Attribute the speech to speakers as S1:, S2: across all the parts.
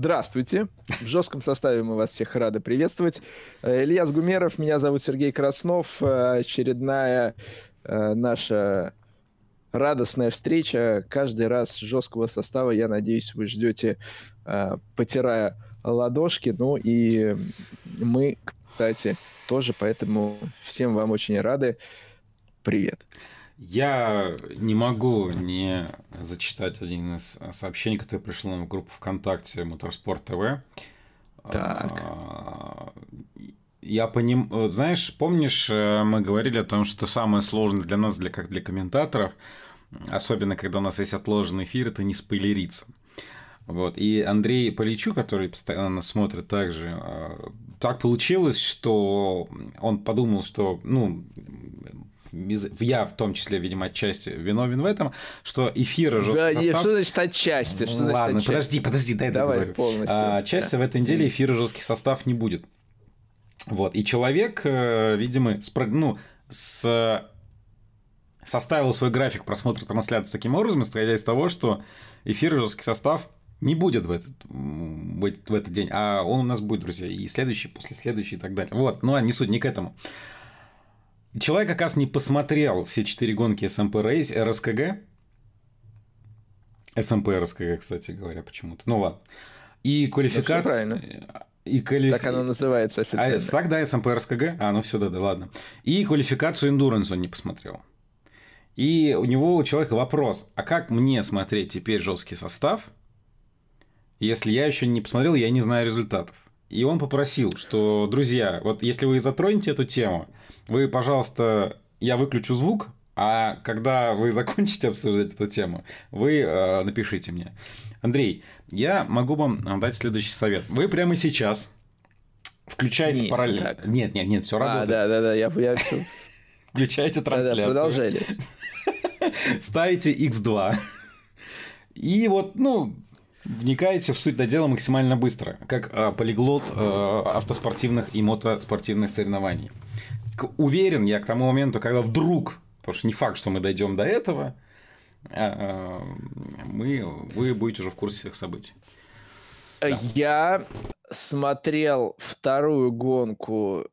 S1: Здравствуйте. В жестком составе мы вас всех рады приветствовать. Э, Илья Сгумеров, меня зовут Сергей Краснов. Э, очередная э, наша радостная встреча. Каждый раз жесткого состава, я надеюсь, вы ждете, потирая ладошки. Ну и мы, кстати, тоже, поэтому всем вам очень рады. Привет.
S2: Я не могу не зачитать один из сообщений, которое пришло нам в группу ВКонтакте Моторспорт ТВ. Так. А, я понимаю, знаешь, помнишь, э, мы говорили о том, что самое сложное для нас, для, как для комментаторов, особенно когда у нас есть отложенный эфир, это не спойлериться. Вот. И Андрей Поличу, который постоянно нас смотрит также, а, так получилось, что он подумал, что ну, я в том числе, видимо, отчасти виновен в этом, что эфиры жесткий
S1: да, состав... Что значит отчасти? Что значит
S2: Ладно,
S1: отчасти?
S2: подожди, подожди, дай
S1: Давай
S2: договорю.
S1: полностью.
S2: А, отчасти да. в этой неделе эфира жесткий состав не будет. Вот, и человек, э, видимо, спро... ну, с... составил свой график просмотра трансляции таким образом, исходя из того, что эфир жесткий состав не будет в этот, в этот день, а он у нас будет, друзья, и следующий, после следующий и так далее. Вот, ну, а не суть, не к этому. Человек, оказывается, не посмотрел все четыре гонки СМП Рейс, РСКГ. СМП РСКГ, кстати говоря, почему-то. Ну ладно. И квалификация...
S1: правильно. И квали... Так оно называется официально. А,
S2: так, да, СМП РСКГ. А, ну все, да, да, ладно. И квалификацию Endurance он не посмотрел. И у него у человека вопрос, а как мне смотреть теперь жесткий состав, если я еще не посмотрел, я не знаю результатов? И он попросил, что, друзья, вот если вы затронете эту тему, вы, пожалуйста, я выключу звук, а когда вы закончите обсуждать эту тему, вы э, напишите мне. Андрей, я могу вам дать следующий совет. Вы прямо сейчас включаете параллельно. Нет, нет, нет, все а, работает.
S1: Да, да, да, я, я
S2: Включаете трансляцию.
S1: продолжали.
S2: Ставите X2. И вот, ну, вникаете в суть до дела максимально быстро, как э, полиглот э, автоспортивных и мотоспортивных соревнований. К, уверен я к тому моменту, когда вдруг, потому что не факт, что мы дойдем до этого, э, мы, вы будете уже в курсе всех событий.
S1: Да. Я смотрел вторую гонку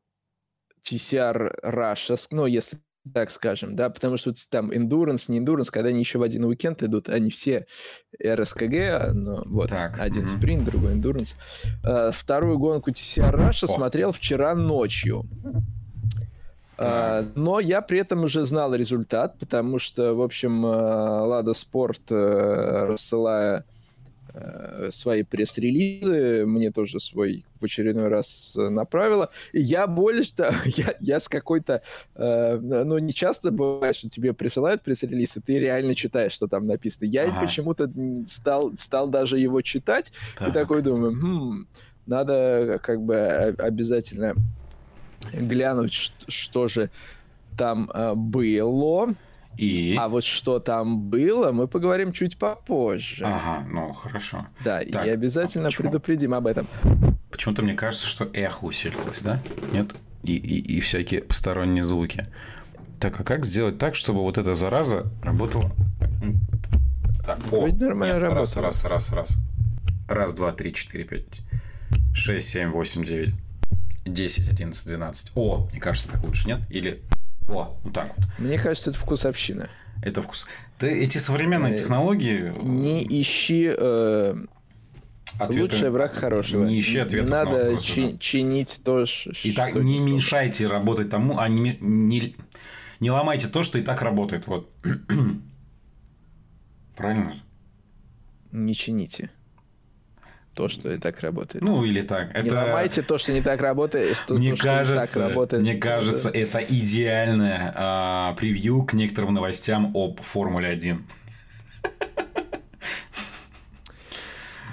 S1: TCR Russia, ну, если так скажем, да, потому что там endurance, не endurance, когда они еще в один уикенд идут, они все РСКГ, ну, вот, так, один угу. спринт, другой endurance. А, вторую гонку TCR Russia О. смотрел вчера ночью. А, но я при этом уже знал результат, потому что, в общем, Лада Спорт, э, рассылая свои пресс-релизы, мне тоже свой в очередной раз э, направила. И я больше того, я, я с какой-то, э, ну, не часто бывает, что тебе присылают пресс-релиз, и ты реально читаешь, что там написано. Я ага. почему-то стал, стал даже его читать, так. и такой думаю, хм, надо как бы обязательно глянуть, что, что же там э, было.
S2: И...
S1: А вот что там было, мы поговорим чуть попозже.
S2: Ага, ну хорошо.
S1: Да, так, и обязательно а предупредим об этом.
S2: Почему-то мне кажется, что эхо усилилось, да? Нет? И, и, и всякие посторонние звуки. Так, а как сделать так, чтобы вот эта зараза работала? Так, о, нормально нет, раз, раз, раз, раз. Раз, два, три, четыре, пять, шесть, семь, восемь, девять, десять, одиннадцать, двенадцать. О, мне кажется, так лучше, нет? Или о, вот так вот.
S1: Мне кажется, это вкусовщина.
S2: Это вкус. Ты эти современные э, технологии.
S1: Не ищи. Э... Ответы... Лучший враг хорошего.
S2: Не ищи ответов
S1: надо
S2: на вопросы,
S1: чи- да. чинить то, что
S2: И так не мешайте работать тому, а не, не, не ломайте то, что и так работает. Вот. Правильно же?
S1: Не чините то, что и так работает.
S2: Ну, или так.
S1: Не это... ломайте то, что не так работает.
S2: То, мне то, кажется, что так работает. Мне кажется, это идеальное а, превью к некоторым новостям об Формуле 1.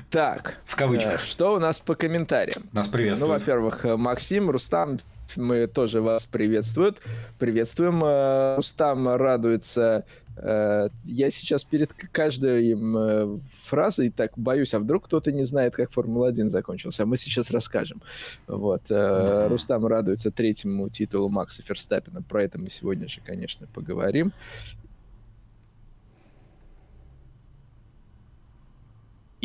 S1: Так.
S2: В кавычках.
S1: Э, что у нас по комментариям?
S2: Нас приветствуют.
S1: Ну, во-первых, э, Максим, Рустам, мы тоже вас приветствуют. Приветствуем. Э, Рустам радуется я сейчас перед каждой э, фразой так боюсь, а вдруг кто-то не знает, как Формула-1 закончился, а мы сейчас расскажем. Вот. Mm-hmm. Рустам радуется третьему титулу Макса Ферстаппина, про это мы сегодня же, конечно, поговорим.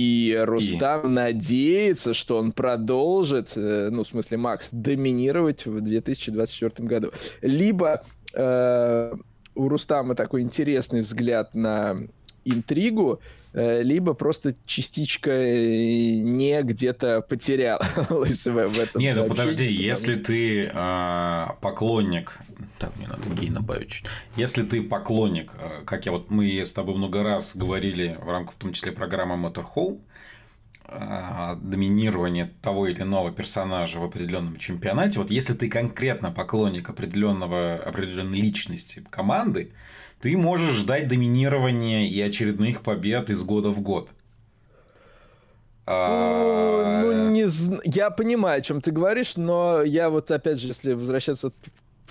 S1: И Рустам и... надеется, что он продолжит, э, ну, в смысле, Макс, доминировать в 2024 году. Либо э, у Рустама такой интересный взгляд на интригу, Э, либо просто частичка э, не где-то потерялась в, в этом
S2: Нет, ну подожди, если ты э, поклонник... Так, мне надо гей добавить чуть. Если ты поклонник, э, как я вот мы с тобой много раз говорили в рамках в том числе программы Motorhome, доминирование того или иного персонажа в определенном чемпионате, вот если ты конкретно поклонник определенного, определенной личности команды, ты можешь ждать доминирования и очередных побед из года в год.
S1: А, ну, не я понимаю, о чем ты говоришь, но я вот опять же, если возвращаться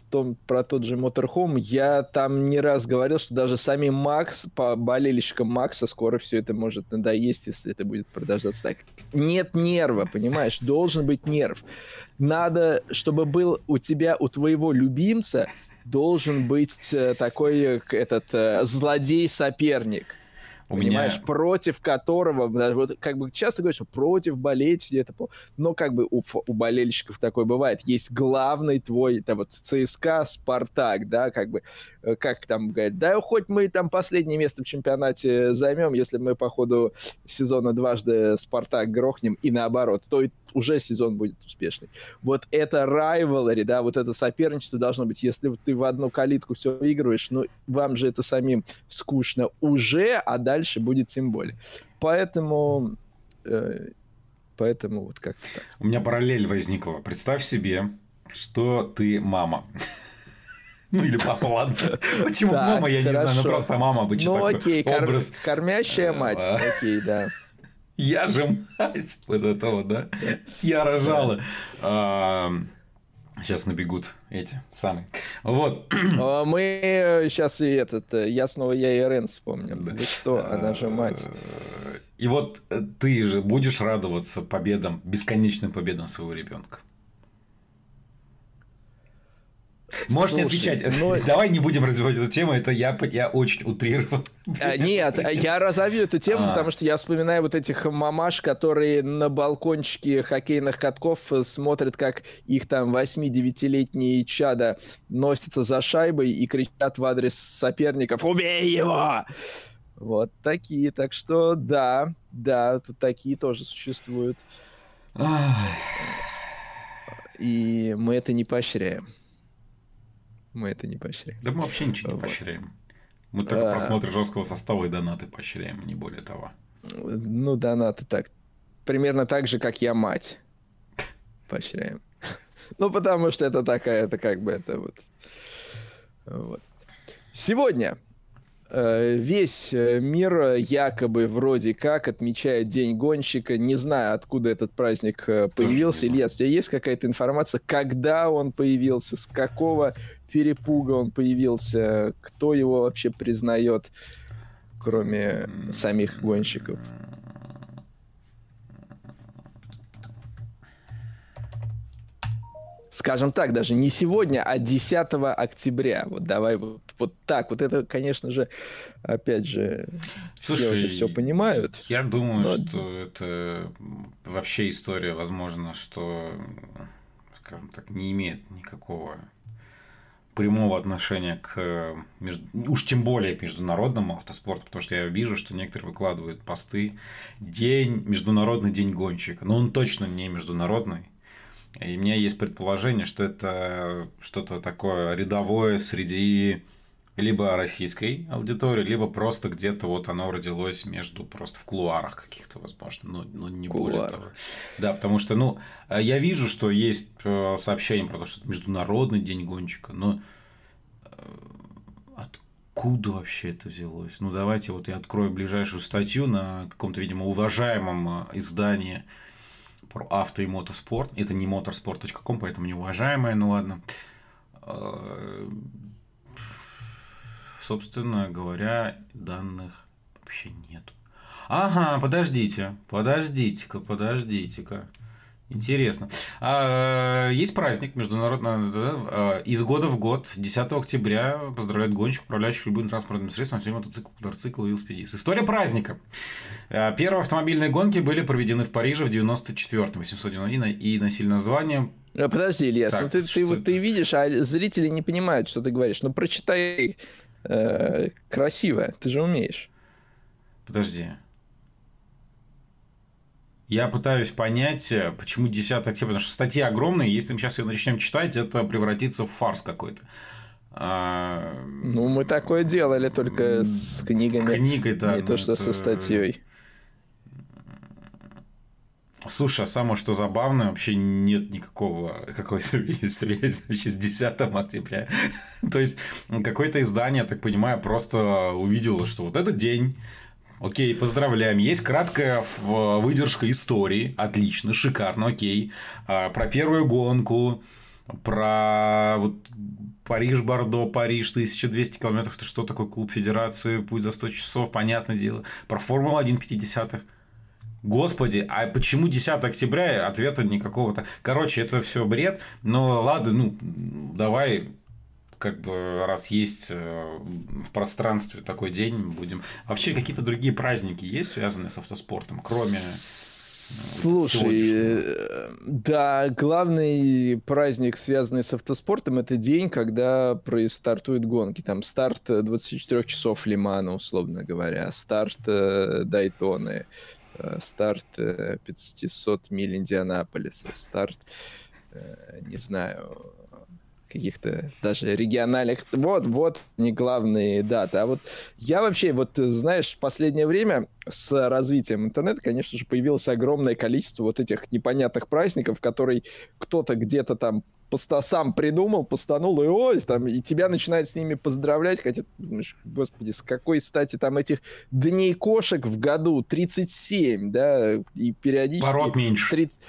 S1: том, про тот же Motorhome, я там не раз говорил, что даже сами Макс, по болельщикам Макса, скоро все это может надоесть, если это будет продолжаться так. Нет нерва, понимаешь? Должен быть нерв. Надо, чтобы был у тебя, у твоего любимца должен быть э, такой этот э, злодей-соперник. У понимаешь, меня... против которого, вот как бы часто говорят, что против болеть где-то, но как бы у, у болельщиков такое бывает. Есть главный твой, это вот ЦСКА, Спартак, да, как бы, как там говорят, да, хоть мы там последнее место в чемпионате займем, если мы по ходу сезона дважды Спартак грохнем и наоборот, то и уже сезон будет успешный. Вот это rivalry, да, вот это соперничество должно быть. Если ты в одну калитку все выигрываешь, ну, вам же это самим скучно уже, а дальше будет тем более. Поэтому... Э, поэтому вот как-то так.
S2: У меня параллель возникла. Представь себе, что ты мама. Ну или папа, ладно. Почему мама, я не знаю, ну просто мама обычно Ну окей,
S1: кормящая мать, окей, да.
S2: Я же мать вот этого, да? Я рожала. Сейчас набегут эти самые. Вот.
S1: А мы сейчас и этот, э, я снова я и Рен вспомним. Да. что, она же мать.
S2: И вот э, ты же будешь радоваться победам, бесконечным победам своего ребенка. Можешь Слушай, не отвечать. Но... Давай не будем развивать эту тему, это я, я очень утрировал.
S1: А, нет, я разовью эту тему, а. потому что я вспоминаю вот этих мамаш, которые на балкончике хоккейных катков смотрят, как их там 8-9-летние чада носятся за шайбой и кричат в адрес соперников «Убей его!» Вот такие, так что да, да, тут такие тоже существуют. И мы это не поощряем. Мы это не поощряем.
S2: Да мы вообще ничего не вот. поощряем. Мы только а... просмотр жесткого состава и донаты поощряем, не более того.
S1: Ну, донаты так. Примерно так же, как я мать. Поощряем. Ну, потому что это такая, это как бы это вот. вот. Сегодня Э, весь э, мир якобы вроде как отмечает День гонщика. Не знаю, откуда этот праздник э, появился. Илья, у тебя есть какая-то информация, когда он появился, с какого перепуга он появился, кто его вообще признает, кроме самих гонщиков? скажем так, даже не сегодня, а 10 октября. Вот давай вот, вот так. Вот это, конечно же, опять же, Слушай, все уже все понимают.
S2: Я думаю, но... что это вообще история, возможно, что, скажем так, не имеет никакого прямого отношения к между... уж тем более к международному автоспорту, потому что я вижу, что некоторые выкладывают посты день международный день гонщика, но он точно не международный, и у меня есть предположение, что это что-то такое рядовое среди либо российской аудитории, либо просто где-то вот оно родилось между просто в кулуарах каких-то, возможно, но, но не Кулуар. более того. Да, потому что, ну, я вижу, что есть э, сообщение про то, что это Международный день гонщика, но э, откуда вообще это взялось? Ну, давайте вот я открою ближайшую статью на каком-то, видимо, уважаемом э, издании про авто и мотоспорт. Это не motorsport.com, поэтому неуважаемая, ну ладно. А, собственно говоря, данных вообще нет. Ага, подождите, подождите-ка, подождите-ка. Интересно. А, есть праздник международный да, из года в год, 10 октября, поздравляют гонщиков, управляющих любым транспортным средством, автомобиль, мотоцикл, квадроцикл и велосипедист. История праздника. А, первые автомобильные гонки были проведены в Париже в 94-м, 891 и носили название
S1: а, Подожди, Ильяс, так, ну ты, ты, вот, ты видишь, а зрители не понимают, что ты говоришь. Ну прочитай э, красиво, ты же умеешь.
S2: Подожди. Я пытаюсь понять, э, почему 10 октября, потому что статья огромная, если мы сейчас ее начнем читать, это превратится в фарс какой-то.
S1: А... Ну, мы такое делали только с книгами.
S2: Книгой, да.
S1: Не то, что это... со статьей.
S2: Слушай, а самое что забавное, вообще нет никакого какой связи вообще с 10 октября. То есть, какое-то издание, так понимаю, просто увидело, что вот этот день Окей, поздравляем. Есть краткая выдержка истории. Отлично, шикарно, окей. А, про первую гонку, про вот Париж-Бордо, Париж, 1200 километров. Это что такое клуб федерации, путь за 100 часов, понятное дело. Про Формулу-1 50 Господи, а почему 10 октября? Ответа никакого-то. Короче, это все бред. Но ладно, ну, давай как бы раз есть э, в пространстве такой день, будем. Вообще какие-то другие праздники есть, связанные с автоспортом, кроме э,
S1: Слушай, э, да, главный праздник, связанный с автоспортом, это день, когда стартуют гонки. Там старт 24 часов Лимана, условно говоря, старт Дайтоны, старт 500 миль Индианаполиса, старт, не знаю, каких-то даже региональных. Вот, вот не главные даты. А вот я вообще, вот знаешь, в последнее время с развитием интернета, конечно же, появилось огромное количество вот этих непонятных праздников, которые кто-то где-то там поста сам придумал, постанул, и ой, там, и тебя начинают с ними поздравлять, хотя, думаешь, господи, с какой стати там этих дней кошек в году 37, да, и периодически...
S2: Пород меньше. 30...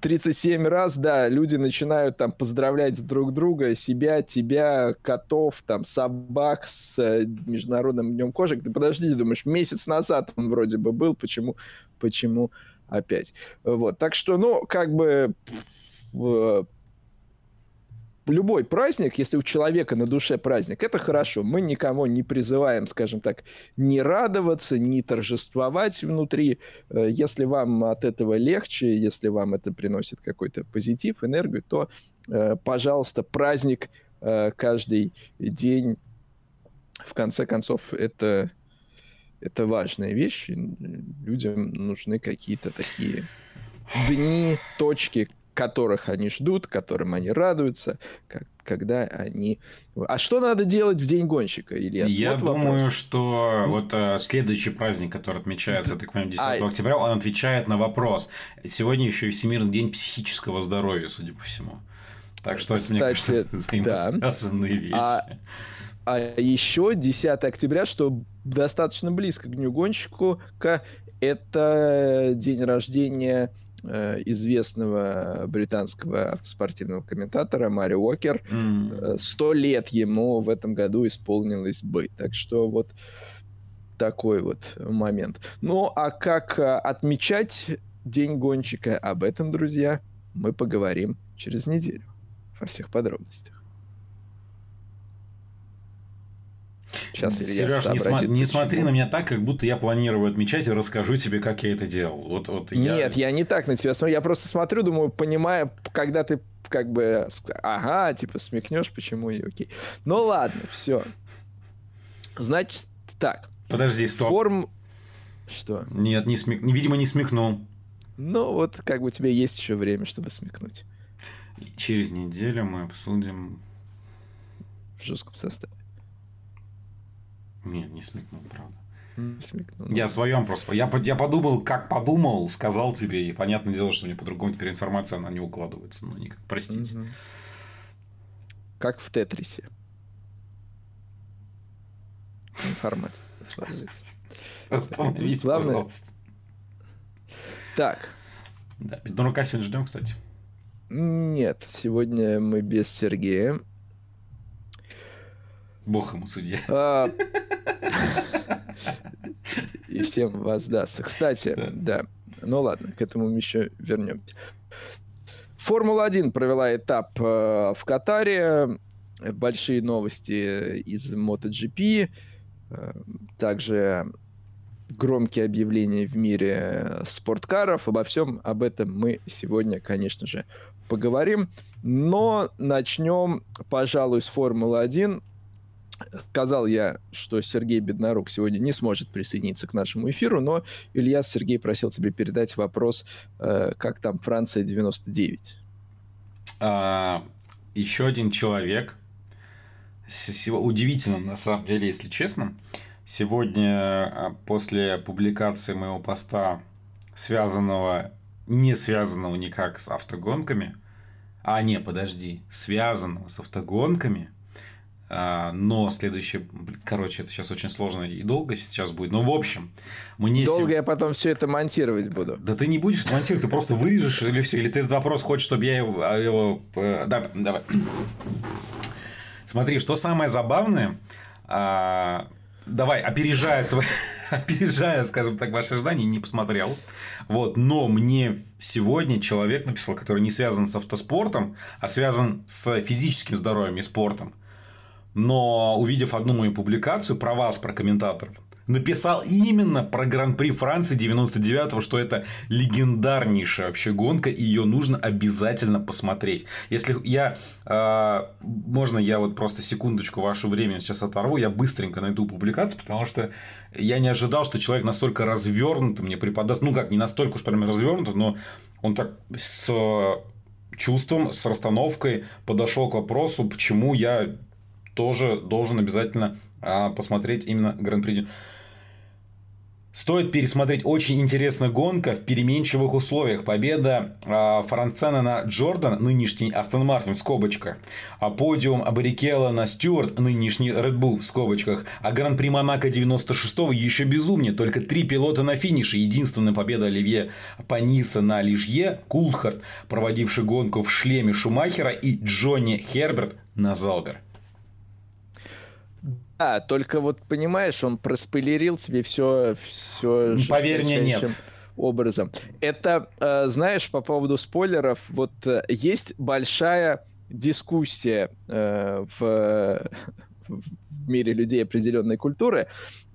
S1: 37 раз, да, люди начинают там поздравлять друг друга, себя, тебя, котов, там, собак с э, Международным днем кошек. Ты подожди, думаешь, месяц назад он вроде бы был, почему, почему опять? Вот, так что, ну, как бы э, любой праздник, если у человека на душе праздник, это хорошо. Мы никого не призываем, скажем так, не радоваться, не торжествовать внутри. Э, если вам от этого легче, если вам это приносит какой-то позитив, энергию, то, э, пожалуйста, праздник э, каждый день. В конце концов, это, это важная вещь. Людям нужны какие-то такие дни, точки, которых они ждут, которым они радуются, как, когда они... А что надо делать в День гонщика, Илья?
S2: Я вот думаю, вопрос. что вот а, следующий праздник, который отмечается, так понимаю, 10 а... октября, он отвечает на вопрос. Сегодня еще и Всемирный день психического здоровья, судя по всему. Так что
S1: Кстати, это, мне кажется, взаимосвязанные да. вещи. А... А еще 10 октября, что достаточно близко к Дню гонщику, это день рождения Э, известного британского автоспортивного комментатора Мари Уокер. Э, сто mm. лет ему в этом году исполнилось бы. Так что вот такой вот момент. Ну, а как э, отмечать День гонщика? Об этом, друзья, мы поговорим через неделю во всех подробностях.
S2: Сейчас Сереж, не, сма- не смотри на меня так, как будто я планирую отмечать и расскажу тебе, как я это делал. Вот, вот
S1: я... Нет, я не так на тебя смотрю. Я просто смотрю, думаю, понимаю, когда ты как бы, ага, типа смекнешь, почему и окей. Ну ладно, все. Значит, так.
S2: Подожди, стоп.
S1: Форм... Что?
S2: Нет, не смек... видимо, не смекнул.
S1: Ну, вот как бы у тебя есть еще время, чтобы смекнуть.
S2: Через неделю мы обсудим...
S1: В жестком составе.
S2: Нет, не смекнул, правда.
S1: Не смекнул.
S2: Я о своем просто. Я, я подумал, как подумал, сказал тебе, и понятное дело, что мне по-другому теперь информация она не укладывается. Ну, никак, простите. Угу.
S1: Как в Тетрисе. Информация
S2: Остановись, Главное... пожалуйста.
S1: Так.
S2: Да, Пидорука сегодня ждем, кстати.
S1: Нет, сегодня мы без Сергея.
S2: Бог ему судья. А,
S1: и всем воздастся. Кстати, да. Ну ладно, к этому мы еще вернемся. Формула-1 провела этап э, в Катаре. Большие новости из MotoGP. Э, также громкие объявления в мире спорткаров. Обо всем об этом мы сегодня, конечно же, поговорим. Но начнем, пожалуй, с Формулы-1. Сказал я, что Сергей Беднорук сегодня не сможет присоединиться к нашему эфиру, но Илья Сергей просил тебе передать вопрос, э, как там Франция 99.
S2: А, еще один человек, удивительно на самом деле, если честно, сегодня а, после публикации моего поста, связанного, не связанного никак с автогонками, а не, подожди, связанного с автогонками, но следующее, короче, это сейчас очень сложно и долго сейчас будет. Но в общем,
S1: мне долго сeg... я потом все это монтировать буду.
S2: Да ты не будешь монтировать, ты просто вырежешь или все, или ты этот вопрос хочешь, чтобы я его, а, его... Э, да, давай. Смотри, что самое забавное, а, давай, опережая твои опережая, скажем так, ваши ожидания, не посмотрел. Вот, но мне сегодня человек написал, который не связан с автоспортом, а связан с физическим здоровьем и спортом но увидев одну мою публикацию про вас, про комментаторов, написал именно про Гран-при Франции 99-го, что это легендарнейшая вообще гонка, и ее нужно обязательно посмотреть. Если я, э, можно я вот просто секундочку ваше время сейчас оторву, я быстренько найду публикацию, потому что я не ожидал, что человек настолько развернуто мне преподаст, ну как, не настолько уж прям развернуто, но он так с чувством, с расстановкой подошел к вопросу, почему я тоже должен обязательно а, посмотреть именно Гран-при. Стоит пересмотреть очень интересная гонка в переменчивых условиях. Победа э, Францена на Джордан, нынешний Астон Мартин в скобочках. А подиум Абарикела на Стюарт, нынешний Red Bull в скобочках. А Гран-при Монако 96-го еще безумнее. Только три пилота на финише. Единственная победа Оливье Паниса на Лижье. Кулхарт, проводивший гонку в шлеме Шумахера. И Джонни Херберт на Залбер.
S1: Да, только вот понимаешь, он проспойлерил тебе все, все.
S2: Поверь мне, нет.
S1: Образом. Это, э, знаешь, по поводу спойлеров, вот э, есть большая дискуссия э, в, в мире людей определенной культуры,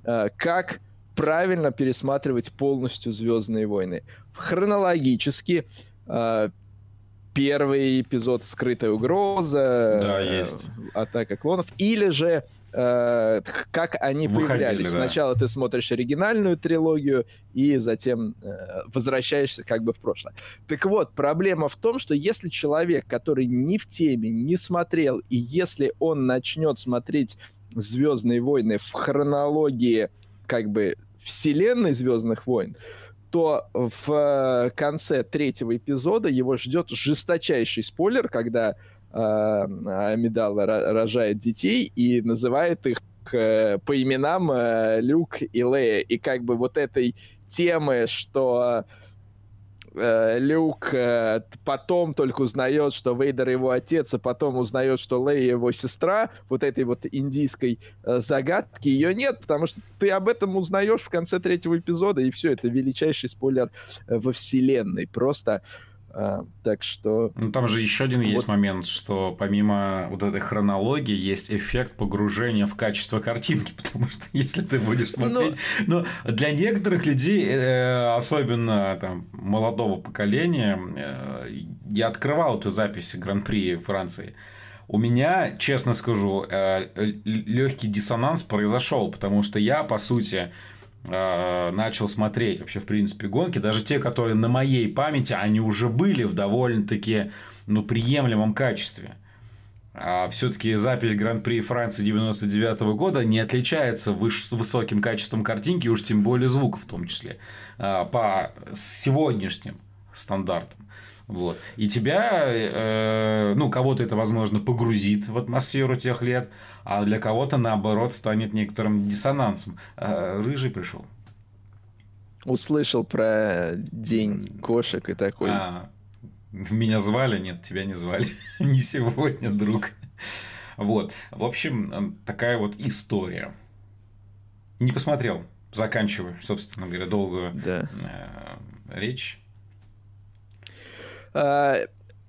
S1: как правильно пересматривать полностью Звездные войны. Хронологически первый эпизод Скрытая угроза,
S2: да, есть.
S1: атака клонов, или же э, как они Выходили, появлялись. Да. Сначала ты смотришь оригинальную трилогию, и затем э, возвращаешься как бы в прошлое. Так вот, проблема в том, что если человек, который не в теме, не смотрел, и если он начнет смотреть Звездные войны в хронологии как бы вселенной Звездных войн, то в э, конце третьего эпизода его ждет жесточайший спойлер, когда Амидала рожает детей и называет их э, по именам э, Люк и Лея. И как бы вот этой темы, что э, Люк э, потом только узнает, что Вейдер его отец, а потом узнает, что Лея его сестра, вот этой вот индийской э, загадки, ее нет, потому что ты об этом узнаешь в конце третьего эпизода, и все, это величайший спойлер э, во вселенной. Просто э, а, так что...
S2: Ну, там же еще один вот. есть момент, что помимо вот этой хронологии есть эффект погружения в качество картинки, потому что если ты будешь смотреть... Но, Но для некоторых людей, э, особенно там, молодого поколения, э, я открывал эту запись Гран-при Франции. У меня, честно скажу, э, легкий диссонанс произошел, потому что я, по сути, начал смотреть вообще, в принципе, гонки, даже те, которые на моей памяти, они уже были в довольно-таки ну, приемлемом качестве. А все-таки запись Гран-при Франции 99 -го года не отличается выш... с высоким качеством картинки, уж тем более звука в том числе, а, по сегодняшним стандартам. Вот. И тебя, э, ну, кого-то это, возможно, погрузит в атмосферу тех лет, а для кого-то, наоборот, станет некоторым диссонансом. Э, рыжий пришел.
S1: Услышал про день кошек и такой. А,
S2: меня звали? Нет, тебя не звали. не сегодня, друг. Вот. В общем, такая вот история. Не посмотрел. Заканчиваю, собственно говоря, долгую
S1: да.
S2: Э, речь?
S1: А,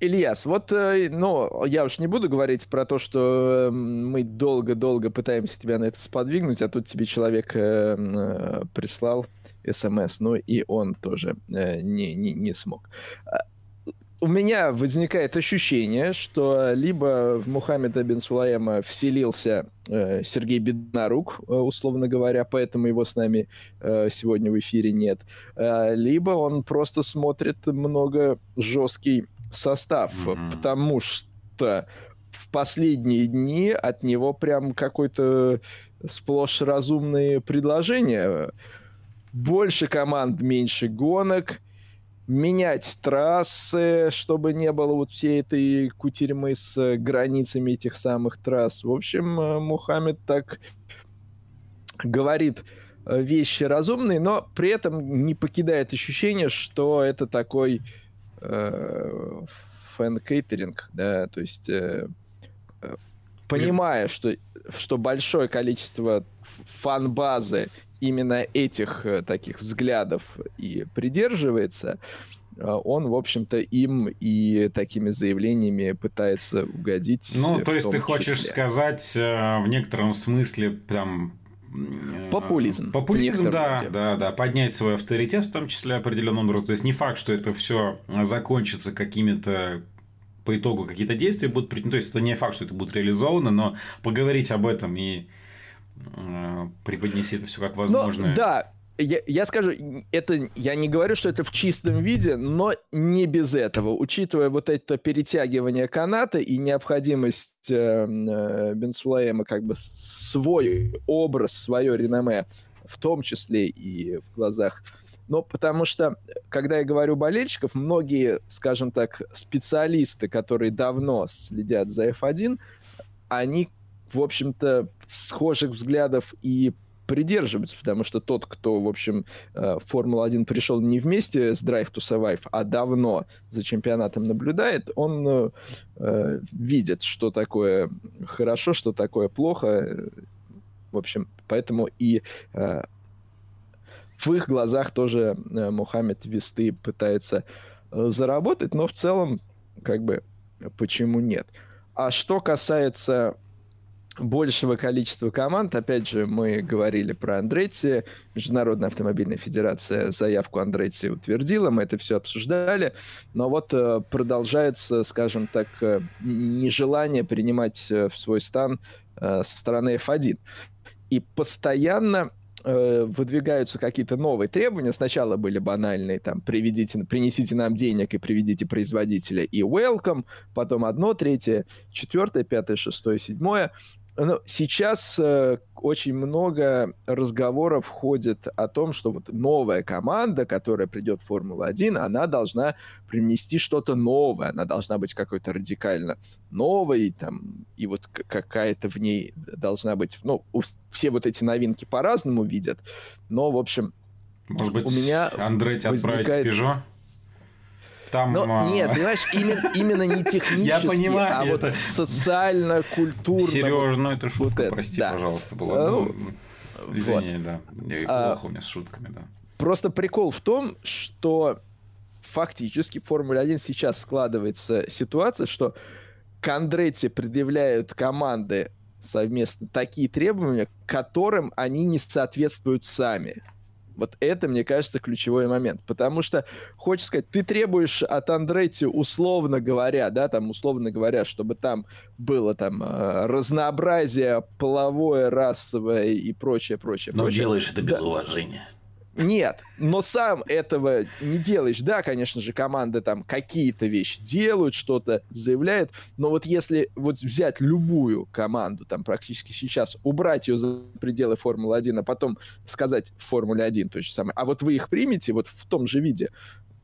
S1: Ильяс, вот, э, ну, я уж не буду говорить про то, что эм, мы долго-долго пытаемся тебя на это сподвигнуть, а тут тебе человек э, э, прислал смс, ну и он тоже не, не, не смог. У меня возникает ощущение, что либо в Мухаммеда бен Сулаема вселился э, Сергей Беднарук, э, условно говоря, поэтому его с нами э, сегодня в эфире нет, э, либо он просто смотрит много жесткий состав, mm-hmm. потому что в последние дни от него прям какой-то сплошь разумные предложения. Больше команд, меньше гонок, менять трассы, чтобы не было вот всей этой кутерьмы с границами этих самых трасс. В общем, э, Мухаммед так говорит э, вещи разумные, но при этом не покидает ощущение, что это такой э, фэн-кейтеринг, да, то есть э, э понимая, что, что большое количество фан-базы именно этих э, таких взглядов и придерживается, э, он, в общем-то, им и такими заявлениями пытается угодить.
S2: Ну, то есть ты хочешь числе. сказать в некотором смысле прям
S1: Популизм.
S2: Популизм, да, роде. да, да. Поднять свой авторитет, в том числе определенным образом. То есть не факт, что это все закончится какими-то по итогу какие-то действия будут ну, То есть это не факт, что это будет реализовано, но поговорить об этом и э, преподнести это все как возможно.
S1: Но, да, я, я скажу, это я не говорю, что это в чистом виде, но не без этого. Учитывая вот это перетягивание каната и необходимость э, э, Бенсулаема как бы свой образ, свое реноме, в том числе и в глазах но потому что, когда я говорю болельщиков, многие, скажем так, специалисты, которые давно следят за F1, они, в общем-то, схожих взглядов и придерживаются, потому что тот, кто, в общем, э, в Формулу-1 пришел не вместе с Drive to Survive, а давно за чемпионатом наблюдает, он э, э видит, что такое хорошо, что такое плохо. В общем, поэтому и э, в их глазах тоже э, Мухаммед Весты пытается э, заработать, но в целом, как бы, почему нет? А что касается большего количества команд. Опять же, мы говорили про Андретти. Международная автомобильная федерация заявку Андретти утвердила. Мы это все обсуждали. Но вот э, продолжается, скажем так, нежелание принимать в свой стан со стороны F1. И постоянно Э, выдвигаются какие-то новые требования. Сначала были банальные, там, приведите, принесите нам денег и приведите производителя и welcome, потом одно, третье, четвертое, пятое, шестое, седьмое. Но сейчас э, очень много разговоров ходит о том, что вот новая команда, которая придет в Формулу-1, она должна принести что-то новое, она должна быть какой-то радикально новой, там, и вот какая-то в ней должна быть, ну, все вот эти новинки по-разному видят, но, в общем,
S2: может быть, у меня Андретти возникает... отправить Peugeot?
S1: Там, Но, а... Нет, понимаешь, именно, именно не технически, Я понимаю, а это... вот социально-культурно.
S2: Сереж, ну это шутка, вот прости, да. пожалуйста, была. Ну, Извини, вот. да. Я а, плохо у меня с шутками, да.
S1: Просто прикол в том, что фактически в Формуле 1 сейчас складывается ситуация, что к Андретти предъявляют команды совместно такие требования, которым они не соответствуют сами. Вот это, мне кажется, ключевой момент. Потому что, хочешь сказать, ты требуешь от Андретти, условно говоря, да, там, условно говоря, чтобы там было там э, разнообразие половое, расовое и прочее, прочее.
S3: Но
S1: прочее.
S3: делаешь это без да. уважения.
S1: Нет, но сам этого не делаешь. Да, конечно же, команды там какие-то вещи делают, что-то заявляют, но вот если вот взять любую команду, там практически сейчас, убрать ее за пределы Формулы-1, а потом сказать в Формуле 1 то же самое, а вот вы их примете вот в том же виде,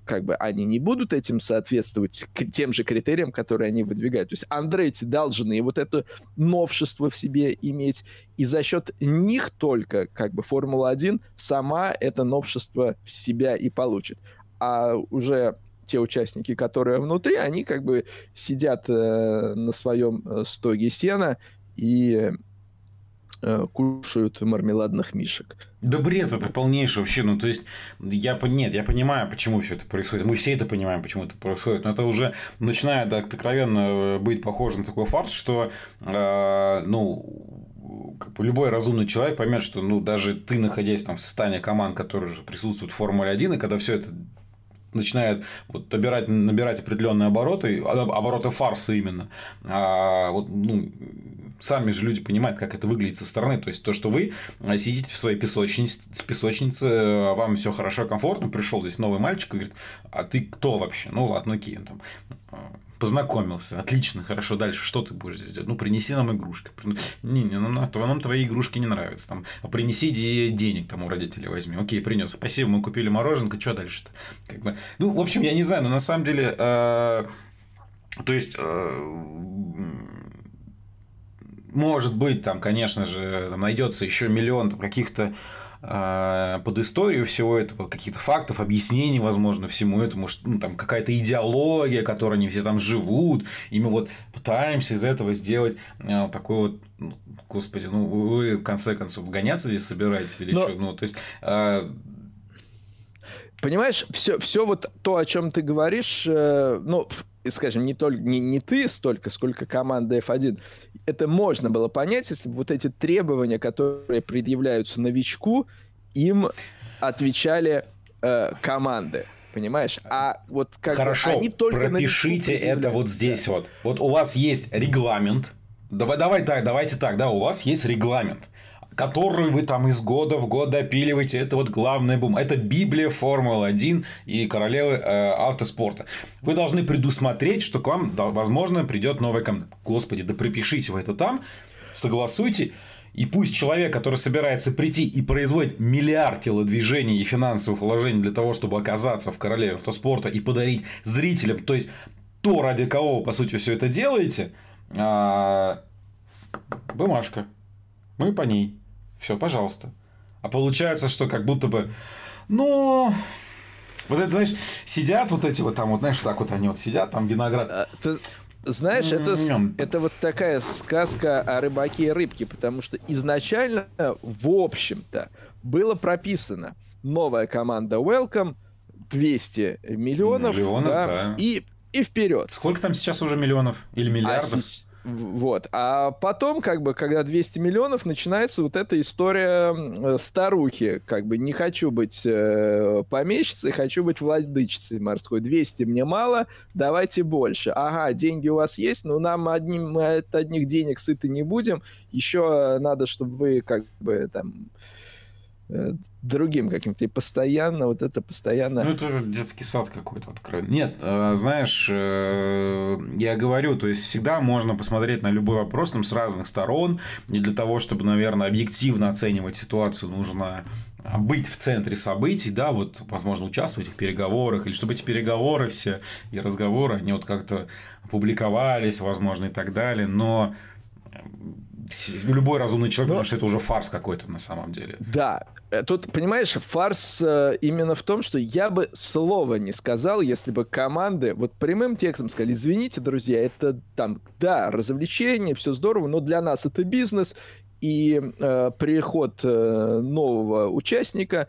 S1: как бы они не будут этим соответствовать тем же критериям, которые они выдвигают. То есть Андретти должны вот это новшество в себе иметь, и за счет них только как бы Формула-1 сама это новшество в себя и получит. А уже те участники, которые внутри, они как бы сидят э, на своем э, стоге сена и кушают мармеладных мишек.
S2: Да бред это полнейший вообще. Ну, то есть, я, нет, я понимаю, почему все это происходит. Мы все это понимаем, почему это происходит. Но это уже начинает откровенно быть похоже на такой фарс, что, э, ну, как бы любой разумный человек поймет, что ну, даже ты, находясь там в состоянии команд, которые уже присутствуют в Формуле 1, и когда все это начинает вот, набирать, набирать определенные обороты, а, обороты фарса именно, а, вот, ну, сами же люди понимают, как это выглядит со стороны. То есть, то, что вы а, сидите в своей песочнице, песочнице, а вам все хорошо, комфортно, пришел здесь новый мальчик и говорит, а ты кто вообще? Ну ладно, окей, там, познакомился, отлично, хорошо, дальше что ты будешь здесь делать? Ну, принеси нам игрушки. Не, не, ну, нам твои игрушки не нравятся. Там, а принеси денег там у родителей возьми. Окей, принес. Спасибо, мы купили мороженка, что дальше-то? Как бы... Ну, в общем, я не знаю, но на самом деле, э, то есть, э, может быть, там, конечно же, там найдется еще миллион каких-то а, под историю всего этого, каких-то фактов, объяснений, возможно, всему этому, что ну, там какая-то идеология, которой они все там живут, и мы вот пытаемся из этого сделать э, такой вот, ну, господи, ну вы в конце концов гоняться здесь собираетесь или Но... что, ну то есть э...
S1: Понимаешь, все, все вот то, о чем ты говоришь, э, ну, скажем, не, только, не, не ты столько, сколько команда F1, это можно было понять, если бы вот эти требования, которые предъявляются новичку, им отвечали э, команды. Понимаешь? А вот
S2: как Хорошо, бы, они только пропишите это вот здесь да. вот. Вот у вас есть регламент. Давай, давай так, давайте так, да, у вас есть регламент которую вы там из года в год допиливаете. Это вот главный бум. Это Библия Формулы-1 и королевы э, автоспорта. Вы должны предусмотреть, что к вам, да, возможно, придет новая команда. Господи, да припишите вы это там, согласуйте. И пусть человек, который собирается прийти и производит миллиард телодвижений и финансовых вложений для того, чтобы оказаться в королеве автоспорта и подарить зрителям, то есть то, ради кого вы, по сути, все это делаете, а... бумажка. Мы по ней. Все, пожалуйста. А получается, что как будто бы, ну, вот это, знаешь, сидят вот эти вот там, вот, знаешь, так вот они вот сидят, там виноград. А,
S1: ты знаешь, это, это вот такая сказка о рыбаке и рыбке, потому что изначально, в общем-то, было прописано новая команда Welcome, 200 миллионов, миллионов да, да. И, и вперед.
S2: Сколько там сейчас уже миллионов или миллиардов? А,
S1: вот. А потом, как бы, когда 200 миллионов, начинается вот эта история э, старухи. Как бы, не хочу быть э, помещицей, хочу быть владычицей морской. 200 мне мало, давайте больше. Ага, деньги у вас есть, но нам одним, мы от одних денег сыты не будем. Еще надо, чтобы вы, как бы, там другим каким-то. И постоянно вот это постоянно...
S2: Ну, это детский сад какой-то открыт. Нет, э, знаешь, э, я говорю, то есть всегда можно посмотреть на любой вопрос там, с разных сторон. Не для того, чтобы, наверное, объективно оценивать ситуацию, нужно быть в центре событий, да, вот, возможно, участвовать в этих переговорах, или чтобы эти переговоры все и разговоры, они вот как-то публиковались, возможно, и так далее, но любой разумный человек, Но... потому что это уже фарс какой-то на самом деле.
S1: Да. Э, тут, понимаешь, фарс э, именно в том, что я бы слова не сказал, если бы команды вот прямым текстом сказали, извините, друзья, это там, да, развлечение, все здорово, но для нас это бизнес, и э, приход э, нового участника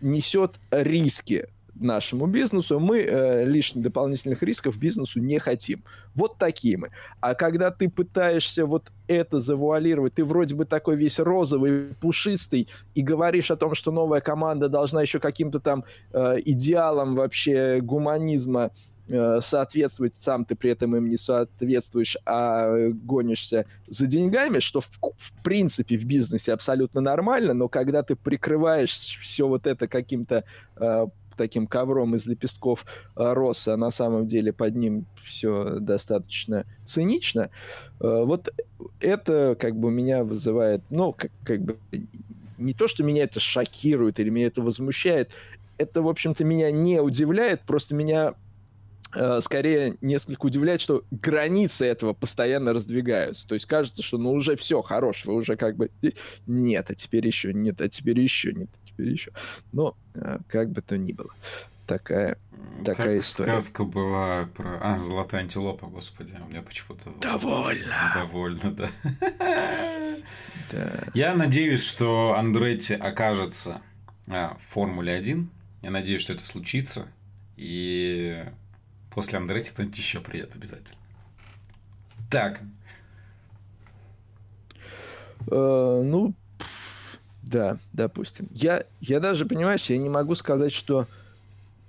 S1: несет риски нашему бизнесу, мы э, лишних дополнительных рисков бизнесу не хотим. Вот такие мы. А когда ты пытаешься вот это завуалировать, ты вроде бы такой весь розовый, пушистый, и говоришь о том, что новая команда должна еще каким-то там э, идеалам вообще гуманизма э, соответствовать, сам ты при этом им не соответствуешь, а гонишься за деньгами, что в, в принципе в бизнесе абсолютно нормально, но когда ты прикрываешь все вот это каким-то э, таким ковром из лепестков э, роса, а на самом деле под ним все достаточно цинично. Э, вот это как бы меня вызывает, ну, как, как бы не то, что меня это шокирует или меня это возмущает, это, в общем-то, меня не удивляет, просто меня Э, скорее несколько удивляет, что границы этого постоянно раздвигаются. То есть кажется, что ну уже все, хорош, вы уже как бы... Нет, а теперь еще нет, а теперь еще нет, теперь еще. Но э, как бы то ни было. такая такая
S2: как
S1: история.
S2: сказка была про... А, золотая антилопа, господи, у меня почему-то...
S1: Довольно.
S2: Довольно, да.
S1: Да.
S2: Я надеюсь, что Андретти окажется а, в Формуле 1. Я надеюсь, что это случится. И после Андретти кто-нибудь еще приедет обязательно. Так.
S1: Э, ну, да, допустим. Я, я даже, понимаешь, я не могу сказать, что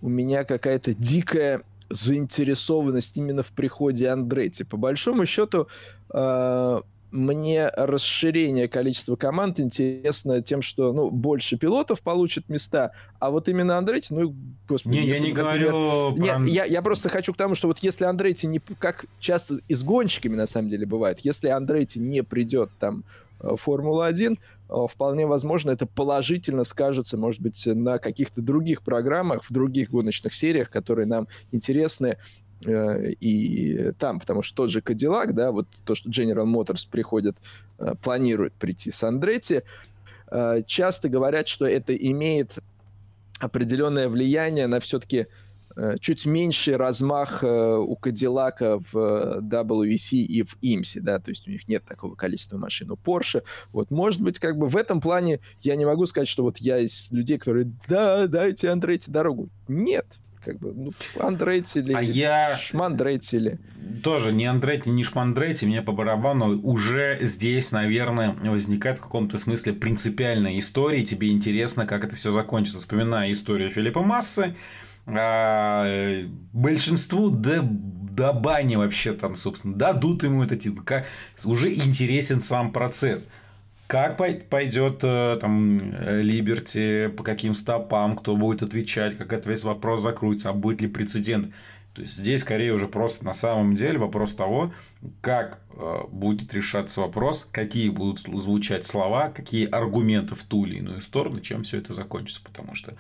S1: у меня какая-то дикая заинтересованность именно в приходе Андретти. По большому счету, э, мне расширение количества команд интересно тем, что ну, больше пилотов получат места, а вот именно Андретти, ну,
S2: господи... Не, я не например... говорю...
S1: Нет, про... я, я просто хочу к тому, что вот если Андретти не... Как часто и с гонщиками, на самом деле, бывает, если Андретти не придет там в Формулу-1, э, вполне возможно, это положительно скажется, может быть, на каких-то других программах, в других гоночных сериях, которые нам интересны э, и там, потому что тот же Кадиллак, да, вот то, что General Motors приходит, э, планирует прийти с Андретти, часто говорят, что это имеет определенное влияние на все-таки Э, чуть меньший размах э, у Кадиллака в э, WEC и в IMSI, да, то есть у них нет такого количества машин. У Porsche, вот, может быть, как бы в этом плане я не могу сказать, что вот я из людей, которые, да, дайте Андретти дорогу. Нет, как бы, ну, Андретти или
S2: а я...
S1: Шмандретти или...
S2: Тоже не Андретти, не Шмандретти, мне по барабану уже здесь, наверное, возникает в каком-то смысле принципиальная история, тебе интересно, как это все закончится. Вспоминая историю Филиппа Массы, а, большинству да, до бани вообще там, собственно, дадут ему этот титул. Как, уже интересен сам процесс. Как пойдет э, там Либерти, по каким стопам, кто будет отвечать, как этот весь вопрос закроется, а будет ли прецедент. То есть здесь скорее уже просто на самом деле вопрос того, как э, будет решаться вопрос, какие будут звучать слова, какие аргументы в ту или иную сторону, чем все это закончится. Потому что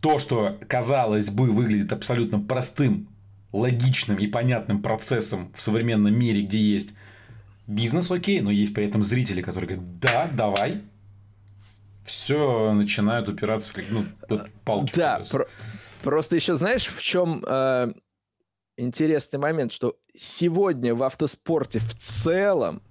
S2: то, что, казалось бы, выглядит абсолютно простым, логичным и понятным процессом в современном мире, где есть бизнес, окей, но есть при этом зрители, которые говорят, да, давай, все начинают упираться в ну, палки.
S1: Да, про- просто еще знаешь, в чем э, интересный момент, что сегодня в автоспорте в целом,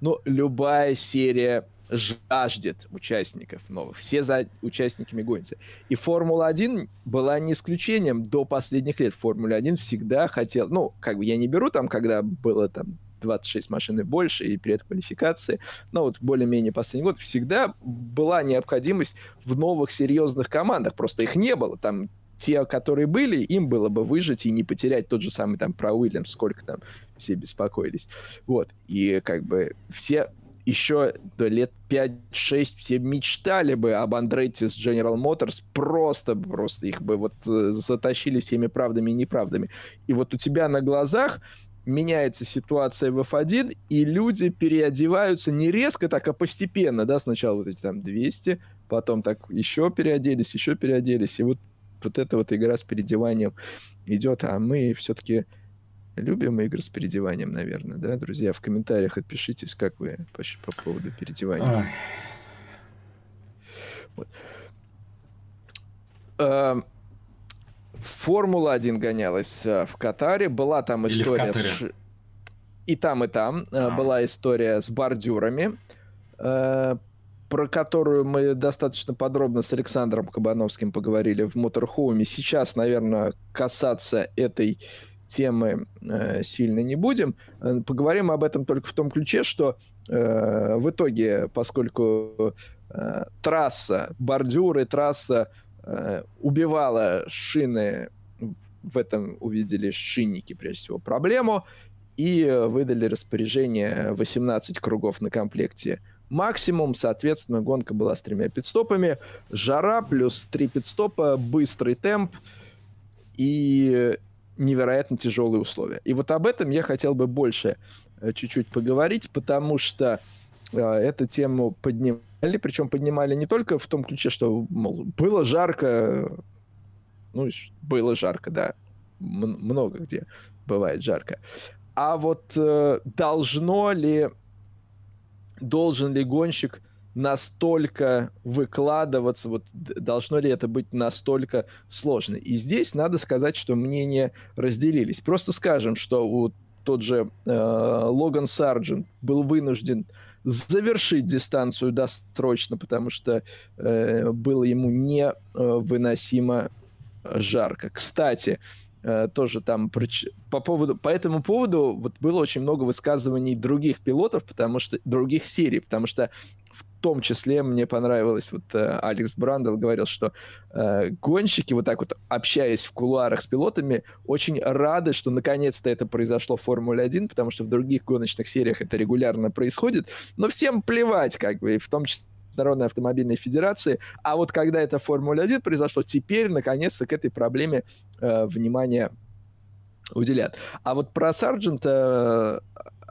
S1: ну, любая серия жаждет участников новых. Все за участниками гонятся. И Формула-1 была не исключением до последних лет. Формула-1 всегда хотел... Ну, как бы я не беру там, когда было там 26 машин и больше, и предквалификации. Но вот более-менее последний год всегда была необходимость в новых серьезных командах. Просто их не было. Там те, которые были, им было бы выжить и не потерять тот же самый там про Уильямс, сколько там все беспокоились. Вот. И как бы все еще до лет 5-6 все мечтали бы об Андретте с General Motors, просто, просто их бы вот э, затащили всеми правдами и неправдами. И вот у тебя на глазах меняется ситуация в F1, и люди переодеваются не резко так, а постепенно, да, сначала вот эти там 200, потом так еще переоделись, еще переоделись, и вот, вот эта вот игра с переодеванием идет, а мы все-таки Любим игры с переодеванием, наверное, да, друзья? В комментариях отпишитесь, как вы по, по поводу переодевания. Вот. А, Формула-1 гонялась а, в Катаре. Была там история... С... И там, и там. А. Была история с бордюрами, а, про которую мы достаточно подробно с Александром Кабановским поговорили в Моторхоуме. Сейчас, наверное, касаться этой темы э, сильно не будем. Э, поговорим об этом только в том ключе, что э, в итоге, поскольку э, трасса, бордюры, трасса э, убивала шины, в этом увидели шинники, прежде всего, проблему, и выдали распоряжение 18 кругов на комплекте максимум, соответственно, гонка была с тремя пидстопами, жара плюс три пидстопа, быстрый темп, и невероятно тяжелые условия. И вот об этом я хотел бы больше э, чуть-чуть поговорить, потому что э, эту тему поднимали, причем поднимали не только в том ключе, что, мол, было жарко, ну, было жарко, да, М- много где бывает жарко, а вот э, должно ли, должен ли гонщик настолько выкладываться, вот должно ли это быть настолько сложно. И здесь надо сказать, что мнения разделились. Просто скажем, что у тот же э, Логан Сарджент был вынужден завершить дистанцию досрочно, потому что э, было ему невыносимо жарко. Кстати, э, тоже там по поводу по этому поводу вот было очень много высказываний других пилотов, потому что других серий, потому что том числе мне понравилось, вот э, Алекс Брандл говорил, что э, гонщики, вот так вот общаясь в кулуарах с пилотами, очень рады, что наконец-то это произошло в Формуле-1, потому что в других гоночных сериях это регулярно происходит, но всем плевать, как бы, и в том числе Международной автомобильной федерации. А вот когда это Формула-1 произошло, теперь, наконец-то, к этой проблеме э, внимание уделят. А вот про Сарджента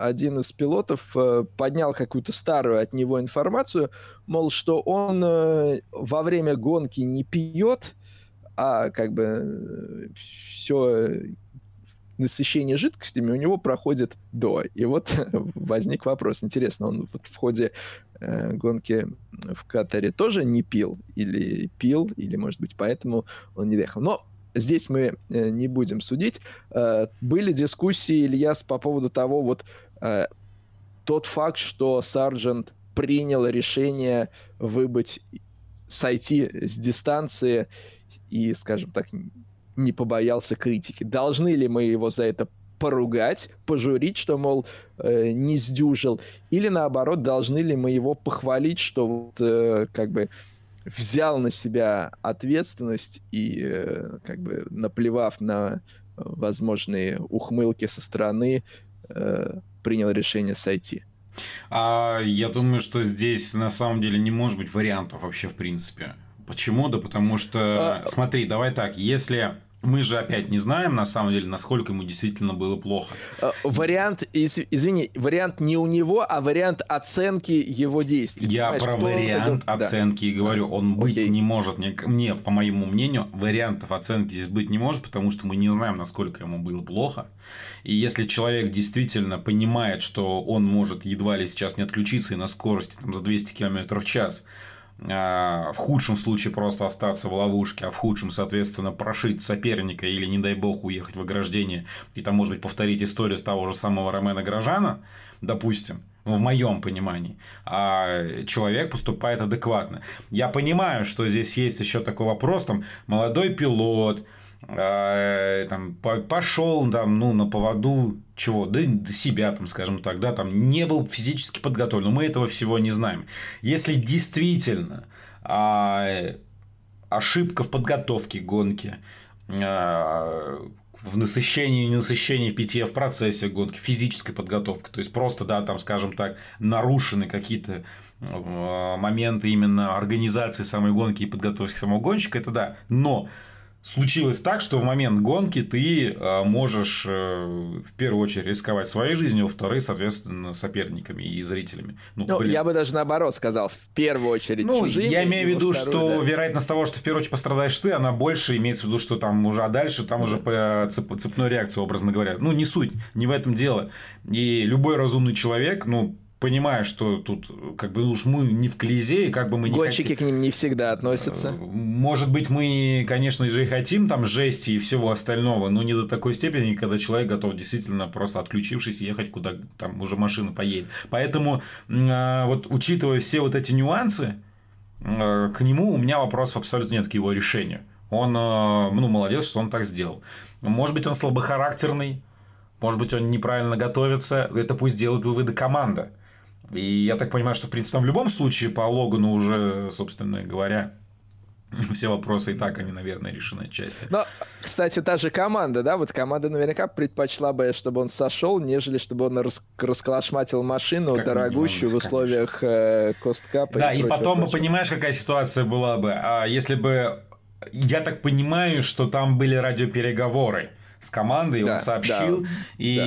S1: один из пилотов э, поднял какую-то старую от него информацию, мол, что он э, во время гонки не пьет, а как бы э, все насыщение жидкостями у него проходит до. И вот возник вопрос, интересно, он вот в ходе гонки в Катаре тоже не пил? Или пил, или, может быть, поэтому он не доехал. Но здесь мы не будем судить. Были дискуссии, Ильяс, по поводу того, вот э, тот факт, что Сарджент принял решение выбыть, сойти с дистанции и, скажем так, не побоялся критики. Должны ли мы его за это поругать, пожурить, что, мол, э, не сдюжил, или наоборот, должны ли мы его похвалить, что вот, э, как бы взял на себя ответственность и, э, как бы, наплевав на возможные ухмылки со стороны, э, принял решение сойти.
S2: А, я думаю, что здесь на самом деле не может быть вариантов вообще в принципе. Почему? Да потому что, а... смотри, давай так, если мы же опять не знаем, на самом деле, насколько ему действительно было плохо.
S1: А, вариант, из, извини, вариант не у него, а вариант оценки его действий.
S2: Я Понимаешь, про вариант он... оценки да. говорю. Он быть Окей. не может. Мне, мне, по моему мнению, вариантов оценки здесь быть не может, потому что мы не знаем, насколько ему было плохо. И если человек действительно понимает, что он может едва ли сейчас не отключиться и на скорости там, за 200 км в час в худшем случае просто остаться в ловушке, а в худшем, соответственно, прошить соперника или, не дай бог, уехать в ограждение и там, может быть, повторить историю с того же самого Ромена Грожана, допустим, в моем понимании, а человек поступает адекватно. Я понимаю, что здесь есть еще такой вопрос, там, молодой пилот, э, там, пошел там, ну, на поводу чего, да, себя, там, скажем так, да, там, не был физически подготовлен, но мы этого всего не знаем. Если действительно а, ошибка в подготовке гонки, а, в насыщении, не насыщении, в питье в процессе гонки, физической подготовки. То есть просто, да, там, скажем так, нарушены какие-то моменты именно организации самой гонки и подготовки самого гонщика, это да. Но случилось так, что в момент гонки ты э, можешь э, в первую очередь рисковать своей жизнью, во-вторых, соответственно, соперниками и зрителями.
S1: Ну, ну я бы даже наоборот сказал, в первую очередь
S2: ну, чужими. Я имею в виду, что да. вероятность того, что в первую очередь пострадаешь ты, она больше, имеется в виду, что там уже, а дальше там уже по цеп, цепной реакции, образно говоря. Ну, не суть, не в этом дело. И любой разумный человек, ну, понимаю, что тут как бы уж мы не в Колизее, как бы мы
S1: не Гонщики хотим... к ним не всегда относятся. Э,
S2: может быть, мы, конечно же, и хотим там жести и всего остального, но не до такой степени, когда человек готов действительно просто отключившись ехать, куда там уже машина поедет. Поэтому, а, вот учитывая все вот эти нюансы, э, к нему у меня вопросов абсолютно нет к его решению. Он, э, ну, молодец, что он так сделал. Может быть, он слабохарактерный, может быть, он неправильно готовится. Это пусть делают выводы команда. И я так понимаю, что, в принципе, в любом случае по Логану уже, собственно говоря, все вопросы и так, они, наверное, решены отчасти.
S1: Но, кстати, та же команда, да, вот команда наверняка предпочла бы, чтобы он сошел, нежели чтобы он рас расколошматил машину как дорогущую в условиях э, косткапа.
S2: Да, и, и потом, прочего. понимаешь, какая ситуация была бы, а если бы... Я так понимаю, что там были радиопереговоры с командой, да, он сообщил, да, и да.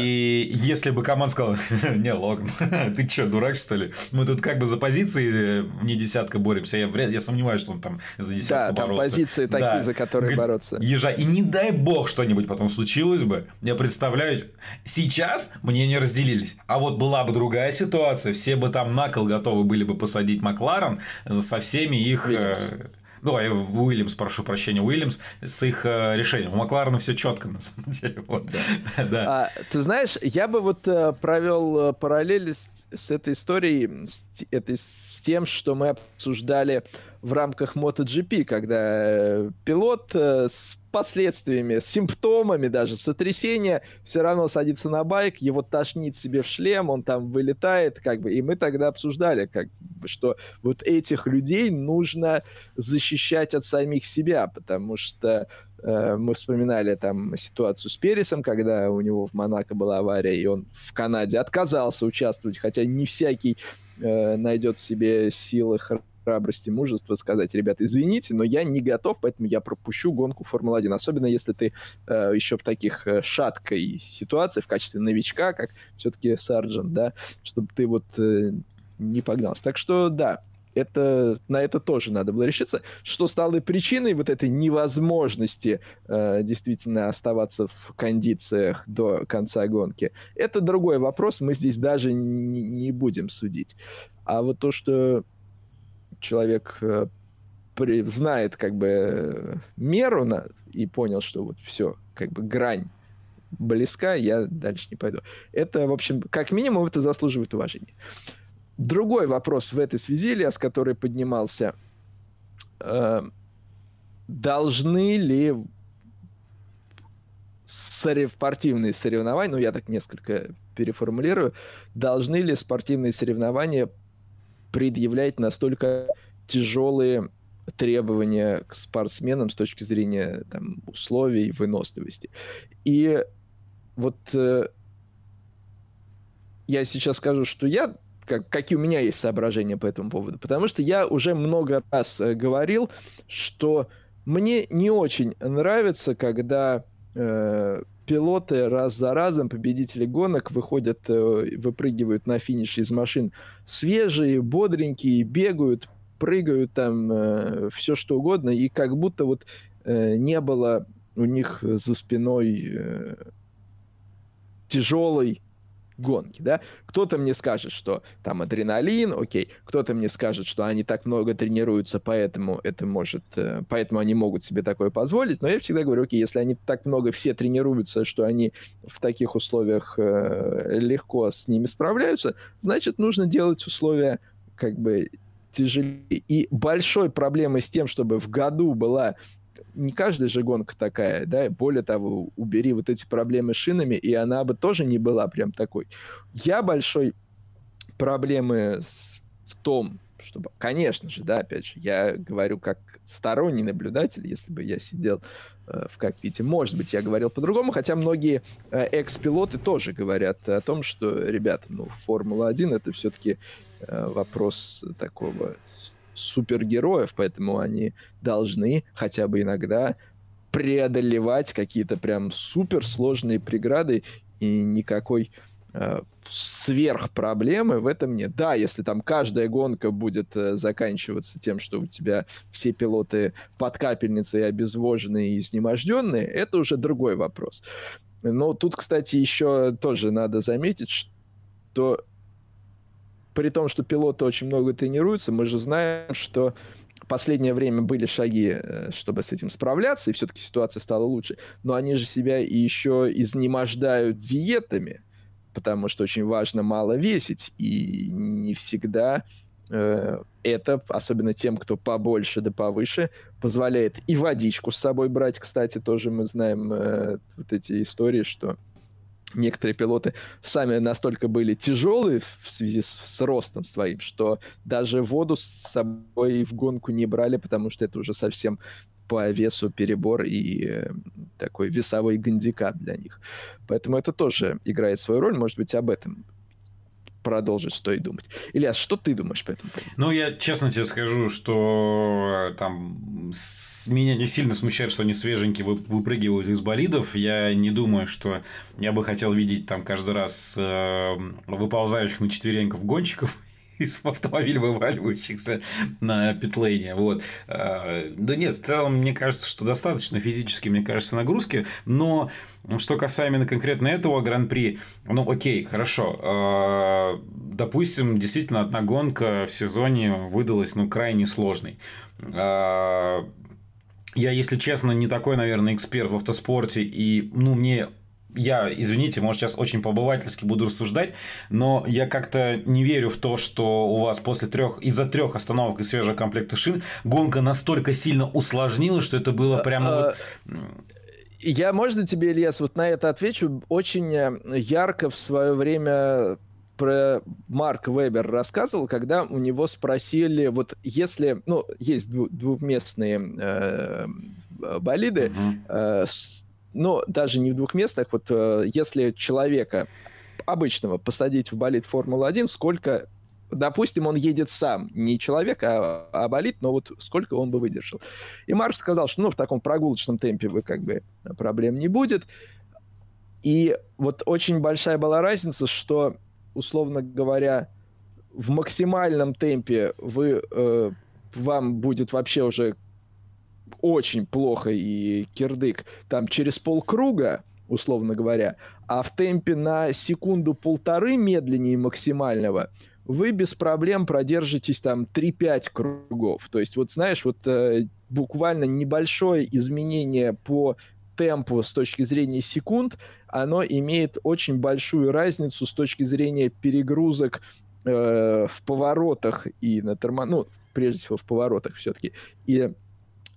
S2: если бы команда сказала, не, Лог, ты что, дурак, что ли? Мы тут как бы за позиции не десятка боремся, я, я сомневаюсь, что он там за десятку
S1: да, боролся. Да, позиции такие, да. за которые Говорит, бороться.
S2: Езжай, и не дай бог что-нибудь потом случилось бы, я представляю, сейчас мнения разделились, а вот была бы другая ситуация, все бы там на кол готовы были бы посадить Макларен со всеми их... Вильямс. Э, ну, я Уильямс, прошу прощения, Уильямс с их э, решением. У Макларена все четко, на самом деле. Вот.
S1: Да. да. А, ты знаешь, я бы вот э, провел э, параллели с, с этой историей, с, этой, с тем, что мы обсуждали в рамках MotoGP, когда э, пилот э, с последствиями, симптомами даже сотрясения все равно садится на байк, его тошнит себе в шлем, он там вылетает, как бы, и мы тогда обсуждали, как бы, что вот этих людей нужно защищать от самих себя, потому что э, мы вспоминали там ситуацию с Пересом, когда у него в Монако была авария, и он в Канаде отказался участвовать, хотя не всякий э, найдет в себе силы храбрости, мужества сказать, ребята, извините, но я не готов, поэтому я пропущу гонку Формулы-1. Особенно если ты э, еще в таких э, шаткой ситуации в качестве новичка, как все-таки Сарджент, да, чтобы ты вот э, не погнался. Так что, да, это, на это тоже надо было решиться. Что стало причиной вот этой невозможности э, действительно оставаться в кондициях до конца гонки, это другой вопрос, мы здесь даже не, не будем судить. А вот то, что человек э, при, знает как бы э, меру на, и понял, что вот все, как бы грань близка, я дальше не пойду. Это, в общем, как минимум, это заслуживает уважения. Другой вопрос в этой связи, Ильяс, который поднимался, э, должны ли спортивные соревнования, ну я так несколько переформулирую, должны ли спортивные соревнования предъявлять настолько тяжелые требования к спортсменам с точки зрения там, условий, выносливости. И вот э, я сейчас скажу, что я как, какие у меня есть соображения по этому поводу. Потому что я уже много раз э, говорил, что мне не очень нравится, когда э, пилоты раз за разом, победители гонок, выходят, э, выпрыгивают на финиш из машин. Свежие, бодренькие, бегают, прыгают там, э, все что угодно, и как будто вот э, не было у них за спиной тяжелой гонки, да. Кто-то мне скажет, что там адреналин, окей, кто-то мне скажет, что они так много тренируются, поэтому это может, э, поэтому они могут себе такое позволить, но я всегда говорю, окей, если они так много все тренируются, что они в таких условиях э, легко с ними справляются, значит, нужно делать условия как бы тяжелее. И большой проблемой с тем, чтобы в году была не каждая же гонка такая, да, более того, убери вот эти проблемы с шинами, и она бы тоже не была прям такой. Я большой проблемы в том, чтобы, конечно же, да, опять же, я говорю как сторонний наблюдатель, если бы я сидел э, в кокпите, может быть, я говорил по-другому, хотя многие э, экс-пилоты тоже говорят о том, что, ребята, ну, Формула-1 это все-таки э, вопрос такого супергероев, поэтому они должны хотя бы иногда преодолевать какие-то прям суперсложные преграды и никакой э, сверх в этом нет. Да, если там каждая гонка будет э, заканчиваться тем, что у тебя все пилоты под капельницей обезвоженные и изнеможденные, это уже другой вопрос. Но тут, кстати, еще тоже надо заметить, что при том, что пилоты очень много тренируются, мы же знаем, что последнее время были шаги, э, чтобы с этим справляться, и все-таки ситуация стала лучше. Но они же себя еще изнемождают диетами, потому что очень важно мало весить, и не всегда э, это, особенно тем, кто побольше да повыше, позволяет и водичку с собой брать. Кстати, тоже мы знаем э, вот эти истории, что некоторые пилоты сами настолько были тяжелые в связи с, с ростом своим, что даже воду с собой в гонку не брали, потому что это уже совсем по весу перебор и э, такой весовой гандикап для них. Поэтому это тоже играет свою роль, может быть, об этом продолжить стоит думать. Ильяс, что ты думаешь по этому поводу?
S2: Ну, я честно тебе скажу, что там с... меня не сильно смущает, что они свеженькие выпрыгивают из болидов. Я не думаю, что я бы хотел видеть там каждый раз э, выползающих на четвереньков гонщиков из автомобиля вываливающихся на питлейне. Вот. А, да нет, в целом, мне кажется, что достаточно физически, мне кажется, нагрузки. Но что касаемо конкретно этого гран-при, ну окей, хорошо. А, допустим, действительно, одна гонка в сезоне выдалась ну, крайне сложной. А, я, если честно, не такой, наверное, эксперт в автоспорте, и ну, мне я, извините, может, сейчас очень побывательски буду рассуждать, но я как-то не верю в то, что у вас после трех, из-за трех остановок и свежего комплекта шин гонка настолько сильно усложнилась, что это было прямо а, вот...
S1: Я, можно тебе, Ильяс, вот на это отвечу? Очень э, ярко в свое время про Марк Вебер рассказывал, когда у него спросили, вот если, ну, есть двухместные э, болиды, uh-huh. э, но даже не в двух местах, вот э, если человека обычного посадить в болит Формулы-1, сколько допустим, он едет сам, не человек, а, а болит, но вот сколько он бы выдержал. И Марк сказал, что ну, в таком прогулочном темпе вы как бы проблем не будет. И вот очень большая была разница, что, условно говоря, в максимальном темпе вы, э, вам будет вообще уже очень плохо и кирдык там через полкруга, условно говоря, а в темпе на секунду-полторы медленнее максимального вы без проблем продержитесь там 3-5 кругов. То есть вот знаешь, вот э, буквально небольшое изменение по темпу с точки зрения секунд, оно имеет очень большую разницу с точки зрения перегрузок э, в поворотах и на тормоз... Ну, прежде всего в поворотах все-таки. И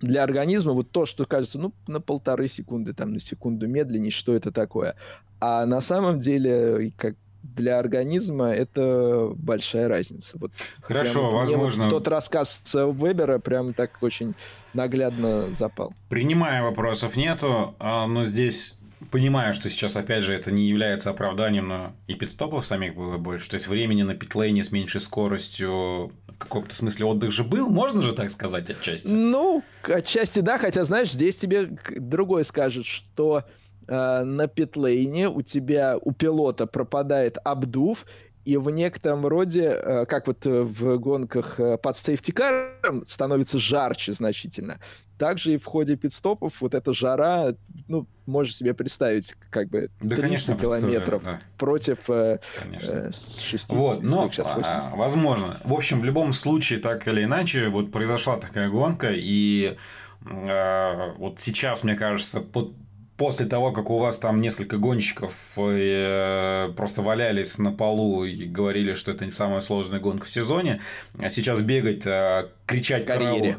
S1: для организма вот то, что кажется, ну, на полторы секунды, там, на секунду медленнее, что это такое. А на самом деле, как для организма это большая разница. Вот
S2: Хорошо, возможно.
S1: Вот тот рассказ Вебера прям так очень наглядно запал.
S2: Принимая вопросов нету, а, но здесь понимаю, что сейчас, опять же, это не является оправданием, но и пидстопов самих было больше. То есть времени на питлейне с меньшей скоростью в каком-то смысле отдых же был, можно же так сказать отчасти?
S1: Ну, отчасти да, хотя, знаешь, здесь тебе другой скажет, что э, на питлейне у тебя, у пилота пропадает обдув, и в некотором роде, э, как вот в гонках э, под safety car ом, становится жарче значительно. Также и в ходе пит-стопов вот эта жара, ну, можешь себе представить, как бы 300 да, конечно, километров да. против э, э, 60,
S2: вот, но, сейчас, 80. А, возможно. В общем, в любом случае, так или иначе, вот произошла такая гонка, и э, вот сейчас, мне кажется, под после того, как у вас там несколько гонщиков э, просто валялись на полу и говорили, что это не самая сложная гонка в сезоне, а сейчас бегать, э, кричать караул,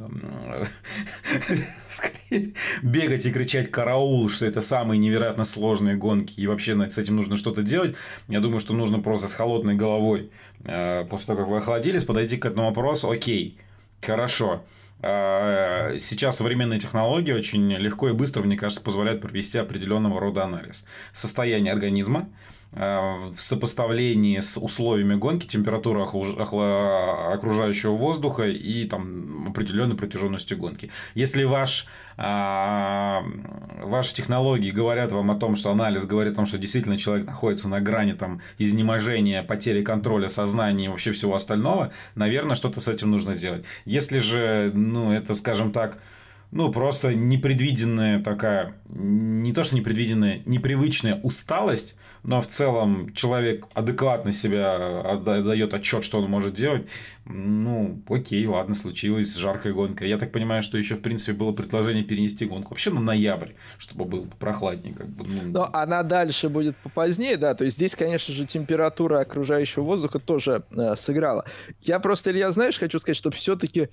S2: бегать и кричать караул, что это самые невероятно сложные гонки, и вообще с этим нужно что-то делать, я думаю, что нужно просто с холодной головой, э, после того, как вы охладились, подойти к этому вопросу, окей, хорошо, а, сейчас современные технологии очень легко и быстро, мне кажется, позволяют провести определенного рода анализ. Состояния организма, в сопоставлении с условиями гонки, температуры окружающего воздуха и там, определенной протяженностью гонки. Если ваш, а, ваши технологии говорят вам о том, что анализ говорит о том, что действительно человек находится на грани там, изнеможения, потери контроля сознания и вообще всего остального, наверное, что-то с этим нужно делать. Если же, ну, это, скажем так, ну, просто непредвиденная такая, не то что непредвиденная, непривычная усталость, но в целом человек адекватно себя отдает отчет, что он может делать, ну, окей, ладно, случилась жаркая гонка. Я так понимаю, что еще, в принципе, было предложение перенести гонку вообще на ноябрь, чтобы было прохладнее. Как бы, ну...
S1: Но она дальше будет попозднее, да, то есть здесь, конечно же, температура окружающего воздуха тоже э, сыграла. Я просто, Илья, знаешь, хочу сказать, что все-таки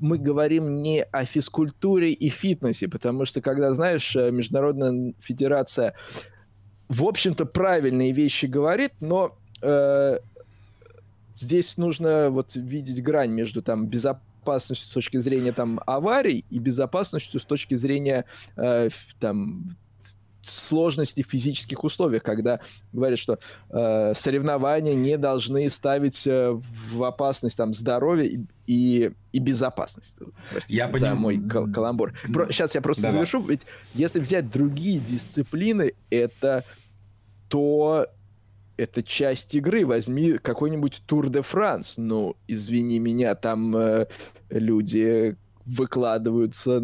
S1: мы говорим не о физкультуре и фитнесе, потому что, когда, знаешь, э, Международная Федерация, в общем-то, правильные вещи говорит, но э, здесь нужно вот видеть грань между там безопасностью с точки зрения там аварий и безопасностью с точки зрения э, там сложности физических условиях, когда говорят, что э, соревнования не должны ставить э, в опасность там здоровье и, и, безопасность.
S2: Простите я за поним...
S1: мой кал каламбур. Про, сейчас я просто да, завершу. Ведь если взять другие дисциплины, это то это часть игры. Возьми какой-нибудь Тур де Франс. Ну, извини меня, там э, люди выкладываются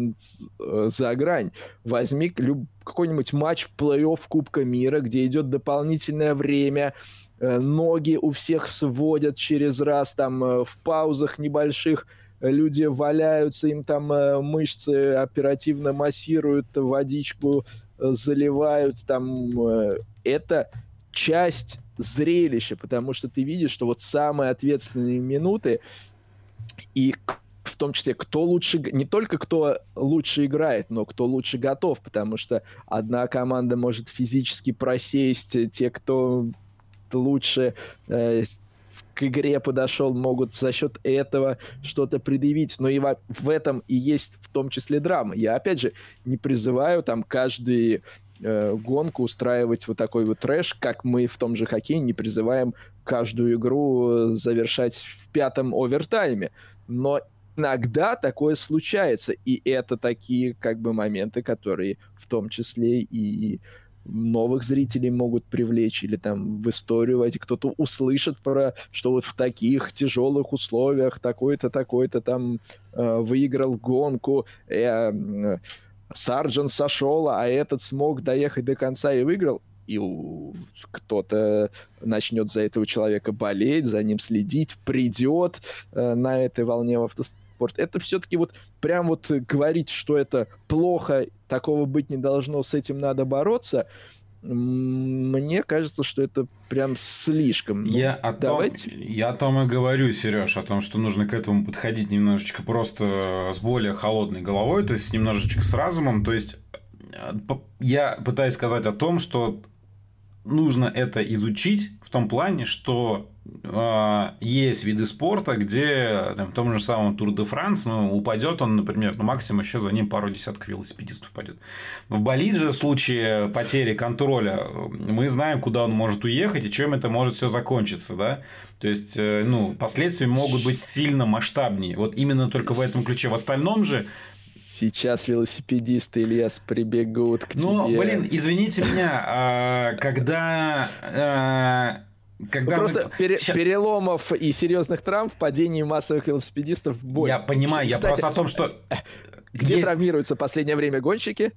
S1: э, за грань. Возьми люб- какой-нибудь матч плей-офф Кубка мира, где идет дополнительное время, ноги у всех сводят через раз, там э, в паузах небольших люди валяются, им там мышцы оперативно массируют, водичку заливают, там это часть зрелища, потому что ты видишь, что вот самые ответственные минуты и в том числе, кто лучше, не только кто лучше играет, но кто лучше готов, потому что одна команда может физически просесть, те, кто лучше э, к игре подошел, могут за счет этого что-то предъявить. Но и в, в этом и есть в том числе драма. Я, опять же, не призываю там каждый э, гонку устраивать вот такой вот трэш, как мы в том же хоккее не призываем каждую игру завершать в пятом овертайме. Но иногда такое случается, и это такие как бы моменты, которые в том числе и новых зрителей могут привлечь или там в историю войти, кто-то услышит про, что вот в таких тяжелых условиях такой-то, такой-то там э, выиграл гонку, э, Сарджан сошел, а этот смог доехать до конца и выиграл. И кто-то начнет за этого человека болеть, за ним следить, придет э, на этой волне в автоспорт спорт. Это все-таки вот прям вот говорить, что это плохо, такого быть не должно, с этим надо бороться, мне кажется, что это прям слишком.
S2: Ну, я, о давайте... том, я о том и говорю, Сереж, о том, что нужно к этому подходить немножечко просто с более холодной головой, то есть немножечко с разумом. То есть э, я пытаюсь сказать о том, что нужно это изучить в том плане, что э, есть виды спорта, где там, в том же самом Тур де Франс, ну, упадет он, например, ну, максимум еще за ним пару десятков велосипедистов упадет. В болидже в случае потери контроля мы знаем, куда он может уехать и чем это может все закончиться, да. То есть, э, ну, последствия могут быть сильно масштабнее. Вот именно только в этом ключе. В остальном же
S1: Сейчас велосипедисты, Ильяс, прибегут к
S2: ну, тебе. Ну, блин, извините меня, а, когда... А,
S1: когда ну, Просто мы... пере- Сейчас... переломов и серьезных травм в падении массовых велосипедистов
S2: более. Я понимаю, я Кстати, просто о том, что...
S1: Где есть... травмируются в последнее время гонщики?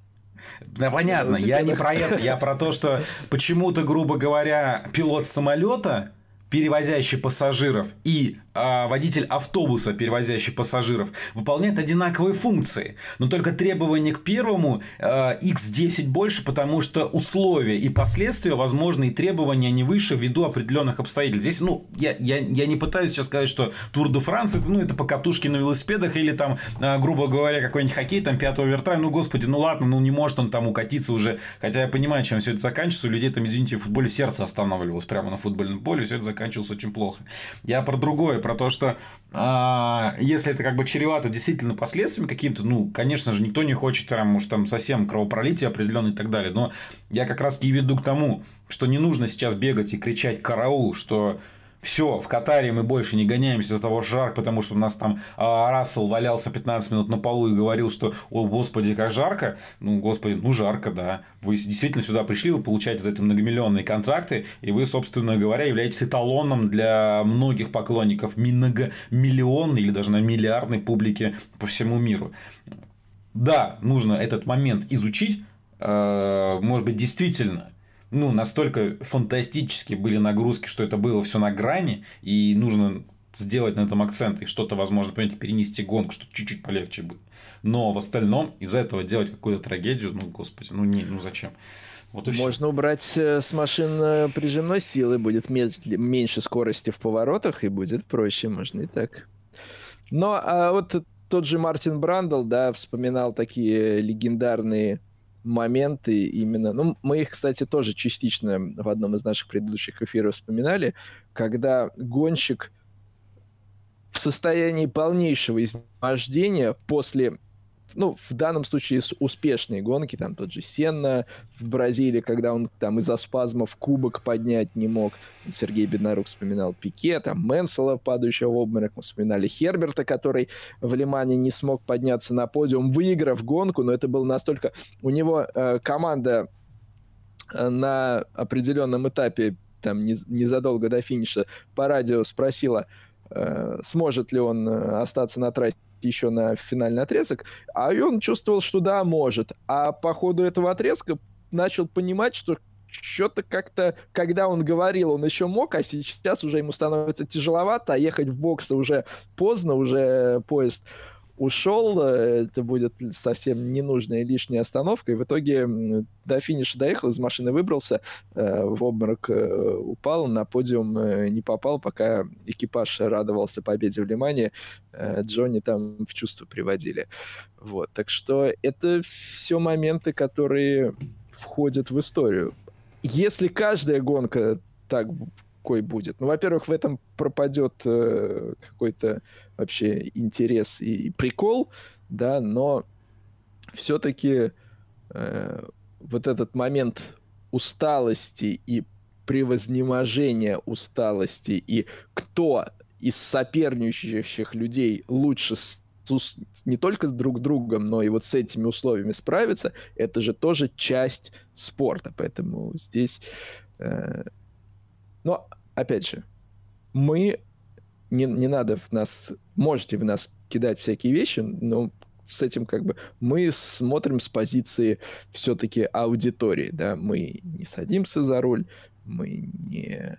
S2: Да понятно, я не про это, я про то, что почему-то, грубо говоря, пилот самолета перевозящий пассажиров, и водитель автобуса, перевозящий пассажиров, выполняют одинаковые функции. Но только требования к первому э, а, x10 больше, потому что условия и последствия, возможные требования не выше ввиду определенных обстоятельств. Здесь, ну, я, я, я не пытаюсь сейчас сказать, что Тур де Франс, это, ну, это покатушки на велосипедах или там, э, грубо говоря, какой-нибудь хоккей, там, пятого вертай. Ну, господи, ну ладно, ну не может он там укатиться уже. Хотя я понимаю, чем все это заканчивается. У людей там, извините, в футболе сердце останавливалось прямо на футбольном поле, все это заканчивалось очень плохо. Я про другое, про то, что а, если это как бы чревато действительно последствиями каким-то, ну, конечно же, никто не хочет, там, может, там совсем кровопролитие определенное и так далее. Но я как раз и веду к тому, что не нужно сейчас бегать и кричать караул, что все, в Катаре мы больше не гоняемся из-за того жарко, потому что у нас там а, Рассел валялся 15 минут на полу и говорил, что, о, господи, как жарко. Ну, господи, ну, жарко, да. Вы действительно сюда пришли, вы получаете за это многомиллионные контракты, и вы, собственно говоря, являетесь эталоном для многих поклонников многомиллионной или даже на миллиардной публики по всему миру. Да, нужно этот момент изучить, э, может быть, действительно ну, настолько фантастически были нагрузки, что это было все на грани, и нужно сделать на этом акцент и что-то, возможно, понимаете, перенести гонку, чтобы чуть-чуть полегче будет. Но в остальном из-за этого делать какую-то трагедию, ну, господи, ну, не, ну зачем?
S1: Вот Можно убрать э, с машин э, прижимной силы, будет меньше скорости в поворотах и будет проще, можно и так. Но а вот тот же Мартин Брандл, да, вспоминал такие легендарные моменты именно... Ну, мы их, кстати, тоже частично в одном из наших предыдущих эфиров вспоминали, когда гонщик в состоянии полнейшего изнемождения после ну, в данном случае успешные гонки, там тот же Сенна в Бразилии, когда он там из-за спазмов кубок поднять не мог. Сергей Беднарук вспоминал Пике, там Мэнсела, падающего в обморок, мы вспоминали Херберта, который в Лимане не смог подняться на подиум, выиграв гонку, но это было настолько... У него э, команда э, на определенном этапе, там, незадолго до финиша, по радио спросила, э, сможет ли он э, остаться на трассе еще на финальный отрезок, а он чувствовал, что да, может. А по ходу этого отрезка начал понимать, что что-то как-то, когда он говорил, он еще мог, а сейчас уже ему становится тяжеловато, а ехать в боксы уже поздно, уже поезд ушел, э, это будет совсем ненужная лишняя остановка, и в итоге до финиша доехал, из машины выбрался, э, в обморок э, упал, на подиум не попал, пока экипаж радовался победе в Лимане, Джонни там в чувство приводили. Вот, так что это все моменты, которые входят в историю. Если каждая гонка так какой будет. Ну, во-первых, в этом пропадет э, какой-то вообще интерес и прикол, да, но все-таки э, вот этот момент усталости и превознеможения усталости и кто из соперничающих людей лучше с, с, не только с друг другом, но и вот с этими условиями справиться, это же тоже часть спорта. Поэтому здесь э, но, опять же, мы... Не, не надо в нас... Можете в нас кидать всякие вещи, но с этим как бы мы смотрим с позиции все-таки аудитории, да, мы не садимся за руль, мы не,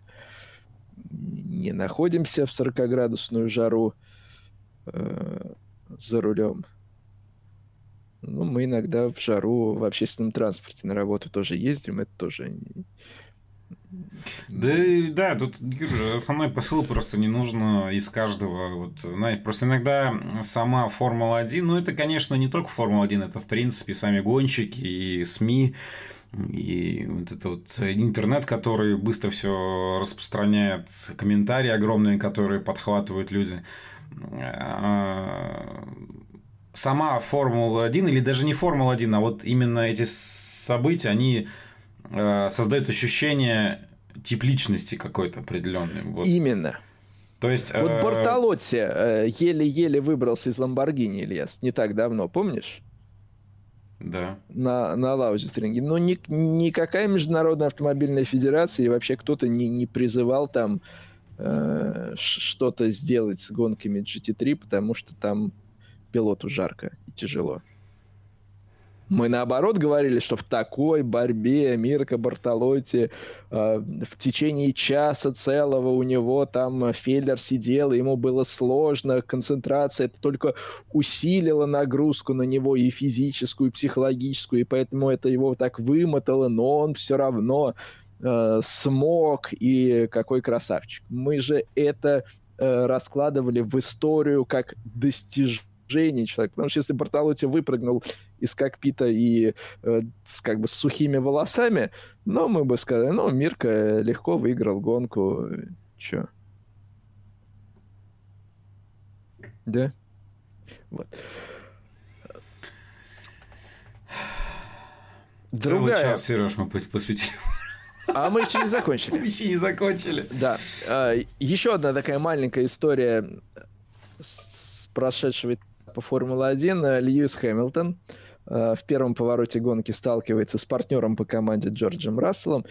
S1: не находимся в 40-градусную жару э, за рулем. Ну, мы иногда в жару в общественном транспорте на работу тоже ездим, это тоже
S2: да, да, тут Юра, основной посыл просто не нужно из каждого. Вот, знаете, просто иногда сама Формула-1, ну это, конечно, не только Формула-1, это, в принципе, сами гонщики и СМИ, и вот это вот интернет, который быстро все распространяет, комментарии огромные, которые подхватывают люди. А, сама Формула-1, или даже не Формула-1, а вот именно эти события, они Э, создает ощущение тип личности какой-то определенный.
S1: Вот. Именно.
S2: То есть,
S1: вот э... Бартолотти э, еле-еле выбрался из Ламборгини, Ильяс, не так давно, помнишь?
S2: Да.
S1: На, на лаузистринге. Но ни, никакая международная автомобильная федерация и вообще кто-то не, не призывал там э, что-то сделать с гонками GT3, потому что там пилоту жарко и тяжело. Мы наоборот говорили, что в такой борьбе Мирка Бартолотти э, в течение часа целого у него там Феллер сидел, ему было сложно, концентрация это только усилила нагрузку на него и физическую, и психологическую, и поэтому это его так вымотало, но он все равно э, смог, и какой красавчик. Мы же это э, раскладывали в историю как достижение движений человек. Потому что если Бартолотти выпрыгнул из кокпита и э, с как бы с сухими волосами, ну, мы бы сказали, ну, Мирка легко выиграл гонку. Чё? Да? Вот.
S2: Другая... Целый час, Сереж, мы посвятили.
S1: А мы еще не закончили. Мы
S2: еще не закончили.
S1: Да. А, еще одна такая маленькая история с прошедшего по Формуле-1 э, Льюис Хэмилтон э, в первом повороте гонки сталкивается с партнером по команде Джорджем Расселом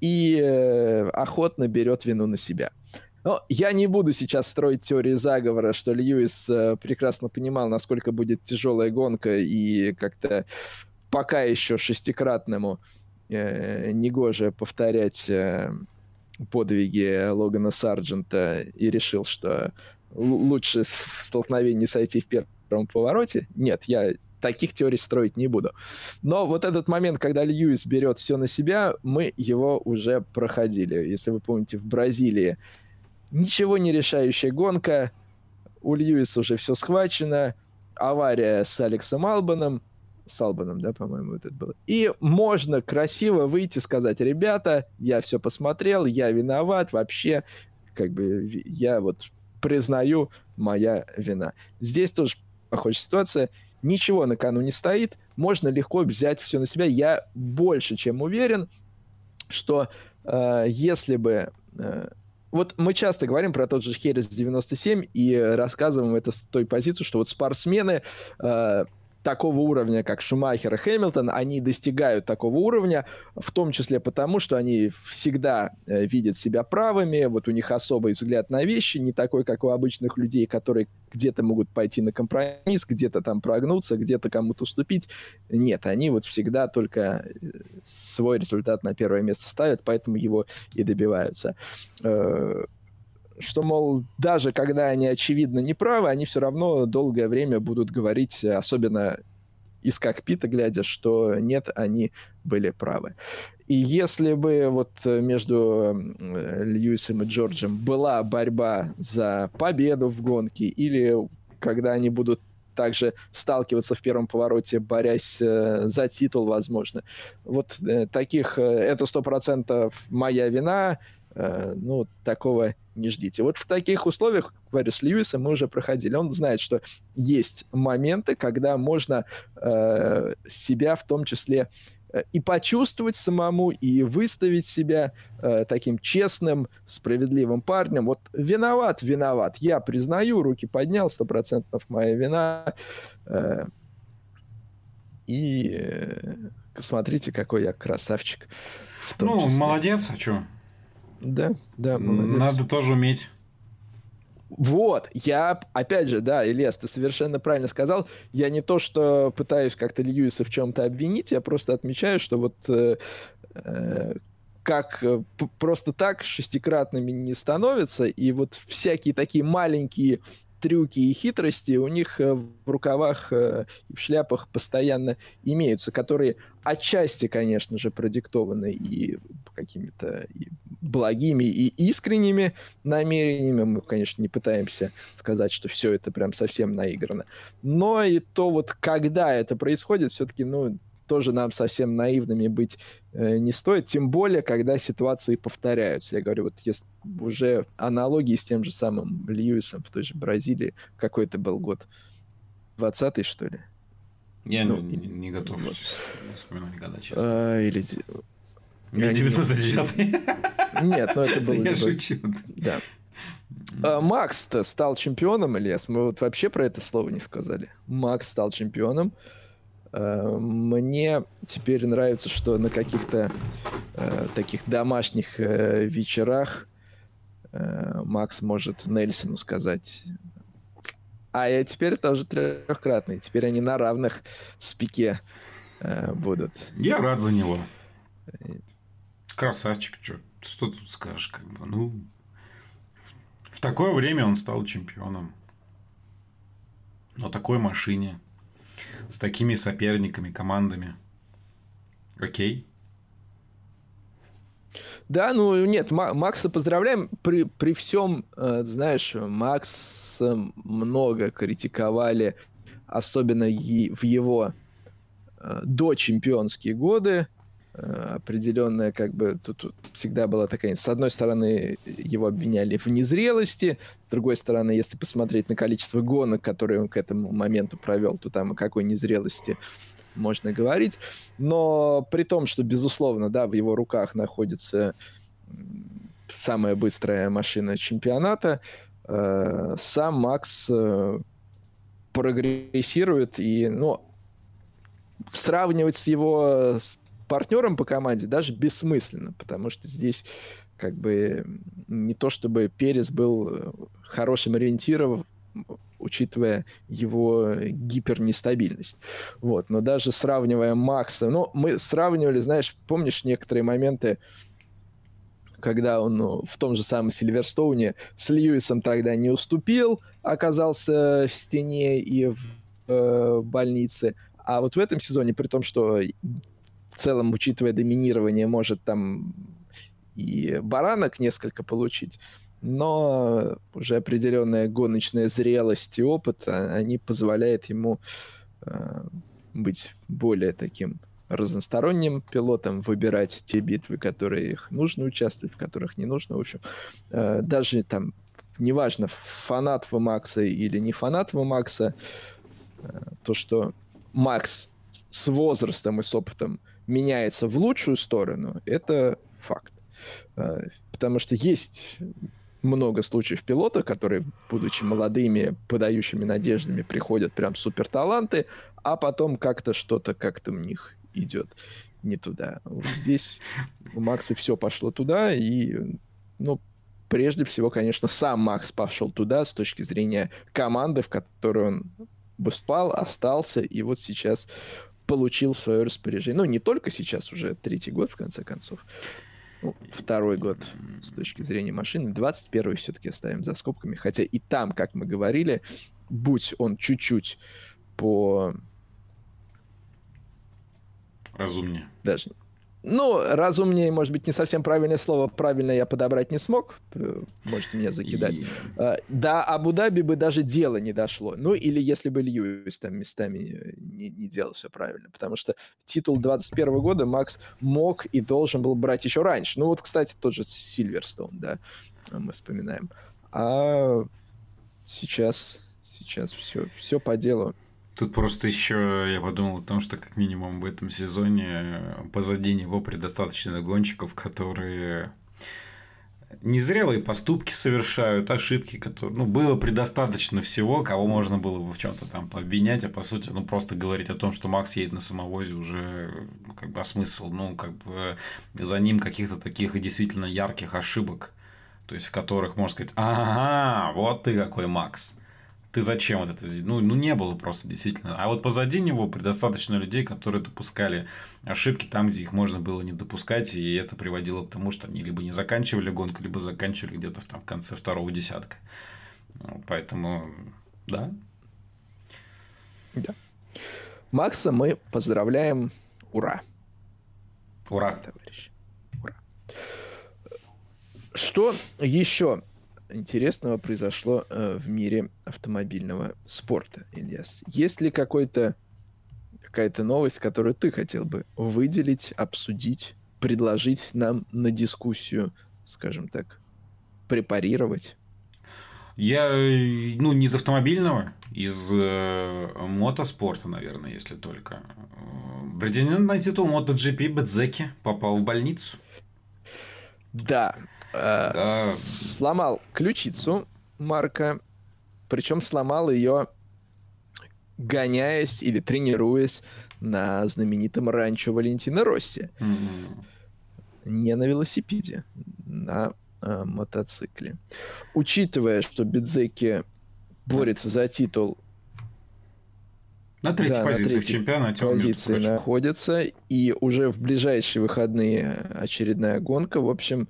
S1: и э, охотно берет вину на себя. Но я не буду сейчас строить теории заговора, что Льюис прекрасно понимал, насколько будет тяжелая гонка, и как-то пока еще шестикратному э, негоже повторять подвиги Логана Сарджента и решил, что лучше в столкновении сойти в первом повороте. Нет, я таких теорий строить не буду. Но вот этот момент, когда Льюис берет все на себя, мы его уже проходили. Если вы помните, в Бразилии ничего не решающая гонка, у Льюиса уже все схвачено, авария с Алексом Албаном, с Албаном, да, по-моему, вот это было. И можно красиво выйти, сказать, ребята, я все посмотрел, я виноват, вообще, как бы, я вот признаю, моя вина. Здесь тоже похожая ситуация. ничего на кону не стоит, можно легко взять все на себя. Я больше чем уверен, что э, если бы... Э, вот мы часто говорим про тот же Херес 97 и рассказываем это с той позиции, что вот спортсмены э, такого уровня, как Шумахер и Хэмилтон, они достигают такого уровня, в том числе потому, что они всегда э, видят себя правыми, вот у них особый взгляд на вещи, не такой, как у обычных людей, которые где-то могут пойти на компромисс, где-то там прогнуться, где-то кому-то уступить. Нет, они вот всегда только э, свой результат на первое место ставят, поэтому его и добиваются. Э, что, мол, даже когда они очевидно неправы, они все равно долгое время будут говорить, особенно из кокпита глядя, что нет, они были правы. И если бы вот между Льюисом и Джорджем была борьба за победу в гонке, или когда они будут также сталкиваться в первом повороте, борясь э, за титул, возможно. Вот э, таких, э, это сто процентов моя вина, Э, ну, такого не ждите. Вот в таких условиях, говорю, с Льюисом мы уже проходили. Он знает, что есть моменты, когда можно э, себя в том числе э, и почувствовать самому, и выставить себя э, таким честным, справедливым парнем. Вот виноват, виноват. Я признаю, руки поднял, сто процентов моя вина. Э, и э, смотрите, какой я красавчик.
S2: Ну, числе. молодец, а что?
S1: Да, да, молодец.
S2: Надо тоже уметь.
S1: Вот, я, опять же, да, Ильяс, ты совершенно правильно сказал. Я не то, что пытаюсь как-то Льюиса в чем-то обвинить, я просто отмечаю, что вот э, э, как э, просто так шестикратными не становятся, и вот всякие такие маленькие трюки и хитрости у них в рукавах и в шляпах постоянно имеются, которые отчасти, конечно же, продиктованы и какими-то благими и искренними намерениями. Мы, конечно, не пытаемся сказать, что все это прям совсем наиграно. Но и то вот, когда это происходит, все-таки, ну, тоже нам совсем наивными быть э, не стоит, тем более, когда ситуации повторяются. Я говорю, вот если уже аналогии с тем же самым Льюисом в той же Бразилии, какой это был год? 20-й, что ли?
S2: Я ну, не, не готов вот. вспоминать года, честно.
S1: А, или...
S2: Или 99-й?
S1: Нет, ну это было...
S2: Я шучу.
S1: Да. А, Макс-то стал чемпионом, Ильяс. Мы вот вообще про это слово не сказали. Макс стал чемпионом. Э, мне теперь нравится, что на каких-то э, таких домашних э, вечерах Макс может Нельсону сказать. А я теперь тоже трехкратный. Теперь они на равных с Пике э, будут.
S2: Я рад за него. Красавчик, что, что тут скажешь, как бы, ну, в такое время он стал чемпионом. На такой машине с такими соперниками, командами. Окей.
S1: Да, ну нет, Макса поздравляем. При, при всем, э, знаешь, Макс много критиковали, особенно в его э, дочемпионские годы. Определенная, как бы, тут, тут всегда была такая... С одной стороны, его обвиняли в незрелости, с другой стороны, если посмотреть на количество гонок, которые он к этому моменту провел, то там о какой незрелости можно говорить. Но при том, что, безусловно, да, в его руках находится самая быстрая машина чемпионата, э, сам Макс э, прогрессирует и, ну, сравнивать с его партнером по команде даже бессмысленно, потому что здесь как бы не то чтобы Перес был э, хорошим ориентиром, учитывая его гипернестабильность. Вот. Но даже сравнивая Макса, ну, мы сравнивали, знаешь, помнишь некоторые моменты, когда он ну, в том же самом Сильверстоуне с Льюисом тогда не уступил, оказался в стене и в э, больнице. А вот в этом сезоне, при том, что в целом, учитывая доминирование, может там и баранок несколько получить, но уже определенная гоночная зрелость и опыт, а, они позволяют ему э, быть более таким разносторонним пилотом, выбирать те битвы, которые их нужно участвовать, в которых не нужно. В общем, э, даже там, неважно, фанат вы Макса или не фанат вы Макса, то, что Макс с возрастом и с опытом меняется в лучшую сторону, это факт. Потому что есть много случаев пилота, которые, будучи молодыми, подающими надеждами, приходят прям супер таланты, а потом как-то что-то как-то у них идет не туда. Здесь у Макса все пошло туда, и, ну, прежде всего, конечно, сам Макс пошел туда с точки зрения команды, в которой он выступал, остался, и вот сейчас получил свое распоряжение. Ну, не только сейчас, уже третий год, в конце концов. Ну, второй год с точки зрения машины. 21 все-таки оставим за скобками. Хотя и там, как мы говорили, будь он чуть-чуть по...
S2: Разумнее.
S1: Даже ну, разумнее, может быть, не совсем правильное слово. Правильно я подобрать не смог. Можете меня закидать. А, да, Абу-Даби бы даже дело не дошло. Ну, или если бы Льюис там местами не, не делал все правильно. Потому что титул 21 года Макс мог и должен был брать еще раньше. Ну, вот, кстати, тот же Сильверстоун, да, мы вспоминаем. А сейчас, сейчас все, все по делу.
S2: Тут просто еще я подумал о том, что как минимум в этом сезоне позади него предостаточно гонщиков, которые незрелые поступки совершают, ошибки, которые... Ну, было предостаточно всего, кого можно было бы в чем то там пообвинять, а по сути, ну, просто говорить о том, что Макс едет на самовозе уже, ну, как бы, а смысл, ну, как бы, за ним каких-то таких действительно ярких ошибок, то есть, в которых можно сказать, ага, вот ты какой Макс ты зачем вот это Ну, ну, не было просто действительно. А вот позади него предостаточно людей, которые допускали ошибки там, где их можно было не допускать, и это приводило к тому, что они либо не заканчивали гонку, либо заканчивали где-то в, там, в конце второго десятка. Ну, поэтому, да.
S1: Да. Макса мы поздравляем. Ура.
S2: Ура.
S1: Товарищ. Ура. Что еще интересного произошло э, в мире автомобильного спорта, Ильяс? Есть ли какой-то какая-то новость, которую ты хотел бы выделить, обсудить, предложить нам на дискуссию, скажем так, препарировать?
S2: Я, ну, не из автомобильного, из э, мотоспорта, наверное, если только. Претендент на титул MotoGP Бедзеки попал в больницу.
S1: Да, Э, сломал ключицу Марка, причем сломал ее, гоняясь или тренируясь на знаменитом ранчо Валентина Росси. Не на велосипеде, на э, мотоцикле. Учитывая, что Бидзеки борется за титул
S2: на третьей да, позиции на третьей в чемпионате
S1: позиции находится, и уже в ближайшие выходные очередная гонка. В общем,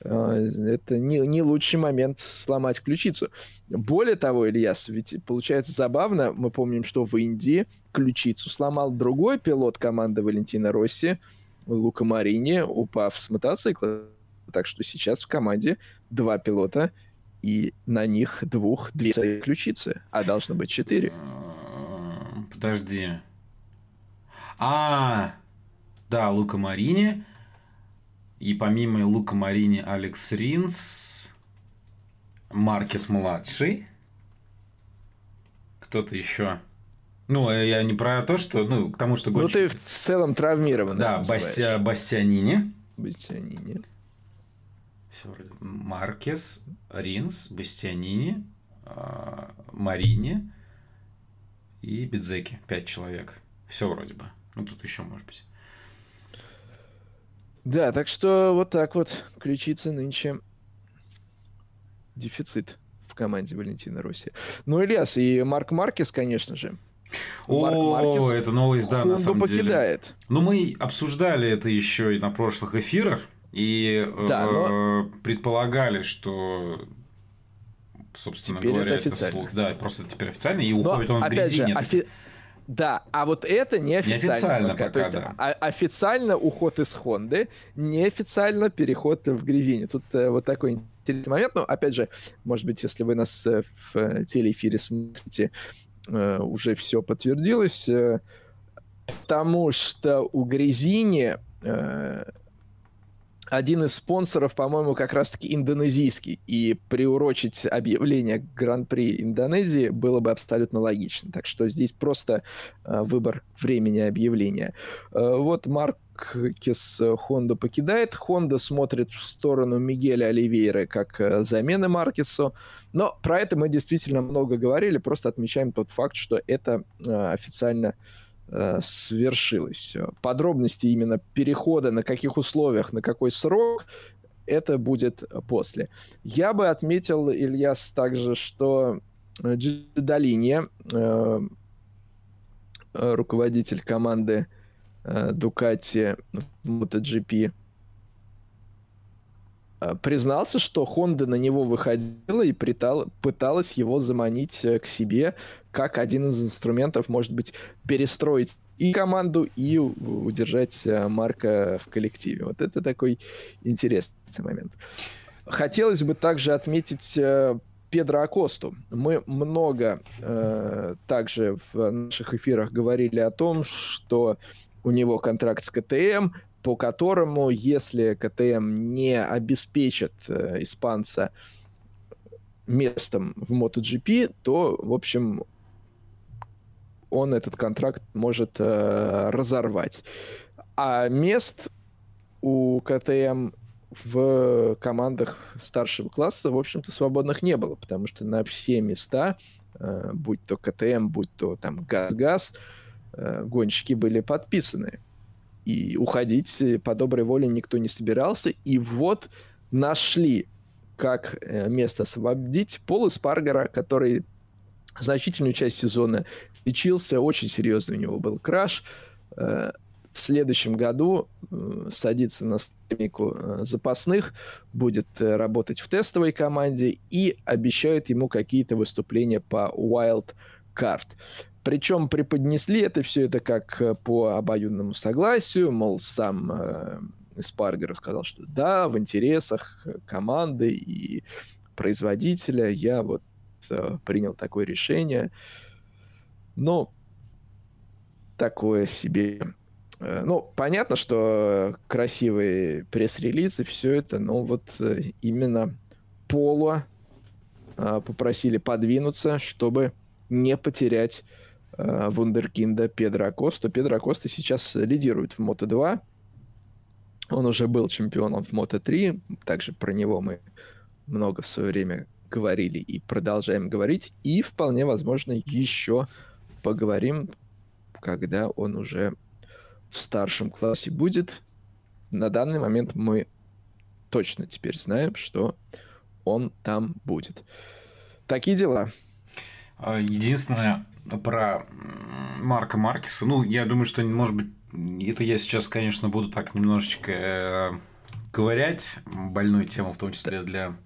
S1: это не, не лучший момент сломать ключицу. Более того, Ильяс, ведь получается забавно, мы помним, что в Индии ключицу сломал другой пилот команды Валентина Росси, Лука Марини, упав с мотоцикла. Так что сейчас в команде два пилота, и на них двух две ключицы, а должно быть четыре.
S2: А, подожди. А, да, Лука Марини, и помимо Лука Марини, Алекс Ринс, Маркес младший, кто-то еще. Ну, э, я не про то, что, ну, к тому, что
S1: гонщик... Ну, ты в целом травмирован.
S2: Да, Бастя... Бастианини.
S1: Бастианини.
S2: Все вроде. Маркес, Ринс, Бастианини, э, Марини и Бидзеки. Пять человек. Все вроде бы. Ну, тут еще, может быть.
S1: Да, так что вот так вот ключица нынче дефицит в команде Валентина Росси. Ну, Ильяс, и Марк Маркес, конечно же.
S2: О, это новость, да, на самом покидает. деле. Ну, мы обсуждали это еще и на прошлых эфирах, и да, э, но... предполагали, что собственно теперь говоря, это, это слух. Да, просто теперь официально, и уходит но, он в грязине. Же, офи...
S1: Да, а вот это неофициально.
S2: Неофициально пока. пока То есть
S1: да. А, официально уход из Хонды, неофициально переход в Грязине. Тут э, вот такой интересный момент. Но, опять же, может быть, если вы нас э, в э, телеэфире смотрите, э, уже все подтвердилось. Э, потому что у Грязини э, один из спонсоров, по-моему, как раз-таки индонезийский. И приурочить объявление Гран-при Индонезии было бы абсолютно логично. Так что здесь просто э, выбор времени объявления. Э, вот Марк Кис Хонду покидает. Хонда смотрит в сторону Мигеля Оливейра как э, замены Маркесу. Но про это мы действительно много говорили. Просто отмечаем тот факт, что это э, официально свершилось. Подробности именно перехода, на каких условиях, на какой срок, это будет после. Я бы отметил, Ильяс, также, что Джидалинья, э, руководитель команды э, Ducati в MotoGP, э, признался, что Honda на него выходила и притал, пыталась его заманить э, к себе как один из инструментов, может быть, перестроить и команду, и удержать э, Марка в коллективе. Вот это такой интересный момент. Хотелось бы также отметить э, Педро Акосту. Мы много э, также в наших эфирах говорили о том, что у него контракт с КТМ, по которому, если КТМ не обеспечит э, испанца местом в MotoGP, то, в общем, он этот контракт может э, разорвать. А мест у КТМ в командах старшего класса, в общем-то, свободных не было, потому что на все места, э, будь то КТМ, будь то там ГАЗ-ГАЗ, э, гонщики были подписаны. И уходить по доброй воле никто не собирался. И вот нашли, как э, место освободить Пола Спаргера, который значительную часть сезона лечился, очень серьезный у него был краш. Э, в следующем году э, садится на скамейку э, запасных, будет работать в тестовой команде и обещают ему какие-то выступления по Wild Card. Причем преподнесли это все это как по обоюдному согласию, мол, сам э, Спаргер сказал, что да, в интересах команды и производителя я вот э, принял такое решение. Ну, такое себе. Э, ну, понятно, что красивые пресс-релизы, все это, но вот э, именно Поло э, попросили подвинуться, чтобы не потерять вундеркинда Педро Акоста. Педро Акоста сейчас лидирует в Мото-2. Он уже был чемпионом в Мото-3. Также про него мы много в свое время говорили и продолжаем говорить. И вполне возможно еще поговорим, когда он уже в старшем классе будет. На данный момент мы точно теперь знаем, что он там будет. Такие дела.
S2: А, единственное про Марка Маркеса, ну, я думаю, что, может быть, это я сейчас, конечно, буду так немножечко э, ковырять больную тему, в том числе для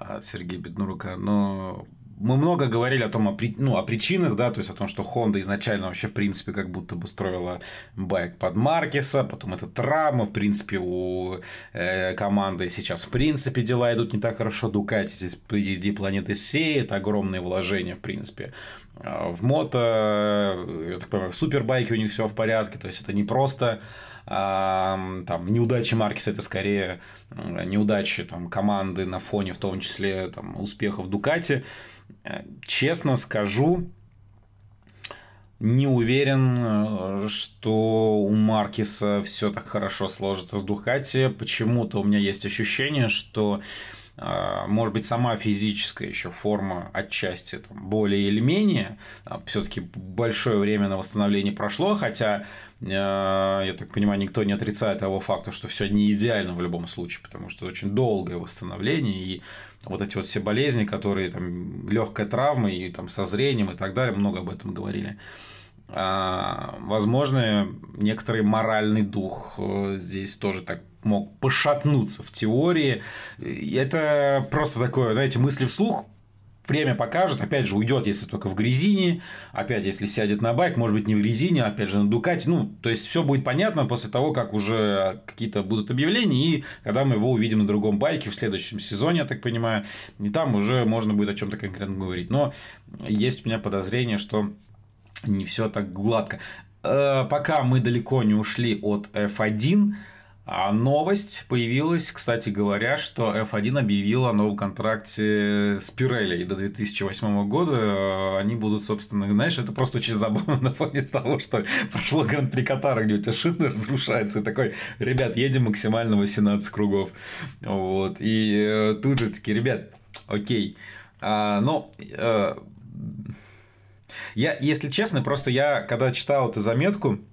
S2: э, Сергея Беднурука, но мы много говорили о том, о, при, ну, о причинах, да, то есть о том, что Honda изначально вообще, в принципе, как будто бы строила байк под Маркеса, потом это травма, в принципе, у э, команды сейчас, в принципе, дела идут не так хорошо, Дукати здесь впереди планеты Сей, это огромные вложения, в принципе. А в мото, я так понимаю, в супербайке у них все в порядке, то есть это не просто там, неудачи Маркеса это скорее неудачи там, команды на фоне, в том числе там, успехов Дукати. Э, честно скажу, не уверен, э, что у Маркиса все так хорошо сложится с Духати. Почему-то у меня есть ощущение, что э, может быть, сама физическая еще форма отчасти там, более или менее. Все-таки большое время на восстановление прошло, хотя, я так понимаю, никто не отрицает того факта, что все не идеально в любом случае, потому что очень долгое восстановление, и вот эти вот все болезни, которые там легкая травма и там со зрением и так далее, много об этом говорили. А, возможно, некоторый моральный дух э, здесь тоже так мог пошатнуться в теории. Это просто такое, знаете, мысли вслух, Время покажет, опять же, уйдет, если только в грязине, опять, если сядет на байк, может быть, не в грязине, опять же, на Дукате. Ну, то есть, все будет понятно после того, как уже какие-то будут объявления, и когда мы его увидим на другом байке в следующем сезоне, я так понимаю, и там уже можно будет о чем-то конкретно говорить. Но есть у меня подозрение, что не все так гладко. Э, пока мы далеко не ушли от F1, А новость появилась, кстати говоря, что F1 объявила о новом контракте с Pirelli до 2008 года. Э, они будут, собственно, знаешь, это просто очень забавно на фоне того, что прошло Гран-при Катара, где у тебя шины разрушается, и такой, ребят, едем максимально 18 кругов. Вот. И э, тут же такие, ребят, окей. А, но э, я, если честно, просто я, когда читал эту заметку, а,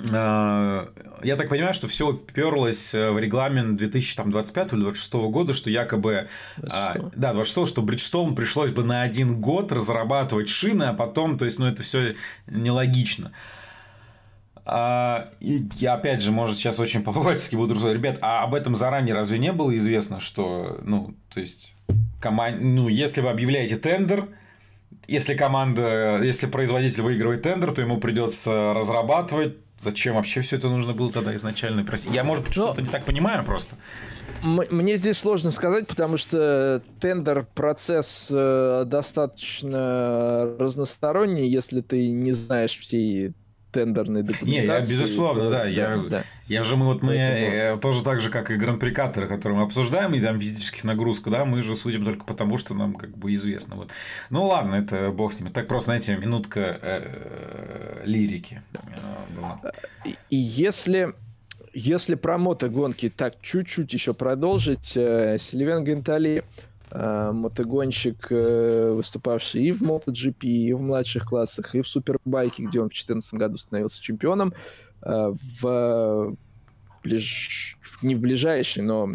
S2: я так понимаю, что все уперлось э, в регламент 2025 или 2026 года, что якобы... 26. А, да, 26 что Бриджстоун пришлось бы на один год разрабатывать шины, а потом, то есть, ну, это все нелогично. А, и я, опять же, может, сейчас очень по-бывательски буду рассказывать, ребят, а об этом заранее разве не было известно, что, ну, то есть, команд... ну, если вы объявляете тендер, если команда, если производитель выигрывает тендер, то ему придется разрабатывать Зачем вообще все это нужно было тогда изначально? Прости. Я, может быть, ну, что-то не так понимаю просто.
S1: Мне здесь сложно сказать, потому что тендер процесс э, достаточно разносторонний, если ты не знаешь всей тендерной документации.
S2: Не, я, безусловно, да. да, я, да. я же мы вот мы Поэтому... Э, тоже так же, как и гран-при Каттера, который мы обсуждаем, и там физических нагрузка, да, мы же судим только потому, что нам как бы известно. Вот. Ну ладно, это бог с ними. Так просто, знаете, минутка э, э, лирики
S1: была. И если если про мотогонки так чуть-чуть еще продолжить, Сильвен Гентали мотогонщик, э, выступавший и в MotoGP, и в младших классах, и в Супербайке, где он в 2014 году становился чемпионом, э, в ближ... не в ближайший, но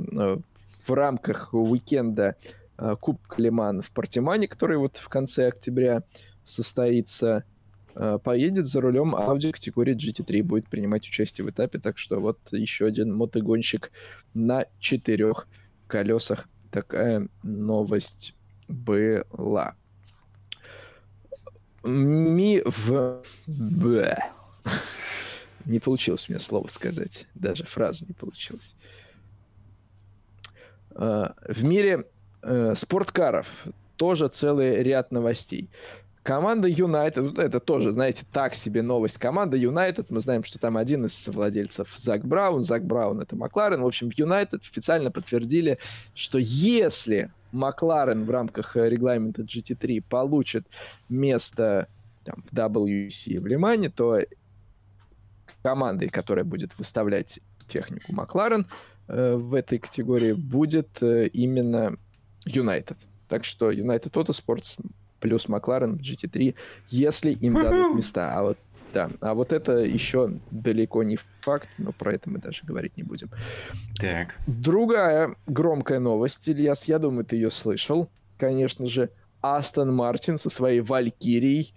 S1: в рамках уикенда Кубка Лиман в Портимане, который вот в конце октября состоится, поедет за рулем Audi категории GT3, будет принимать участие в этапе, так что вот еще один мотогонщик на четырех колесах такая новость была. Ми в... Б. Не получилось мне слово сказать. Даже фразу не получилось. А, в мире э, спорткаров тоже целый ряд новостей. Команда Юнайтед, это тоже, знаете, так себе новость. Команда Юнайтед, мы знаем, что там один из владельцев Зак Браун. Зак Браун это Макларен. В общем, Юнайтед официально подтвердили, что если Макларен в рамках регламента GT3 получит место там, в WC в Лимане, то командой, которая будет выставлять технику Макларен э, в этой категории, будет э, именно Юнайтед. Так что United Autosports плюс Макларен в GT3, если им дадут места. А вот да, а вот это еще далеко не факт, но про это мы даже говорить не будем.
S2: Так.
S1: Другая громкая новость, Ильяс, я думаю, ты ее слышал. Конечно же, Астон Мартин со своей Валькирией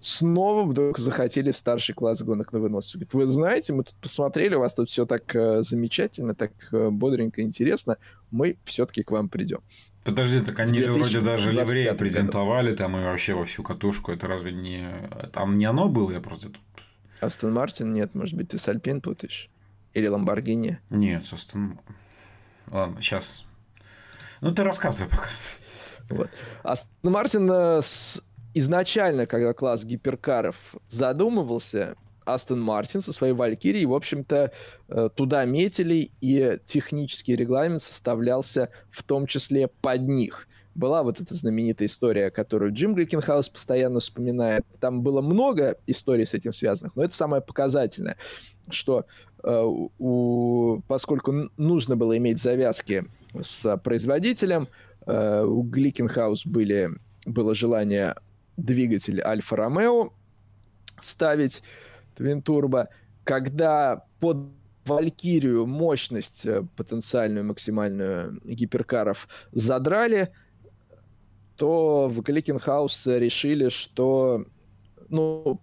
S1: снова вдруг захотели в старший класс гонок на вынос. Говорит, вы знаете, мы тут посмотрели, у вас тут все так э, замечательно, так э, бодренько, интересно, мы все-таки к вам придем.
S2: Подожди, так они же вроде даже ливреи презентовали там и вообще во всю катушку. Это разве не... Там не оно было? Я просто...
S1: Астон Мартин? Нет, может быть, ты с Альпин путаешь? Или Ламборгини?
S2: Нет, с Астон... Ладно, сейчас... Ну, ты рассказывай пока.
S1: Вот. Астон Мартин э, с... изначально, когда класс гиперкаров задумывался, Астон Мартин со своей Валькирией, в общем-то, э, туда метили, и технический регламент составлялся в том числе под них. Была вот эта знаменитая история, которую Джим Гликенхаус постоянно вспоминает. Там было много историй с этим связанных, но это самое показательное, что э, у, поскольку нужно было иметь завязки с производителем, э, у Гликенхаус были, было желание двигатель Альфа-Ромео ставить, Turbo, когда под Валькирию мощность э, потенциальную, максимальную гиперкаров задрали, то в Гликенхаус решили, что ну,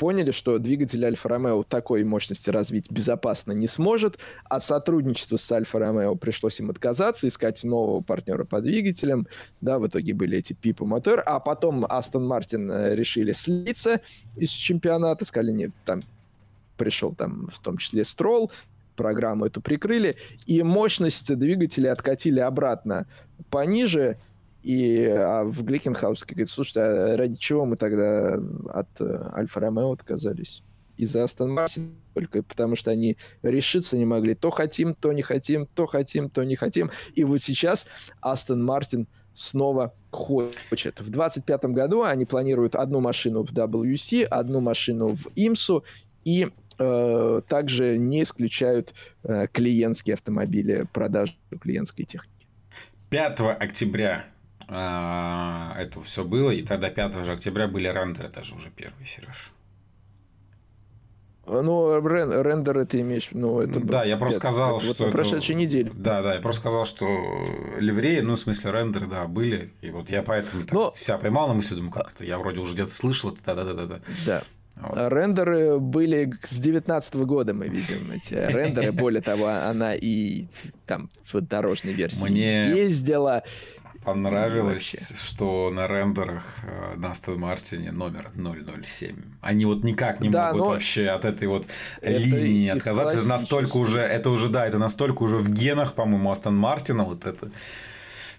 S1: поняли, что двигатель Альфа-Ромео такой мощности развить безопасно не сможет. От сотрудничества с Альфа-Ромео пришлось им отказаться, искать нового партнера по двигателям. Да, в итоге были эти Пипа Мотор. А потом Астон Мартин э, решили слиться из чемпионата. Сказали, нет, там пришел там в том числе Строл, программу эту прикрыли, и мощность двигателя откатили обратно пониже, и а в Гликенхаус говорит, слушайте, а ради чего мы тогда от э, Альфа Ромео отказались? из-за Астон Мартин, только потому что они решиться не могли. То хотим, то не хотим, то хотим, то не хотим. И вот сейчас Астон Мартин снова хочет. В 2025 году они планируют одну машину в WC, одну машину в IMSU и э, также не исключают э, клиентские автомобили, продажу клиентской техники.
S2: 5 октября э, это все было, и тогда 5 же октября были рендеры даже уже первые, Сереж.
S1: Ну, рен, рендеры ты имеешь, ну, это...
S2: Да, я просто сказал,
S1: вот
S2: что...
S1: Вот прошедшей неделе.
S2: Да, да, я просто сказал, что ливреи, ну, в смысле, рендеры, да, были, и вот я поэтому Но... себя поймал на мысли, думаю, как это, я вроде уже где-то слышал это, да-да-да-да.
S1: Да. Вот. Рендеры были с 19 года, мы видим эти рендеры. Более того, она и там в дорожной версии Мне... ездила.
S2: Понравилось, что на рендерах э, на Астон Мартине номер 007. Они вот никак не да, могут вообще от этой вот линии отказаться. Это настолько уже, это уже, да, это настолько уже в генах, по-моему, Астон Мартина вот это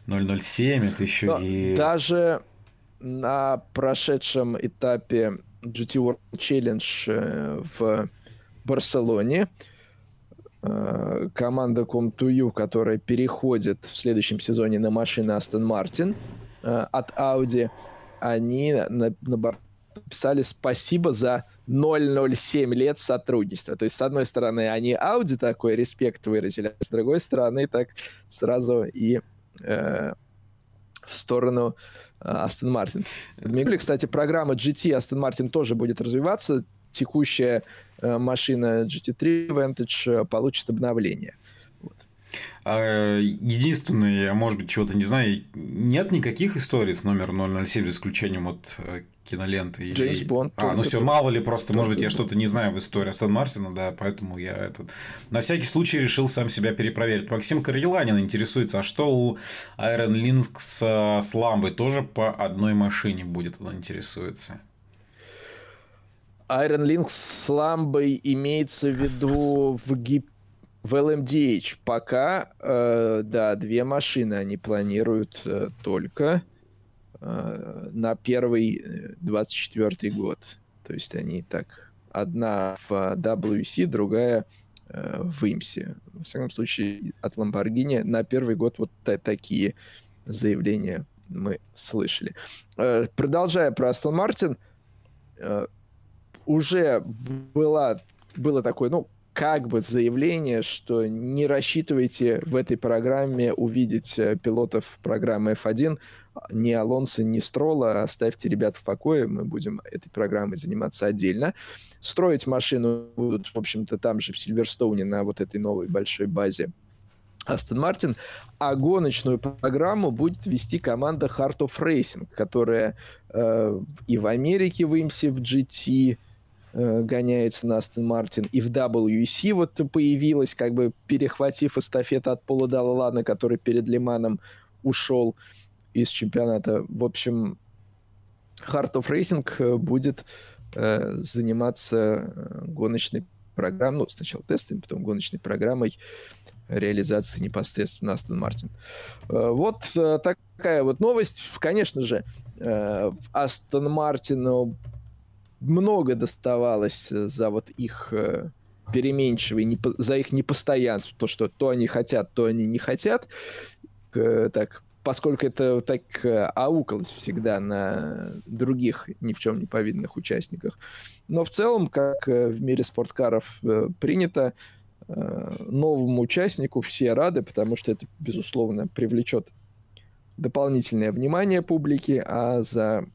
S2: 007, это еще но и...
S1: Даже на прошедшем этапе GT World Challenge э, в Барселоне. Э, команда Com2U, которая переходит в следующем сезоне на машины Aston Martin э, от Audi, они на, на писали спасибо за 007 лет сотрудничества. То есть, с одной стороны, они Audi такой респект выразили, а с другой стороны, так сразу и э, в сторону Астон Мартин. Мигли, кстати, программа GT Астон Мартин тоже будет развиваться. Текущая э, машина GT3 Vantage э, получит обновление.
S2: А, единственное, может быть, чего-то не знаю, нет никаких историй с номером 007 за исключением от э, киноленты.
S1: Джеймс Бонд.
S2: А, ну все, мало ли просто, может быть, я что-то не знаю в истории Астон Мартина, да, поэтому я этот... На всякий случай решил сам себя перепроверить. Максим Кареланин интересуется, а что у Iron Lynx с, с Ламбой тоже по одной машине будет, он интересуется.
S1: Iron Lynx с Ламбой имеется в виду в гип в LMDH пока, э, да, две машины они планируют э, только э, на первый 24 год. То есть они так, одна в WC, другая э, в IMSI. В всяком случае, от Lamborghini на первый год вот такие заявления мы слышали. Э, продолжая про Aston Martin, э, уже была, было такое, ну, как бы заявление, что не рассчитывайте в этой программе увидеть э, пилотов программы F1, ни Алонса, ни Строла, оставьте ребят в покое, мы будем этой программой заниматься отдельно. Строить машину будут, в общем-то, там же, в Сильверстоуне, на вот этой новой большой базе Астон Мартин, а гоночную программу будет вести команда Heart of Racing, которая э, и в Америке в IMSI, в GT, э, гоняется на Астон Мартин, и в WEC вот появилась, как бы перехватив эстафету от Пола Даллана, который перед Лиманом ушел из чемпионата. В общем, Heart of Racing э, будет э, заниматься э, гоночной программой, ну, сначала тестами, потом гоночной программой реализации непосредственно Астон Мартин. Вот такая вот новость. Конечно же, Астон Мартину много доставалось за вот их переменчивый, за их непостоянство, то, что то они хотят, то они не хотят. Так, поскольку это так э, аукалось всегда на других ни в чем не повинных участниках. Но в целом, как э, в мире спорткаров э, принято, новому участнику все рады, потому что это, безусловно, привлечет дополнительное внимание публики, а за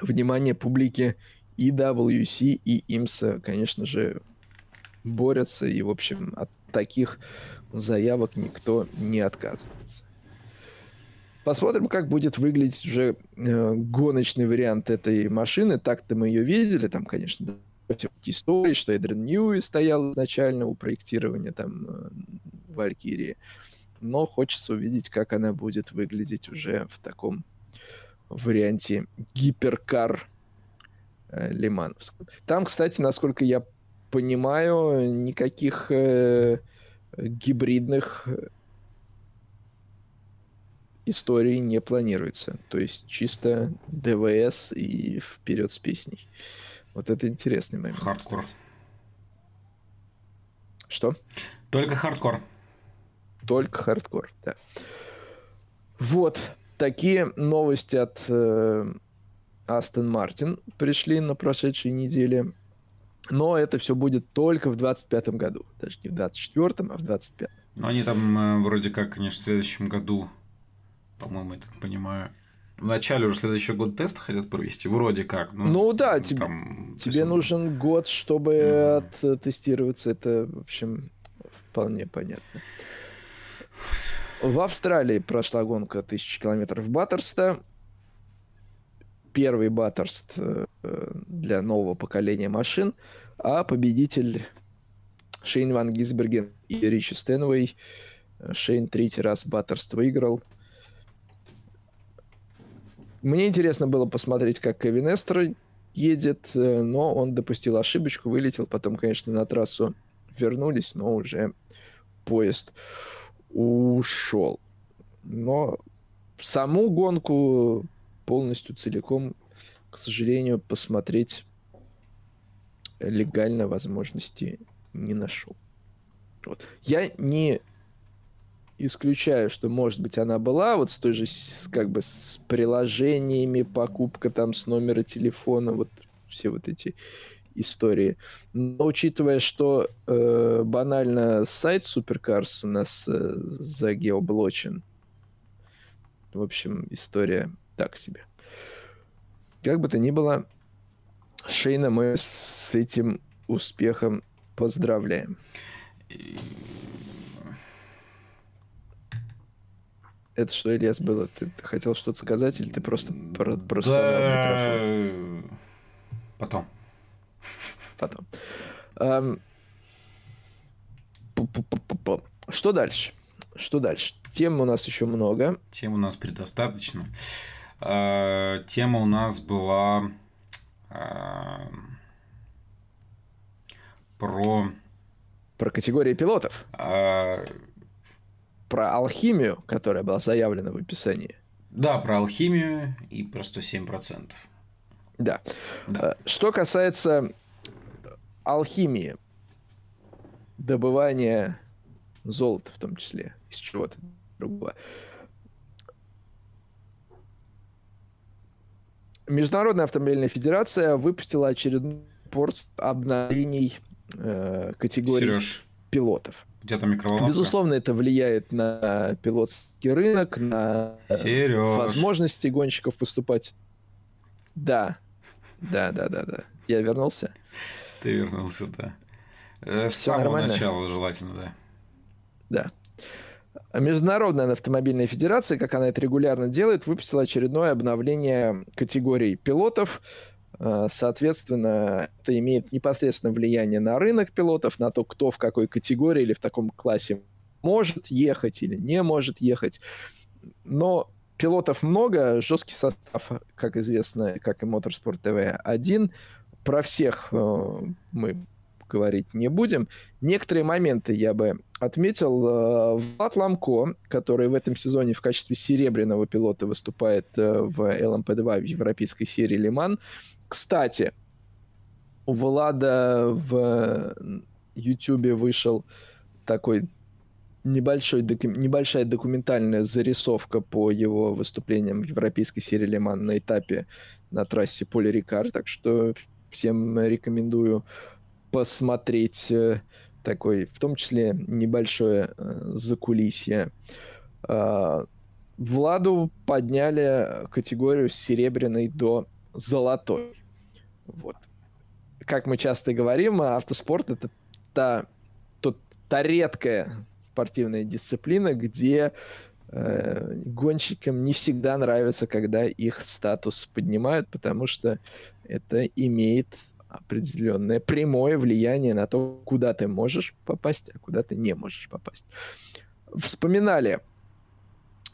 S1: внимание публики и WC, и IMSA, конечно же, борются, и, в общем, от таких заявок никто не отказывается. Посмотрим, как будет выглядеть уже э, гоночный вариант этой машины. Так-то мы ее видели. Там, конечно, истории, что Эдрин Ньюи стоял изначально у проектирования там э, Валькирии. Но хочется увидеть, как она будет выглядеть уже в таком варианте гиперкар Лимановском. Там, кстати, насколько я понимаю, никаких э, гибридных истории не планируется. То есть чисто ДВС и вперед с песней. Вот это интересный момент.
S2: Хардкор.
S1: Кстати. Что?
S2: Только хардкор.
S1: Только хардкор, да. Вот такие новости от э, Астон Мартин пришли на прошедшей неделе. Но это все будет только в 25 году. Даже не в 24, а в 25.
S2: Ну, они там э, вроде как, конечно, в следующем году, по-моему, я так понимаю, в начале уже следующего года тест хотят провести, вроде как.
S1: Ну, ну да, тебе, там, тебе есть... нужен год, чтобы mm. оттестироваться. Это, в общем, вполне понятно. В Австралии прошла гонка 1000 километров Баттерста. Первый Баттерст э, для нового поколения машин, а победитель Шейн Ван Гисберген и Ричи Стэнвей. Шейн третий раз Баттерст выиграл. Мне интересно было посмотреть, как Кевин Эстер едет, э, но он допустил ошибочку, вылетел. Потом, конечно, на трассу вернулись, но уже поезд ушел. Но саму гонку полностью целиком, к сожалению, посмотреть легально возможности не нашел. Вот. Я не исключаю, что, может быть, она была вот с той же, как бы, с приложениями, покупка там с номера телефона, вот все вот эти истории. Но учитывая, что э, банально сайт Supercars у нас э, загеоблочен, в общем, история так себе. Как бы то ни было, Шейна мы с этим успехом поздравляем. Это что, Ильяс, было? Ты, ты хотел что-то сказать или ты просто про просто да...
S2: микрофон? Потом.
S1: Потом. Um, что дальше? Что дальше? Тем у нас еще много.
S2: Тем у нас предостаточно. Uh, тема у нас была uh, про...
S1: Про категории пилотов.
S2: Uh,
S1: про алхимию, которая была заявлена в описании.
S2: Да, про алхимию и про 107%.
S1: Да. да. Что касается алхимии, добывания золота в том числе, из чего-то другого. Международная автомобильная федерация выпустила очередной порт обновлений э, категории Сереж, пилотов.
S2: Где-то микроволновка.
S1: Безусловно, это влияет на пилотский рынок, на
S2: Сереж.
S1: возможности гонщиков выступать. Да, да, да, да, да. Я вернулся.
S2: Ты вернулся, да. Э, с Все самого нормально? начала желательно, да.
S1: Да. Международная автомобильная федерация, как она это регулярно делает, выпустила очередное обновление категорий пилотов. Э, соответственно, это имеет непосредственное влияние на рынок пилотов, на то, кто в какой категории или в таком классе может ехать или не может ехать. Но пилотов много, жесткий состав, как известно, как и Motorsport TV 1. Про всех э, мы говорить не будем. Некоторые моменты я бы отметил. Э, Влад Ламко, который в этом сезоне в качестве серебряного пилота выступает э, в LMP2 в европейской серии Лиман. Кстати, у Влада в YouTube вышел такой небольшой доку... небольшая документальная зарисовка по его выступлениям в европейской серии Лиман на этапе на трассе Поли Рикар, так что всем рекомендую посмотреть э, такой, в том числе небольшое э, закулисье. Э, Владу подняли категорию с серебряной до золотой. Вот. Как мы часто говорим, автоспорт это та, тот, та редкая спортивная дисциплина, где э, гонщикам не всегда нравится, когда их статус поднимают, потому что это имеет определенное прямое влияние на то, куда ты можешь попасть, а куда ты не можешь попасть. Вспоминали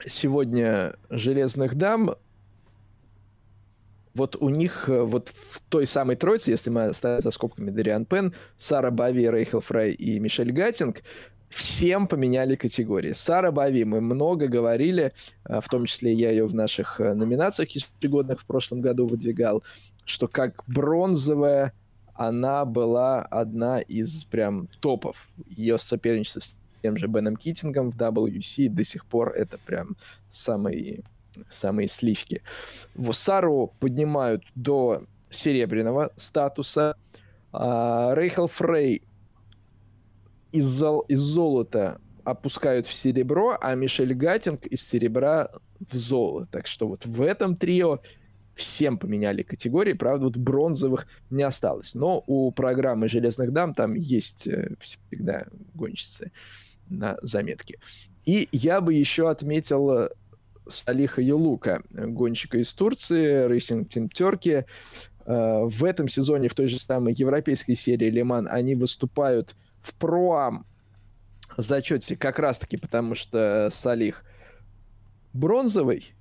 S1: сегодня «Железных дам», вот у них э, вот в той самой тройце, если мы оставим за скобками Дариан Пен, Сара Бави, Рейхел Фрай и Мишель Гаттинг, всем поменяли категории. Сара Бави, мы много говорили, э, в том числе я ее в наших э, номинациях ежегодных в прошлом году выдвигал. Что как бронзовая она была одна из прям топов. Ее соперничество с тем же Беном Китингом в WC до сих пор это прям самые, самые сливки. Вусару поднимают до серебряного статуса. А, Рейхел Фрей из, зол- из золота опускают в серебро, а Мишель Гаттинг из серебра в золото. Так что вот в этом трио всем поменяли категории, правда, вот бронзовых не осталось. Но у программы «Железных дам» там есть э, всегда гонщицы на заметке. И я бы еще отметил э, Салиха Юлука, гонщика из Турции, Racing Team Turkey. Э, в этом сезоне, в той же самой европейской серии Лиман, они выступают в проам зачете как раз-таки потому, что Салих бронзовый,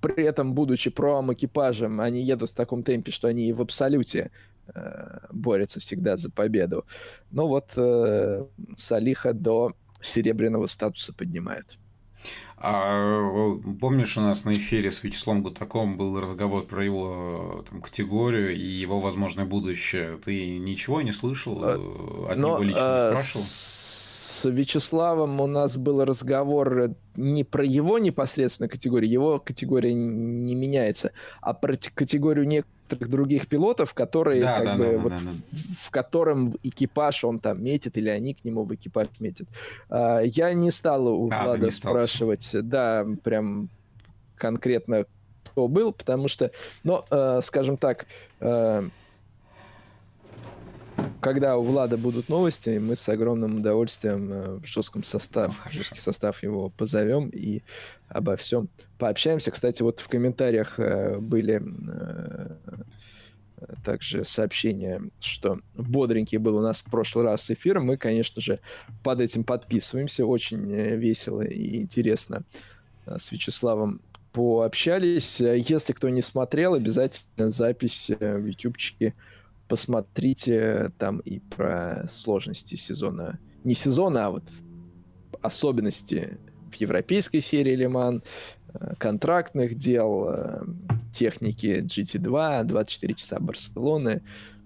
S1: при этом, будучи проам экипажем, они едут в таком темпе, что они в абсолюте э, борются всегда за победу. Ну вот э, Салиха до серебряного статуса поднимают.
S2: А помнишь, у нас на эфире с Вячеславом Гутаковым был разговор про его там, категорию и его возможное будущее. Ты ничего не слышал? А, От Но, него лично
S1: а, спрашивал? С Вячеславом у нас был разговор не про его непосредственную категорию, его категория не меняется, а про категорию некоторых других пилотов, которые да, как да, бы да, вот да, да. В, в котором экипаж он там метит или они к нему в экипаж метят. А, я не стал у а, Влада спрашивать, да, прям конкретно кто был, потому что, но, э, скажем так, э, когда у Влада будут новости, мы с огромным удовольствием э, в жестком состав, в жесткий состав его позовем и обо всем пообщаемся. Кстати, вот в комментариях э, были э, также сообщения, что бодренький был у нас в прошлый раз эфир. Мы, конечно же, под этим подписываемся. Очень весело и интересно с Вячеславом пообщались. Если кто не смотрел, обязательно запись в ютубчике посмотрите там и про сложности сезона. Не сезона, а вот особенности в европейской серии Лиман, э, контрактных дел, э, техники GT2, 24 часа Барселоны.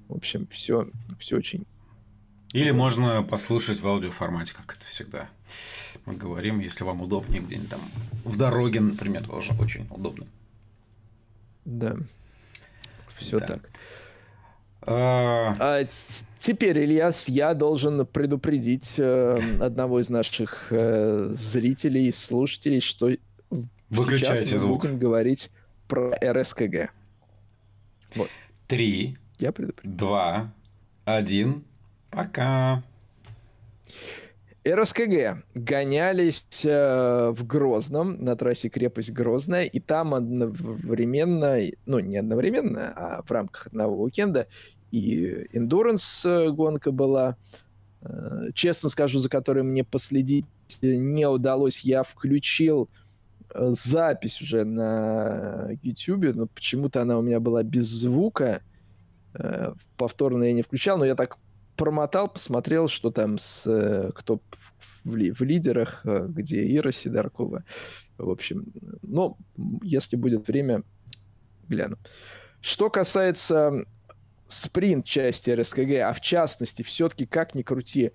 S1: В общем, все, все очень...
S2: Или можно послушать в аудиоформате, как это всегда мы говорим, если вам удобнее где-нибудь там в дороге, например, тоже очень удобно.
S1: Да, все да. так. А... А, теперь, Ильяс, я должен предупредить э, одного из наших э, зрителей и слушателей, что
S2: Выключайте
S1: сейчас мы
S2: звук.
S1: будем говорить про РСКГ.
S2: Вот. Три,
S1: я предупредил.
S2: два, один, пока.
S1: РСКГ гонялись э, в Грозном, на трассе крепость Грозная, и там одновременно, ну не одновременно, а в рамках одного уикенда и эндуранс э, гонка была. Э, честно скажу, за которой мне последить не удалось. Я включил э, запись уже на YouTube, но почему-то она у меня была без звука. Э, повторно я не включал, но я так промотал, посмотрел, что там с э, кто в, ли, в лидерах, э, где Ира Сидоркова. В общем, ну, если будет время, гляну. Что касается спринт части РСКГ, а в частности, все-таки, как ни крути,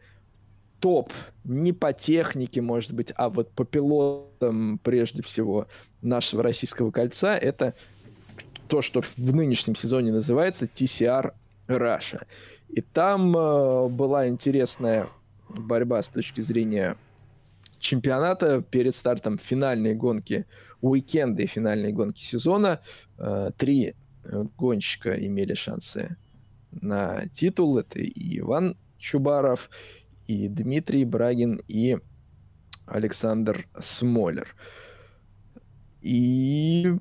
S1: топ не по технике, может быть, а вот по пилотам, прежде всего, нашего российского кольца, это то, что в нынешнем сезоне называется TCR Russia. И там э, была интересная борьба с точки зрения чемпионата перед стартом финальной гонки уикенда и финальной гонки сезона. Э, три гонщика имели шансы на титул. Это и Иван Чубаров, и Дмитрий Брагин, и Александр Смолер. И,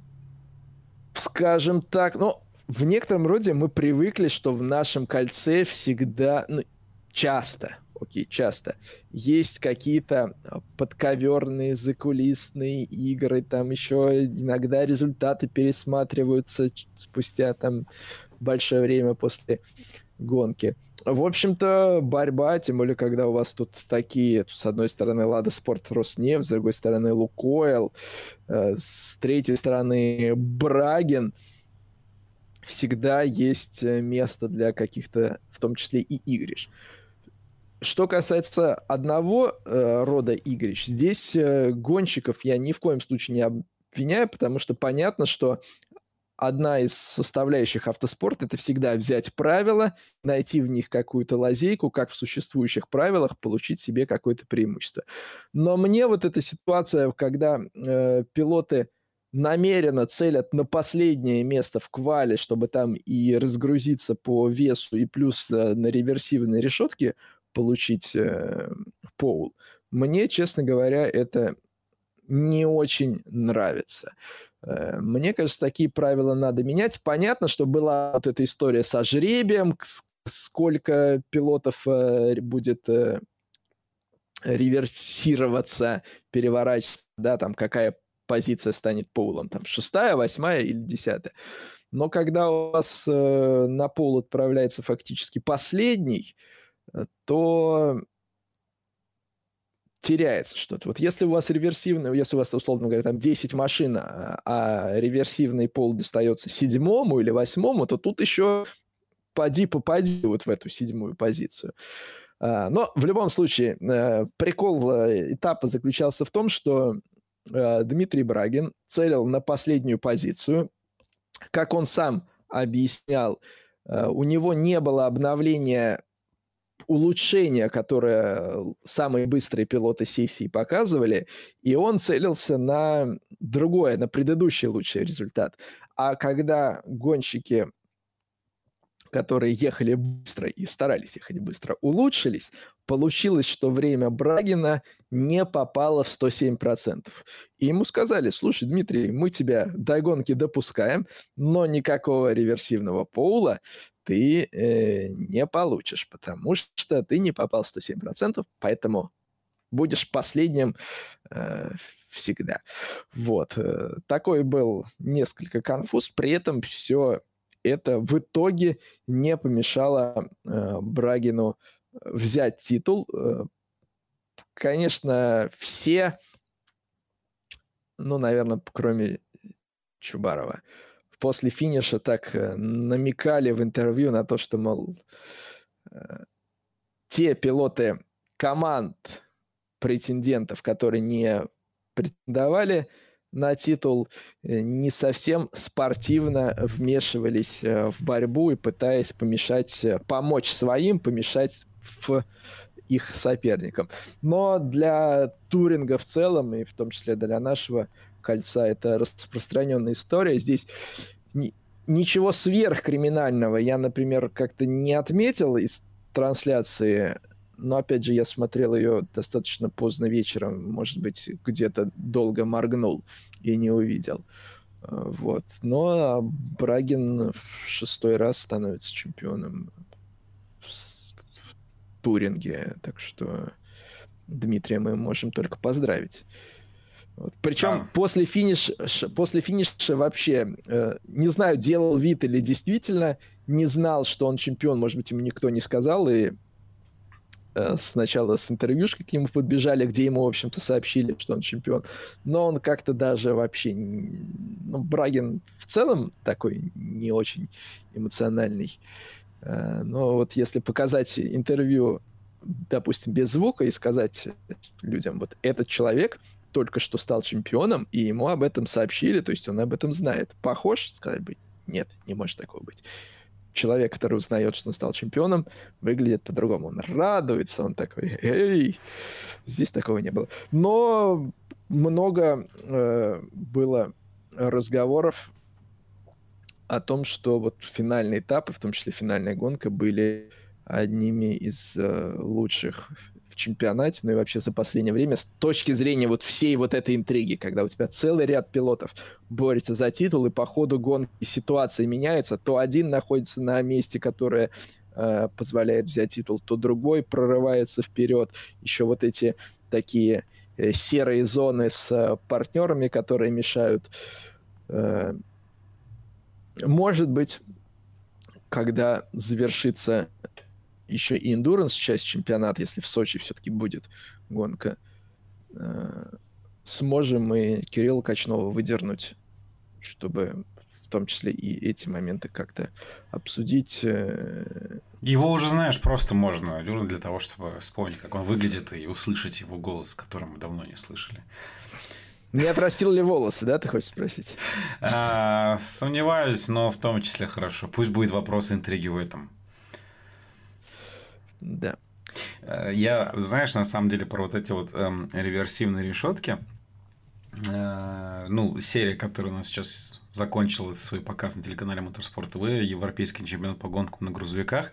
S1: скажем так, ну, в некотором роде мы привыкли, что в нашем кольце всегда, ну, часто, окей, часто, есть какие-то подковерные, закулисные игры, там еще иногда результаты пересматриваются спустя там большое время после гонки. В общем-то, борьба, тем более, когда у вас тут такие, с одной стороны, Лада Спорт Роснефть, с другой стороны, Лукойл, э, с третьей стороны, Брагин – всегда есть э, место для каких-то, в том числе и игрищ. Что касается одного э, рода игрищ, здесь э, гонщиков я ни в коем случае не обвиняю, потому что понятно, что одна из составляющих автоспорта это всегда взять правила, найти в них какую-то лазейку, как в существующих правилах получить себе какое-то преимущество. Но мне вот эта ситуация, когда э, пилоты намеренно целят на последнее место в квале, чтобы там и разгрузиться по весу, и плюс э, на реверсивной решетке получить э, поул. Мне, честно говоря, это не очень нравится. Э, мне кажется, такие правила надо менять. Понятно, что была вот эта история со жребием, сколько пилотов э, будет реверсироваться, переворачиваться, да, там какая позиция станет полом, там шестая, восьмая или десятая. Но когда у вас э, на пол отправляется фактически последний, то теряется что-то. Вот если у вас реверсивный, если у вас, условно говоря, там 10 машин, а, а реверсивный пол достается седьмому или восьмому, то тут еще поди попади вот в эту седьмую позицию. А, но в любом случае, э, прикол э, этапа заключался в том, что э, Дмитрий Брагин целил на последнюю позицию. Как он сам объяснял, у него не было обновления улучшения, которые самые быстрые пилоты сессии показывали, и он целился на другое, на предыдущий лучший результат. А когда гонщики которые ехали быстро и старались ехать быстро, улучшились, получилось, что время Брагина не попало в 107%. И ему сказали, слушай, Дмитрий, мы тебя до гонки допускаем, но никакого реверсивного поула ты э, не получишь, потому что ты не попал в 107%, поэтому будешь последним э, всегда. Вот. Э, такой был несколько конфуз, при этом все это в итоге не помешало э, Брагину взять титул. Э, конечно, все, ну, наверное, кроме Чубарова, после финиша так э, намекали в интервью на то, что, мол, э, те пилоты команд претендентов, которые не претендовали на титул, э, не совсем спортивно вмешивались в борьбу и пытаясь помешать, помочь своим, помешать в их соперникам. Но для туринга в целом, и в том числе для нашего кольца это распространенная история. Здесь ни, ничего сверхкриминального я, например, как-то не отметил из трансляции, но опять же я смотрел ее достаточно поздно вечером, может быть, где-то долго моргнул и не увидел. Вот. Но Брагин в шестой раз становится чемпионом в, Туринге, так что Дмитрия мы можем только поздравить. Вот. Причем а. после, финиш, после финиша вообще, э, не знаю, делал вид или действительно не знал, что он чемпион, может быть, ему никто не сказал, и э, сначала с интервьюшкой к нему подбежали, где ему, в общем-то, сообщили, что он чемпион. Но он как-то даже вообще... Ну, Брагин в целом такой не очень эмоциональный. Э, но вот если показать интервью, допустим, без звука и сказать людям, вот этот человек только что стал чемпионом, и ему об этом сообщили, то есть он об этом знает. Похож? Сказать бы, нет, не может такого быть. Человек, который узнает, что он стал чемпионом, выглядит по-другому. Он радуется, он такой, эй, здесь такого не было. Но много э, было разговоров о том, что вот финальные этапы, в том числе финальная гонка, были одними из э, лучших чемпионате, ну и вообще за последнее время, с точки зрения вот всей вот этой интриги, когда у тебя целый ряд пилотов борется за титул, и по ходу гонки ситуация меняется, то один находится на месте, которое э, позволяет взять титул, то другой прорывается вперед. Еще вот эти такие э, серые зоны с э, партнерами, которые мешают. Э, может быть, когда завершится еще и endurance часть чемпионата, если в Сочи все-таки будет гонка, э, сможем мы Кирилла Качнова выдернуть, чтобы в том числе и эти моменты как-то обсудить. Э,
S2: его уже, знаешь, просто можно для того, чтобы вспомнить, как он выглядит, и услышать его голос, который мы давно не слышали.
S1: Не отрастил ли волосы, да, ты хочешь спросить?
S2: А, сомневаюсь, но в том числе хорошо. Пусть будет вопрос интриги в этом.
S1: Да.
S2: Э, я, знаешь, на самом деле про вот эти вот эм, реверсивные решетки, э, ну, серия, которая у нас сейчас закончилась свой показ на телеканале Моторспорт ТВ, европейский чемпионат по гонкам на грузовиках,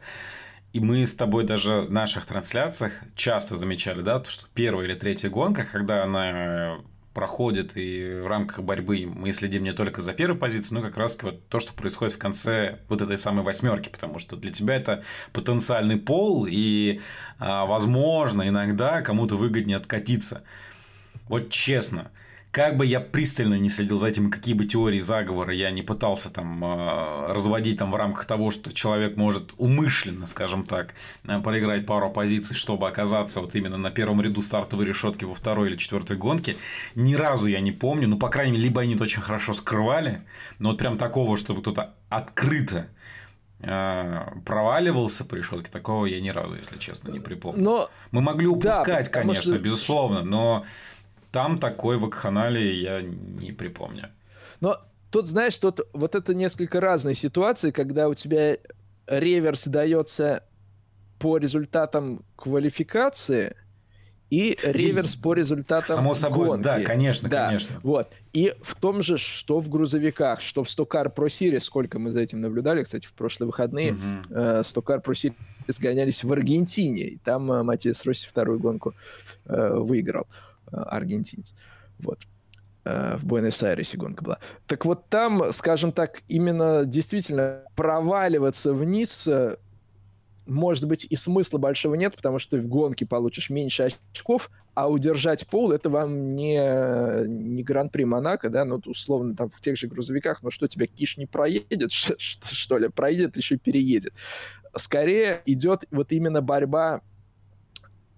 S2: и мы с тобой даже в наших трансляциях часто замечали, да, то, что первая или третья гонка, когда она проходит, и в рамках борьбы мы следим не только за первой позицией, но как раз вот то, что происходит в конце вот этой самой восьмерки, потому что для тебя это потенциальный пол, и, а, возможно, иногда кому-то выгоднее откатиться. Вот честно – как бы я пристально не следил за этим, какие бы теории заговора я не пытался там э, разводить там в рамках того, что человек может умышленно, скажем так, э, проиграть пару позиций, чтобы оказаться вот именно на первом ряду стартовой решетки во второй или четвертой гонке, ни разу я не помню, ну, по крайней мере, либо они это очень хорошо скрывали, но вот прям такого, чтобы кто-то открыто э, проваливался по решетке, такого я ни разу, если честно, не припомню. Но... Мы могли упускать, да, конечно, что... безусловно, но там такой вакханалии я не припомню.
S1: Но тут, знаешь, тут вот это несколько разные ситуации, когда у тебя реверс дается по результатам квалификации и реверс по результатам Само собой, гонки.
S2: да, конечно, да, конечно.
S1: Вот. И в том же, что в грузовиках, что в Stockcar Pro Series, сколько мы за этим наблюдали, кстати, в прошлые выходные, угу. э, Stockcar Pro Series сгонялись в Аргентине, и там э, Матиас Росси вторую гонку э, выиграл. Э, аргентинец. Вот э, в Буэнос-Айресе гонка была. Так вот там, скажем так, именно действительно проваливаться вниз э, может быть, и смысла большого нет, потому что ты в гонке получишь меньше очков, а удержать пол это вам не, не Гран-при Монако, да, ну, условно, там в тех же грузовиках, ну что, тебя Киш не проедет, что, что ли, проедет, еще переедет. Скорее идет вот именно борьба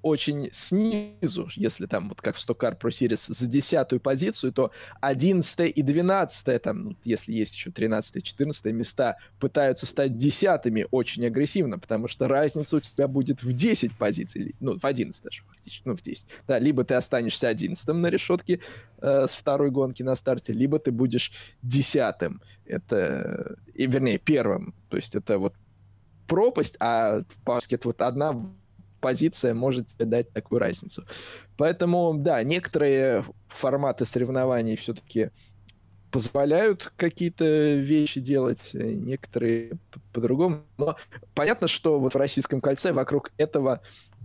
S1: очень снизу, если там, вот как в Stockcar Pro Series, за десятую позицию, то 11 и 12 там, ну, если есть еще 13 и 14 места, пытаются стать десятыми очень агрессивно, потому что разница у тебя будет в 10 позиций, ну, в 11 даже фактически, ну, в 10. Да, либо ты останешься 11 на решетке э, с второй гонки на старте, либо ты будешь десятым, это, и, вернее, первым, то есть это вот пропасть, а в баскет вот одна позиция может дать такую разницу. Поэтому, да, некоторые форматы соревнований все-таки позволяют какие-то вещи делать, некоторые по-другому. Но понятно, что вот в российском кольце вокруг этого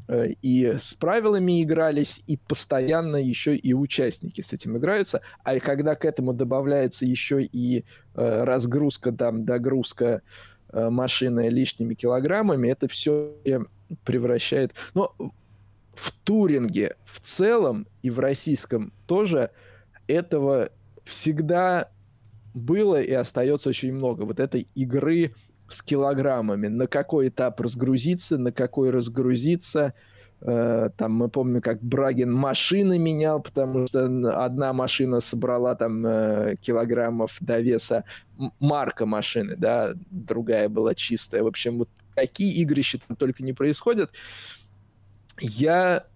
S1: э, и с правилами игрались, и постоянно еще и участники с этим играются. А когда к этому добавляется еще и э, разгрузка, там, догрузка э, машины лишними килограммами, это все превращает... Но в Туринге в целом и в российском тоже этого всегда было и остается очень много. Вот этой игры с килограммами. На какой этап разгрузиться, на какой разгрузиться. Э, там мы помним, как Брагин машины менял, потому что одна машина собрала там э, килограммов до веса марка машины, да, другая была чистая. В общем, вот какие игрища там только не происходят. Я...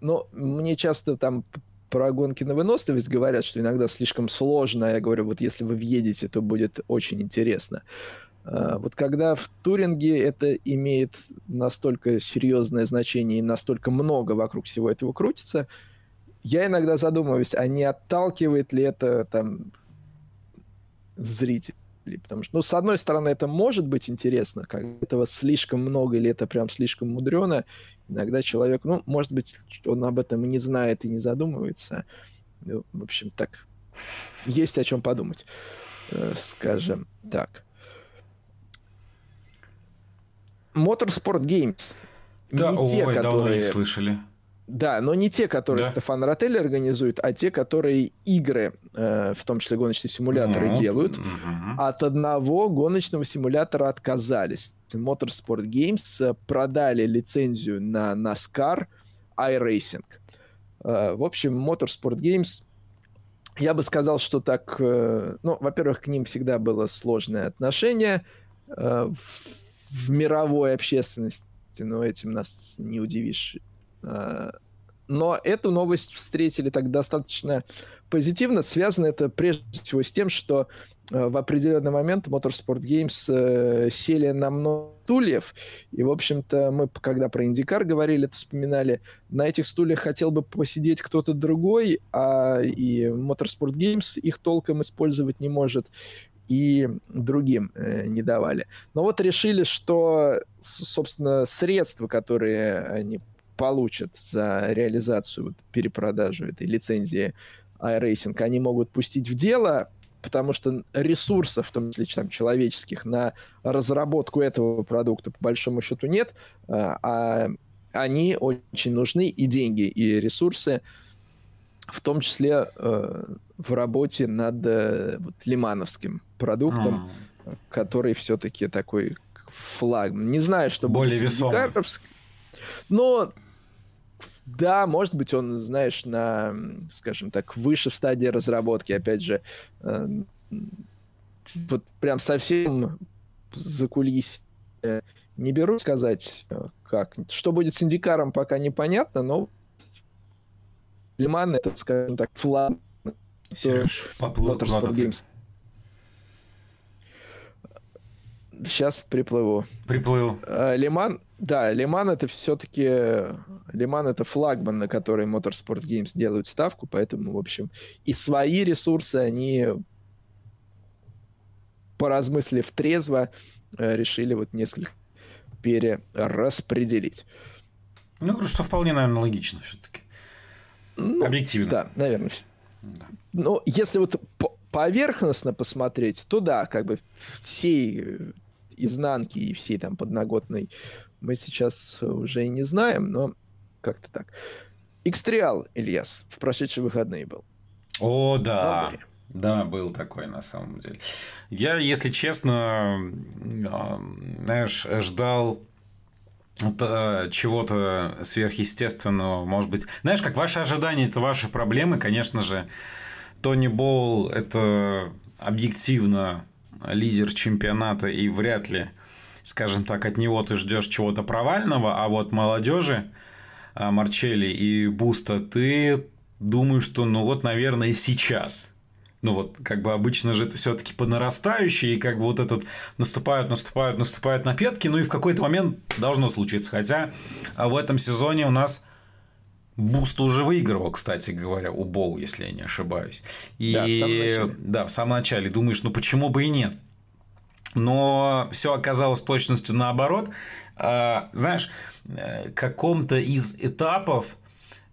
S1: Ну, мне часто там про гонки на выносливость говорят, что иногда слишком сложно. Я говорю, вот если вы въедете, то будет очень интересно. А, вот когда в Туринге это имеет настолько серьезное значение и настолько много вокруг всего этого крутится, я иногда задумываюсь, а не отталкивает ли это там зритель? Потому что, ну, с одной стороны, это может быть интересно, как этого слишком много или это прям слишком мудрено. Иногда человек, ну, может быть, он об этом и не знает и не задумывается. Ну, в общем, так, есть о чем подумать, э, скажем так. Motorsport Games.
S2: Да, не ой, те, которые... давно не слышали.
S1: Да, но не те, которые да? Стефан Ротелли организует, а те, которые игры, э, в том числе гоночные симуляторы, mm-hmm. делают. Mm-hmm. От одного гоночного симулятора отказались. Motorsport Games продали лицензию на NASCAR iRacing. Э, в общем, Motorsport Games я бы сказал, что так, э, ну, во-первых, к ним всегда было сложное отношение э, в, в мировой общественности, но этим нас не удивишь. Э, но эту новость встретили так достаточно позитивно. Связано это прежде всего с тем, что в определенный момент Motorsport Games сели на много стульев, и, в общем-то, мы, когда про Индикар говорили, то вспоминали, на этих стульях хотел бы посидеть кто-то другой, а и Motorsport Games их толком использовать не может, и другим э, не давали. Но вот решили, что, собственно, средства, которые они получат за реализацию, вот, перепродажу этой лицензии iRacing, они могут пустить в дело, потому что ресурсов, в том числе там, человеческих, на разработку этого продукта по большому счету нет, а, а они очень нужны, и деньги, и ресурсы, в том числе э, в работе над э, вот, лимановским продуктом, mm. который все-таки такой флаг. Не знаю, что
S2: более весомый.
S1: Но да, может быть, он, знаешь, на, скажем так, выше в стадии разработки, опять же, э, вот прям совсем за кулис не беру сказать, э, как. Что будет с Индикаром, пока непонятно, но Лиман это, скажем так, флаг.
S2: Сереж, поплыл Games.
S1: Сейчас приплыву.
S2: Приплыл.
S1: Э, Лиман, да, Лиман это все-таки Лиман это флагман, на который Motorsport Games делают ставку, поэтому, в общем, и свои ресурсы они, поразмыслив трезво, э, решили вот несколько перераспределить.
S2: Ну, что вполне, наверное, логично все-таки.
S1: Ну, Объективно. Да, наверное. Да. Но если вот поверхностно посмотреть, то да, как бы всей изнанки и всей там подноготной мы сейчас уже и не знаем, но как-то так. X-Trial, Ильяс, в прошедшие выходные был.
S2: О, да. Да, был такой на самом деле. Я, если честно, а, знаешь, ждал э, чего-то сверхъестественного, может быть. Знаешь, как ваши ожидания – это ваши проблемы, конечно же. Тони Боул – это объективно лидер чемпионата, и вряд ли, скажем так, от него ты ждешь чего-то провального, а вот молодежи а, Марчелли и Буста, ты думаешь, что ну вот, наверное, сейчас. Ну вот, как бы обычно же это все-таки по нарастающей, и как бы вот этот наступают, наступают, наступают на пятки, ну и в какой-то момент должно случиться. Хотя а в этом сезоне у нас Буст уже выигрывал, кстати говоря, у Боу, если я не ошибаюсь. И да, в самом начале. Да, в самом начале. Думаешь, ну почему бы и нет? Но все оказалось точностью наоборот. А, знаешь, э, каком-то из этапов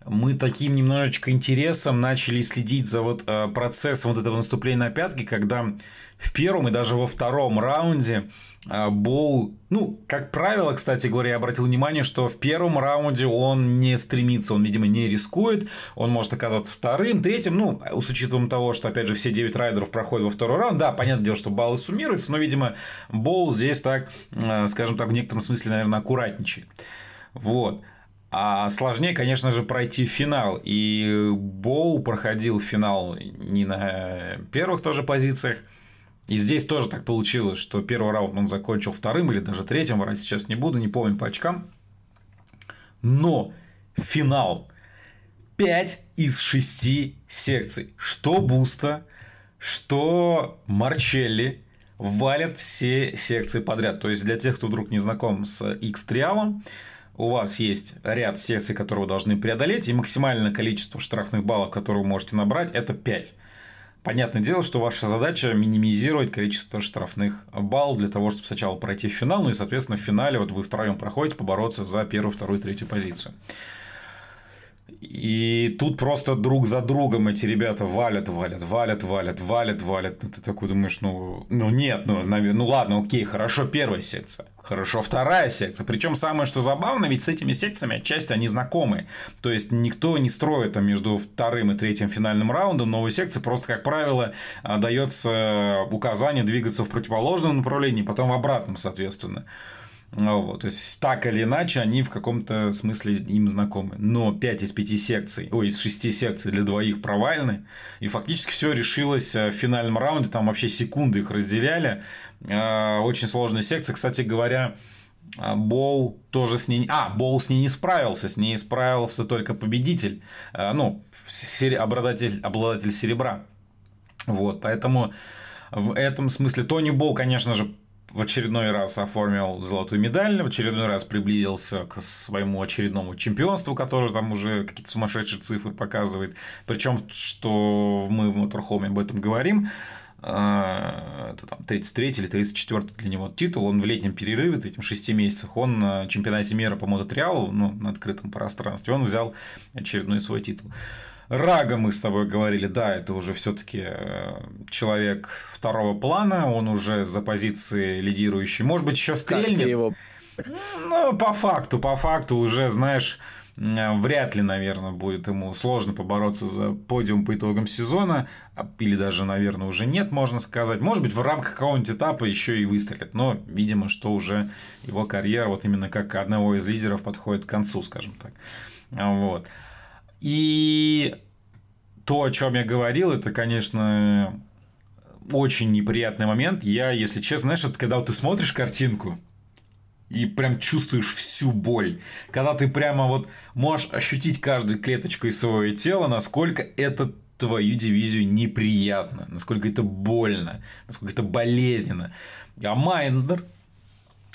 S2: мы таким немножечко интересом начали следить за вот э, процессом вот этого наступления на пятки, когда в первом и даже во втором раунде а, Боу, ну, как правило, кстати говоря, я обратил внимание, что в первом раунде он не стремится, он, видимо, не рискует, он может оказаться вторым, третьим, ну, с учетом того, что, опять же, все 9 райдеров проходят во второй раунд, да, понятное дело, что баллы суммируются, но, видимо, Боу здесь так, а, скажем так, в некотором смысле, наверное, аккуратничает. Вот. А сложнее, конечно же, пройти финал. И Боу проходил финал не на первых тоже позициях, и здесь тоже так получилось, что первый раунд он закончил вторым или даже третьим, врать сейчас не буду, не помню по очкам. Но финал 5 из 6 секций. Что Буста, что Марчелли валят все секции подряд. То есть для тех, кто вдруг не знаком с X-триалом, у вас есть ряд секций, которые вы должны преодолеть, и максимальное количество штрафных баллов, которые вы можете набрать, это 5. Понятное дело, что ваша задача минимизировать количество штрафных баллов для того, чтобы сначала пройти в финал, ну и, соответственно, в финале вот вы втроем проходите побороться за первую, вторую, третью позицию. И тут просто друг за другом эти ребята валят, валят, валят, валят, валят, валят. Ну, ты такой думаешь, ну, ну нет, ну, ну ладно, окей, хорошо, первая секция. Хорошо, вторая секция. Причем самое, что забавно, ведь с этими секциями отчасти они знакомы. То есть никто не строит там между вторым и третьим финальным раундом новой секции. Просто, как правило, а, дается указание двигаться в противоположном направлении, потом в обратном, соответственно. Вот, то есть, так или иначе, они в каком-то смысле им знакомы. Но 5 из 5 секций, ой, из 6 секций для двоих провальны. И фактически все решилось э, в финальном раунде. Там вообще секунды их разделяли. Э, очень сложная секция. Кстати говоря, э, Боу тоже с ней... А, Боу с ней не справился. С ней справился только победитель. Ну, обладатель, обладатель серебра. Вот, поэтому в этом смысле Тони Боу, конечно же, в очередной раз оформил золотую медаль, в очередной раз приблизился к своему очередному чемпионству, которое там уже какие-то сумасшедшие цифры показывает. Причем, что мы в Моторхоме об этом говорим, а, это там 33 или 34 для него титул, он в летнем перерыве, этим 6 месяцах, он на чемпионате мира по мототриалу, ну, на открытом пространстве, он взял очередной свой титул. Рага мы с тобой говорили, да, это уже все-таки э, человек второго плана, он уже за позиции лидирующий. Может быть, еще стрельнет. его... Ну, по факту, по факту уже, знаешь, вряд ли, наверное, будет ему сложно побороться за подиум по итогам сезона, а, или даже, наверное, уже нет, можно сказать. Может быть, в рамках какого-нибудь этапа еще и выстрелит, но, видимо, что уже его карьера вот именно как одного из лидеров подходит к концу, скажем так. Вот. И то, о чем я говорил, это, конечно, очень неприятный момент. Я, если честно, знаешь, это когда вот ты смотришь картинку, и прям чувствуешь всю боль. Когда ты прямо вот можешь ощутить каждой клеточкой своего тела, насколько это твою дивизию неприятно, насколько это больно, насколько это болезненно. А minder,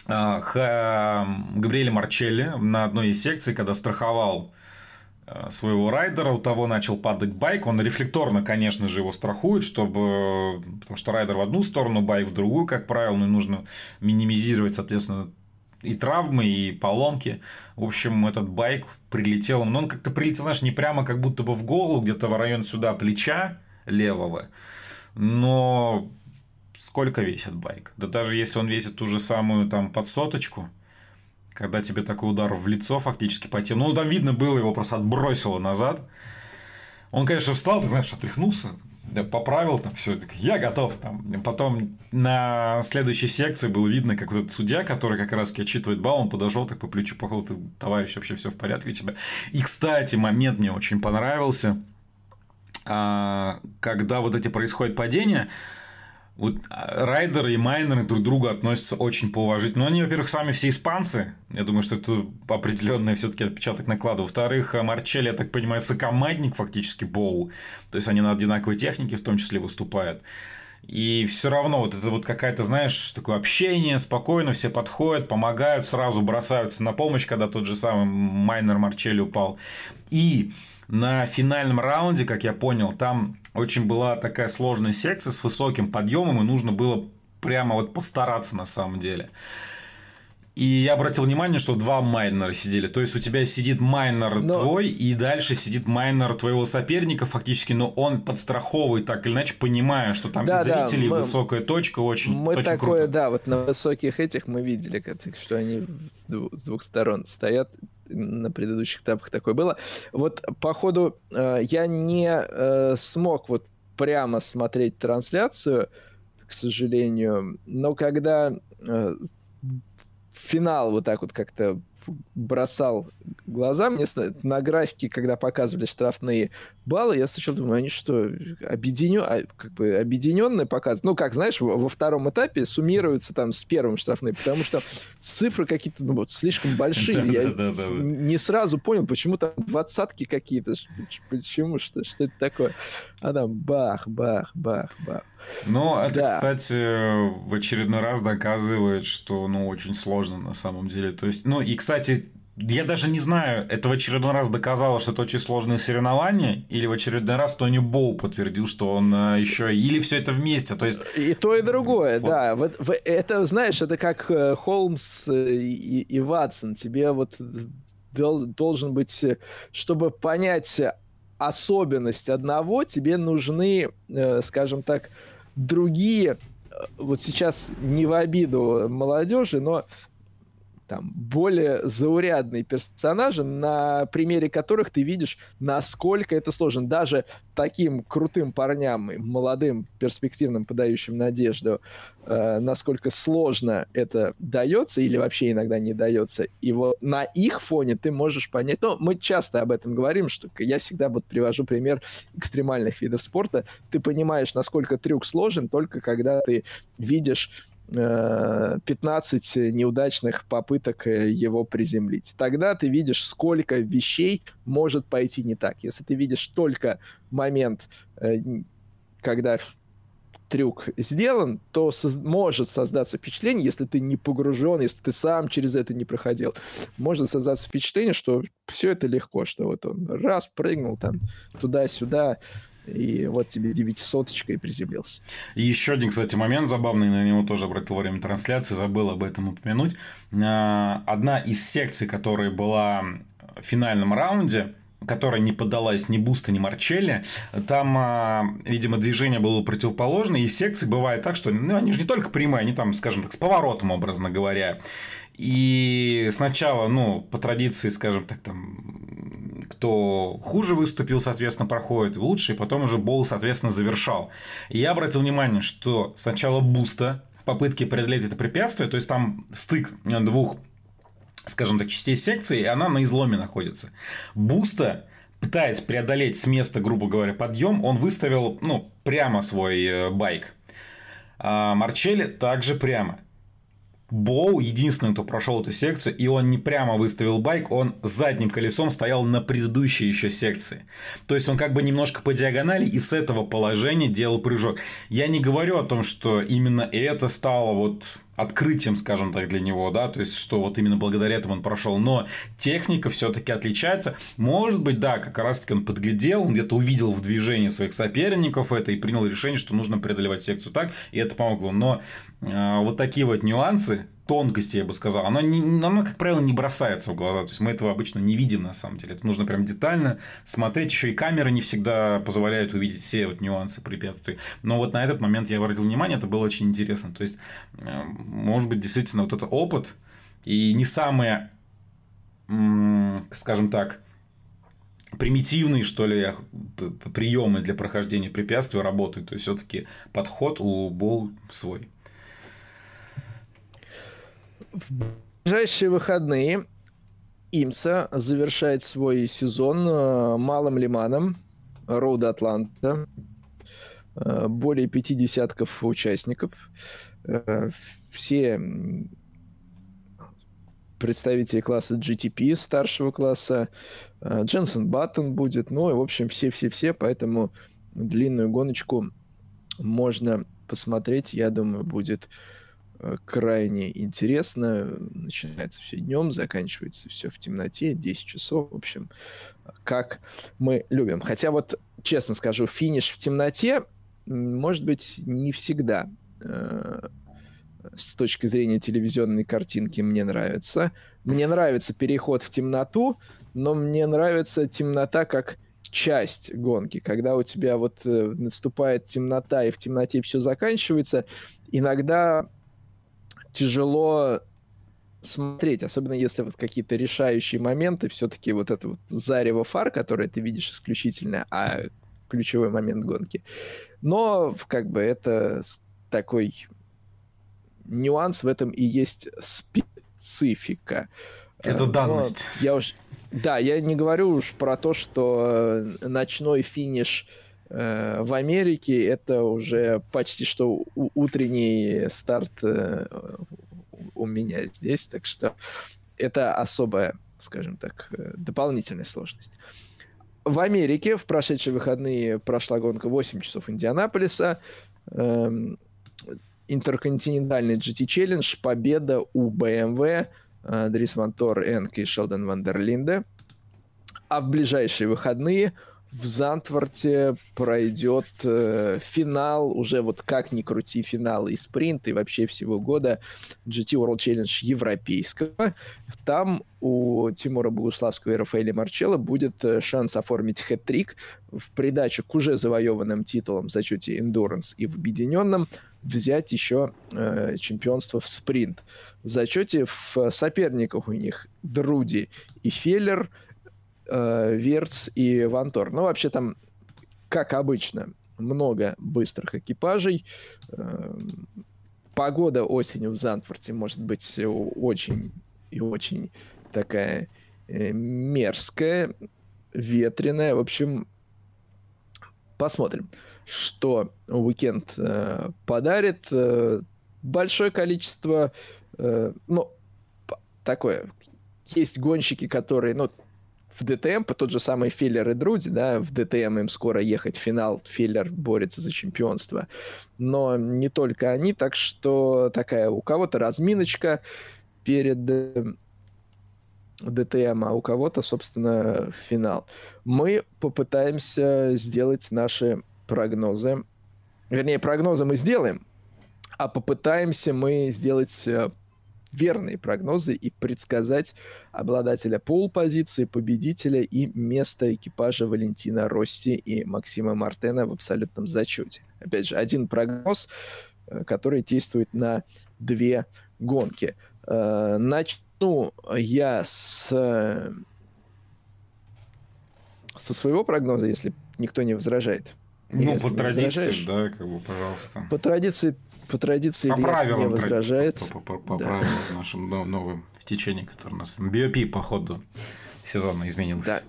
S2: а, Габриэль Марчелли на одной из секций, когда страховал своего райдера, у того начал падать байк, он рефлекторно, конечно же, его страхует, чтобы, потому что райдер в одну сторону, байк в другую, как правило, ну и нужно минимизировать, соответственно, и травмы, и поломки. В общем, этот байк прилетел, но он как-то прилетел, знаешь, не прямо как будто бы в голову, где-то в район сюда плеча левого, но сколько весит байк? Да даже если он весит ту же самую там под соточку, когда тебе такой удар в лицо фактически по телу. Ну, там видно было, его просто отбросило назад. Он, конечно, встал, так знаешь, отряхнулся, поправил там все, я готов. Там. Потом на следующей секции было видно, как вот этот судья, который как раз отчитывает балл, он подошел так по плечу, походу, товарищ, вообще все в порядке у тебя. И, кстати, момент мне очень понравился, а, когда вот эти происходят падения, вот а, райдеры и майнеры друг к другу относятся очень поуважительно. Ну, они, во-первых, сами все испанцы. Я думаю, что это определенный все-таки отпечаток наклада. Во-вторых, Марчелли, я так понимаю, сокомандник фактически Боу. То есть они на одинаковой технике в том числе выступают. И все равно вот это вот какая-то, знаешь, такое общение, спокойно, все подходят, помогают, сразу бросаются на помощь, когда тот же самый майнер Марчелли упал. И на финальном раунде, как я понял, там очень была такая сложная секция с высоким подъемом, и нужно было прямо вот постараться на самом деле. И я обратил внимание, что два майнера сидели. То есть у тебя сидит майнер но... твой, и дальше сидит майнер твоего соперника фактически, но он подстраховывает так или иначе, понимая, что там да, зрители, да, мы... высокая точка, очень
S1: Мы
S2: очень
S1: такое,
S2: круто.
S1: да, вот на высоких этих мы видели, что они с двух сторон стоят на предыдущих этапах такое было. Вот, походу, э, я не э, смог вот прямо смотреть трансляцию, к сожалению, но когда э, финал вот так вот как-то бросал глаза мне на графике, когда показывали штрафные баллы, я сначала думаю, они что, объединен... А, как бы объединенные показывают? Ну, как, знаешь, во, во втором этапе суммируются там с первым штрафные, потому что цифры какие-то ну, вот, слишком большие. Я не сразу понял, почему там двадцатки какие-то. Почему? Что, что это такое? А там бах, бах, бах, бах.
S2: Ну, это, да. кстати, в очередной раз доказывает, что, ну, очень сложно на самом деле. То есть, ну, и, кстати, я даже не знаю, это в очередной раз доказало, что это очень сложные соревнования, или в очередной раз Тони Боу подтвердил, что он э, еще или все это вместе, то есть
S1: и то и другое, вот. да. Вот, это знаешь, это как э, Холмс э, и, и Ватсон, тебе вот должен быть, чтобы понять особенность одного, тебе нужны, скажем так, другие вот сейчас не в обиду молодежи, но там более заурядные персонажи, на примере которых ты видишь, насколько это сложно. Даже таким крутым парням, молодым, перспективным, подающим надежду, э, насколько сложно это дается или вообще иногда не дается. И вот на их фоне ты можешь понять. Ну, мы часто об этом говорим, что я всегда вот привожу пример экстремальных видов спорта. Ты понимаешь, насколько трюк сложен только когда ты видишь 15 э, неудачных попыток э, его приземлить. Тогда ты видишь, сколько вещей может пойти не так. Если ты видишь только момент, э, когда трюк сделан, то соз- может создаться впечатление, если ты не погружен, если ты сам через это не проходил, может создаться впечатление, что все это легко, что вот он раз прыгнул там туда-сюда, и вот тебе девятисоточка и приземлился.
S2: И еще один, кстати, момент забавный, на него тоже обратил во время трансляции, забыл об этом упомянуть. А, одна из секций, которая была в финальном раунде, которая не поддалась ни Бусто, ни Марчелли, там, а, видимо, движение было противоположное, и секции бывает так, что ну, они же не только прямые, они там, скажем так, с поворотом, образно говоря. И сначала, ну, по традиции, скажем так, там, кто хуже выступил, соответственно, проходит лучше, и потом уже Боу, соответственно, завершал. И я обратил внимание, что сначала Бусто в попытке преодолеть это препятствие, то есть там стык двух скажем так, частей секции, и она на изломе находится. Буста пытаясь преодолеть с места, грубо говоря, подъем, он выставил, ну, прямо свой э, байк. А Марчелли также прямо. Боу единственный, кто прошел эту секцию, и он не прямо выставил байк, он задним колесом стоял на предыдущей еще секции. То есть он как бы немножко по диагонали и с этого положения делал прыжок. Я не говорю о том, что именно это стало вот открытием, скажем так, для него, да, то есть, что вот именно благодаря этому он прошел, но техника все-таки отличается. Может быть, да, как раз-таки он подглядел, он где-то увидел в движении своих соперников это и принял решение, что нужно преодолевать секцию так, и это помогло. Но э, вот такие вот нюансы, тонкости, я бы сказал, она, не, она, как правило, не бросается в глаза. То есть мы этого обычно не видим на самом деле. Это нужно прям детально смотреть. Еще и камеры не всегда позволяют увидеть все вот нюансы препятствий. Но вот на этот момент я обратил внимание, это было очень интересно. То есть, э, может быть, действительно, вот этот опыт и не самые, скажем так, примитивные, что ли, приемы для прохождения препятствий работают. То есть, все-таки подход у Бол свой.
S1: В ближайшие выходные Имса завершает свой сезон э, малым лиманом Роуда Атланта. Э, более пяти десятков участников. Э, все представители класса GTP старшего класса. Дженсен Баттон будет. Ну и, в общем, все-все-все. Поэтому длинную гоночку можно посмотреть. Я думаю, будет крайне интересно. Начинается все днем, заканчивается все в темноте, 10 часов, в общем, как мы любим. Хотя вот, честно скажу, финиш в темноте, может быть, не всегда э, с точки зрения телевизионной картинки мне нравится. Мне нравится переход в темноту, но мне нравится темнота как часть гонки, когда у тебя вот э, наступает темнота, и в темноте все заканчивается, иногда тяжело смотреть, особенно если вот какие-то решающие моменты, все-таки вот это вот зарево фар, которое ты видишь исключительно, а ключевой момент гонки. Но как бы это такой нюанс в этом и есть специфика.
S2: Это данность.
S1: Но я уж, да, я не говорю уж про то, что ночной финиш Э, в Америке это уже почти что утренний старт э, у меня здесь, так что это особая, скажем так, э, дополнительная сложность. В Америке в прошедшие выходные прошла гонка 8 часов Индианаполиса. Эм, интерконтинентальный GT Challenge, победа у BMW, Дрис Монтор, Энк и Шелдон Вандерлинде. А в ближайшие выходные – в Зантворте пройдет э, финал, уже вот как ни крути финал и спринт, и вообще всего года GT World Challenge европейского. Там у Тимура Богуславского и Рафаэля Марчелла будет э, шанс оформить хэт-трик в придачу к уже завоеванным титулам в зачете Endurance и в объединенном взять еще э, чемпионство в спринт. В зачете в соперниках у них Друди и Феллер – э, Верц и Вантор. Ну, вообще там, как обычно, много быстрых экипажей. Э, погода осенью в Зантфорте может быть очень и очень такая э, мерзкая, ветреная. В общем, посмотрим, что уикенд подарит. Большое количество, ну, такое, есть гонщики, которые, ну, в ДТМ, по тот же самый Филлер и Друди, да, в ДТМ им скоро ехать в финал, Филлер борется за чемпионство. Но не только они, так что такая у кого-то разминочка перед э, ДТМ, а у кого-то, собственно, финал. Мы попытаемся сделать наши прогнозы. Вернее, прогнозы мы сделаем, а попытаемся мы сделать э, верные прогнозы и предсказать обладателя пол-позиции, победителя и место экипажа Валентина Росси и Максима Мартена в абсолютном зачете. Опять же, один прогноз, э, который действует на две гонки. Э, начну я с со своего прогноза, если никто не возражает.
S2: Ну, по традиции, да, как бы, пожалуйста.
S1: По традиции по традиции по Ильяс правилам, не возражает.
S2: По, по, по, по да. правилам нашим новым в течение, который у нас BOP по ходу сезона изменился. Да.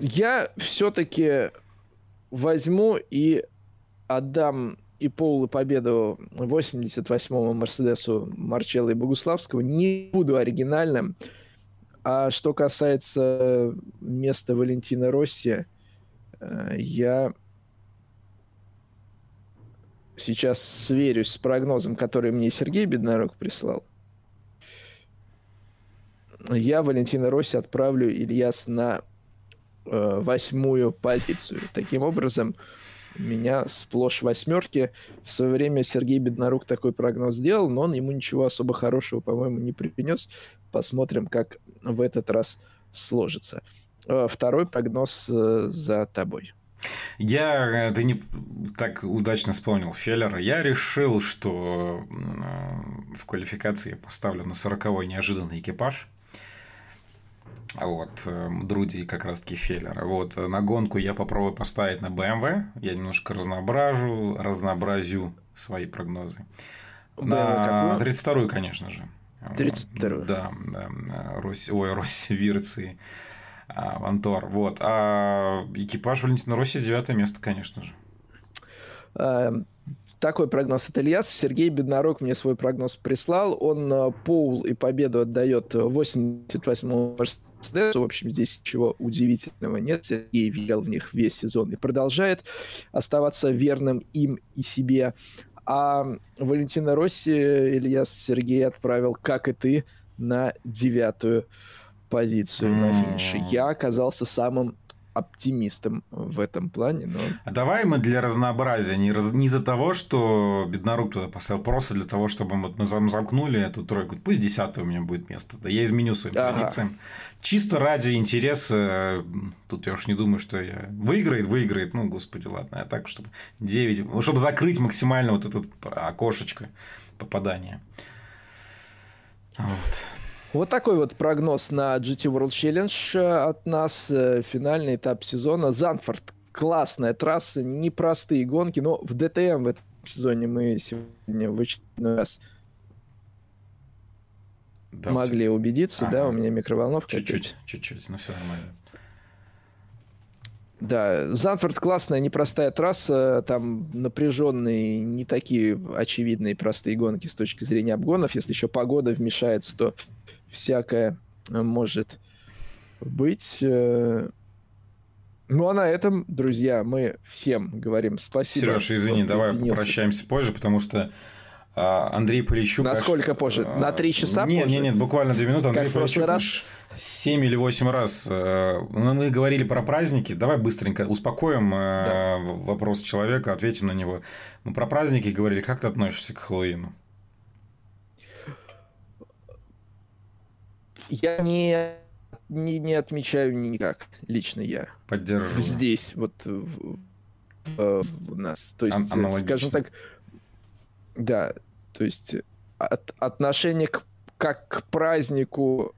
S1: Я все-таки возьму и отдам и Пол и победу 88-му Мерседесу Марчелла и Богуславского. Не буду оригинальным. А что касается места Валентина Росси, э, я сейчас сверюсь с прогнозом, который мне Сергей Беднорог прислал. Я Валентина Росси отправлю Ильяс на э, восьмую позицию. Таким образом, меня сплошь восьмерки. В свое время Сергей Беднорук такой прогноз сделал, но он ему ничего особо хорошего, по-моему, не принес. Посмотрим, как в этот раз сложится. Э, второй прогноз э, за тобой.
S2: Я, э, ты не так удачно вспомнил Феллера. Я решил, что э, в квалификации я поставлю на 40-й неожиданный экипаж. Вот, э, Друди как раз-таки Феллера. Вот, на гонку я попробую поставить на BMW. Я немножко разноображу, разнообразю свои прогнозы. На 32-ю, конечно же.
S1: 32-ю.
S2: Да, да. Рось, ой, Рось Вирции. А, Вантор. Вот. А экипаж Валентина Росси девятое место, конечно же.
S1: Эм, такой прогноз от Ильяс. Сергей Беднорог мне свой прогноз прислал. Он э, Поул и победу отдает 88-му Мерседесу. В общем, здесь ничего удивительного нет. Сергей верил в них весь сезон и продолжает оставаться верным им и себе. А Валентина Росси Ильяс Сергей отправил, как и ты, на девятую позицию на финише. Я оказался самым оптимистом в этом плане. Но...
S2: А давай мы для разнообразия, не, раз... не из-за того, что Беднорук туда поставил, просто для того, чтобы мы, мы замкнули эту тройку. Пусть десятое у меня будет место. Да я изменю своим ага. традициям. Чисто ради интереса, тут я уж не думаю, что я выиграет, выиграет, ну, господи, ладно, а так, чтобы 9, чтобы закрыть максимально вот это окошечко попадания.
S1: Вот. Вот такой вот прогноз на GT World Challenge э, от нас. Э, финальный этап сезона. Занфорд. Классная трасса, непростые гонки, но в ДТМ в этом сезоне мы сегодня в очередной раз да, могли убедиться, ага. да, у меня микроволновка.
S2: Чуть-чуть, чуть-чуть, но все нормально.
S1: Да, Занфорд классная, непростая трасса, там напряженные, не такие очевидные простые гонки с точки зрения обгонов. Если еще погода вмешается, то всякое может быть. Э. Ну а на этом, друзья, мы всем говорим спасибо.
S2: Сереж, извини, давай попрощаемся позже, потому что А, Андрей Полищук...
S1: Насколько позже? На три часа
S2: нет,
S1: позже?
S2: Нет, нет, буквально две минуты.
S1: Андрей как Полищук
S2: раз? 7 или 8 раз. Э, ну, мы говорили про праздники. Давай быстренько успокоим э, да. вопрос человека, ответим на него. Мы про праздники говорили. Как ты относишься к Хэллоуину?
S1: Я не, не, не отмечаю никак, лично я.
S2: Поддерживаю.
S1: Здесь, вот в, в, в нас. То есть, Ан- скажем так, да, то есть от, отношение к, как к празднику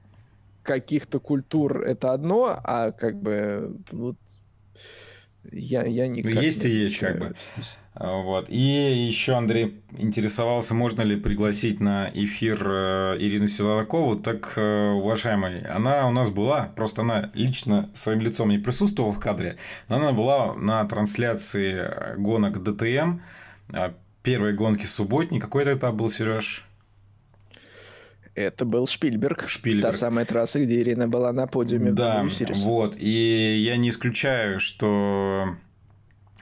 S1: каких-то культур это одно, а как бы вот я, я
S2: никак Есть не и есть, как бы. А, вот. И еще Андрей интересовался, можно ли пригласить на эфир э, Ирину Силакову. Так, э, уважаемый, она у нас была, просто она лично своим лицом не присутствовала в кадре, но она была на трансляции гонок ДТМ, а, первой гонки субботней. Какой это этап был, Сереж?
S1: Это был Шпильберг.
S2: Шпильберг.
S1: Та самая трасса, где Ирина была на подиуме.
S2: Да, вот. И я не исключаю, что...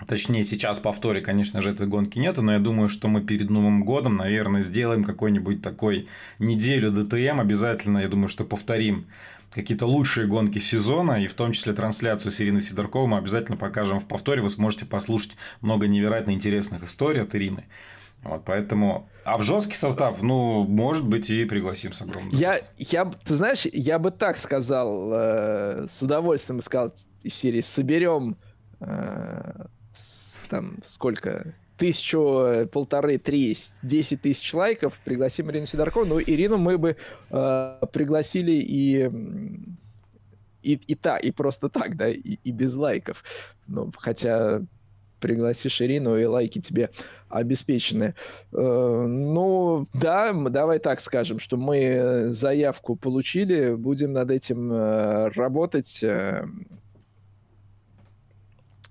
S2: Точнее, сейчас повторе, конечно же, этой гонки нету, но я думаю, что мы перед Новым годом, наверное, сделаем какой-нибудь такой неделю ДТМ обязательно. Я думаю, что повторим какие-то лучшие гонки сезона, и в том числе трансляцию с Ириной Сидорковой мы обязательно покажем в повторе. Вы сможете послушать много невероятно интересных историй от Ирины. Вот, поэтому... А в жесткий состав, ну, может быть, и пригласим с огромным
S1: я, я, ты знаешь, я бы так сказал, э, с удовольствием сказал из серии, соберем э, там сколько, тысячу, полторы, три, десять тысяч лайков, пригласим Ирину Сидоркову. Ну, Ирину мы бы э, пригласили и, и, и та, и просто так, да, и, и без лайков. Ну, хотя пригласишь Ирину, и лайки тебе обеспечены. Э, ну, да, давай так скажем, что мы заявку получили, будем над этим э, работать э,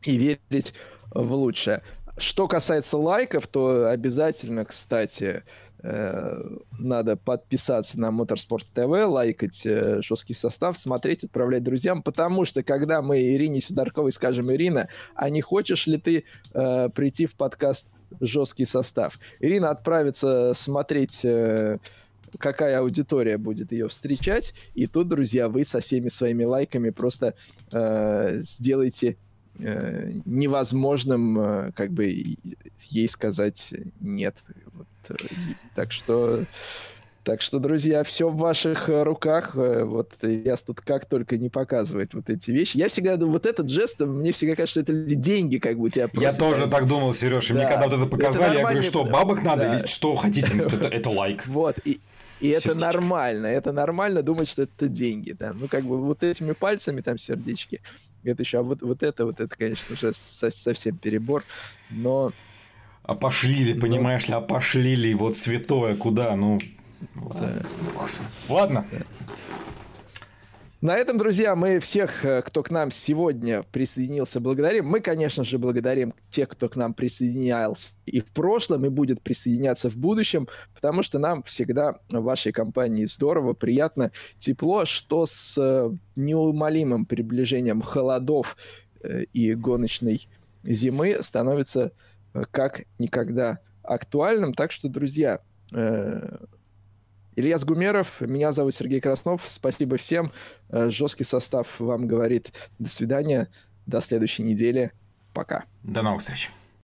S1: и верить в лучшее. Что касается лайков, то обязательно, кстати, надо подписаться на Motorsport TV, лайкать жесткий состав, смотреть, отправлять друзьям, потому что когда мы Ирине Сидорковой скажем, Ирина, а не хочешь ли ты э, прийти в подкаст жесткий состав? Ирина отправится смотреть э, какая аудитория будет ее встречать. И тут, друзья, вы со всеми своими лайками просто э, сделаете э, невозможным, э, как бы ей сказать нет. Вот так что... Так что, друзья, все в ваших э, руках. Э, вот я тут как только не показывать вот эти вещи. Я всегда думаю, вот этот жест, мне всегда кажется, что это деньги как бы у тебя
S2: просто... Я тоже так думал, Сереж, и да. мне когда вот это показали, это я говорю, что, бабок надо да. или что хотите? Это, это лайк.
S1: Вот, и, и это нормально, это нормально думать, что это деньги, да. Ну, как бы вот этими пальцами там сердечки, это еще, а вот, вот это, вот это, конечно, уже совсем перебор, но
S2: опошлили, ну, понимаешь ли, опошлили, вот святое куда, ну... Да. Ладно.
S1: На этом, друзья, мы всех, э, кто к нам сегодня присоединился, благодарим. Мы, конечно же, благодарим тех, кто к нам присоединялся и в прошлом, и будет присоединяться в будущем, потому что нам всегда в вашей компании здорово, приятно, тепло, что с э, неумолимым приближением холодов э, и гоночной зимы становится Э, как никогда актуальным. Так что, друзья, э, Ильяс Гумеров, меня зовут Сергей Краснов. Спасибо всем. Э, жесткий состав вам говорит до свидания. До следующей недели. Пока.
S2: До новых встреч.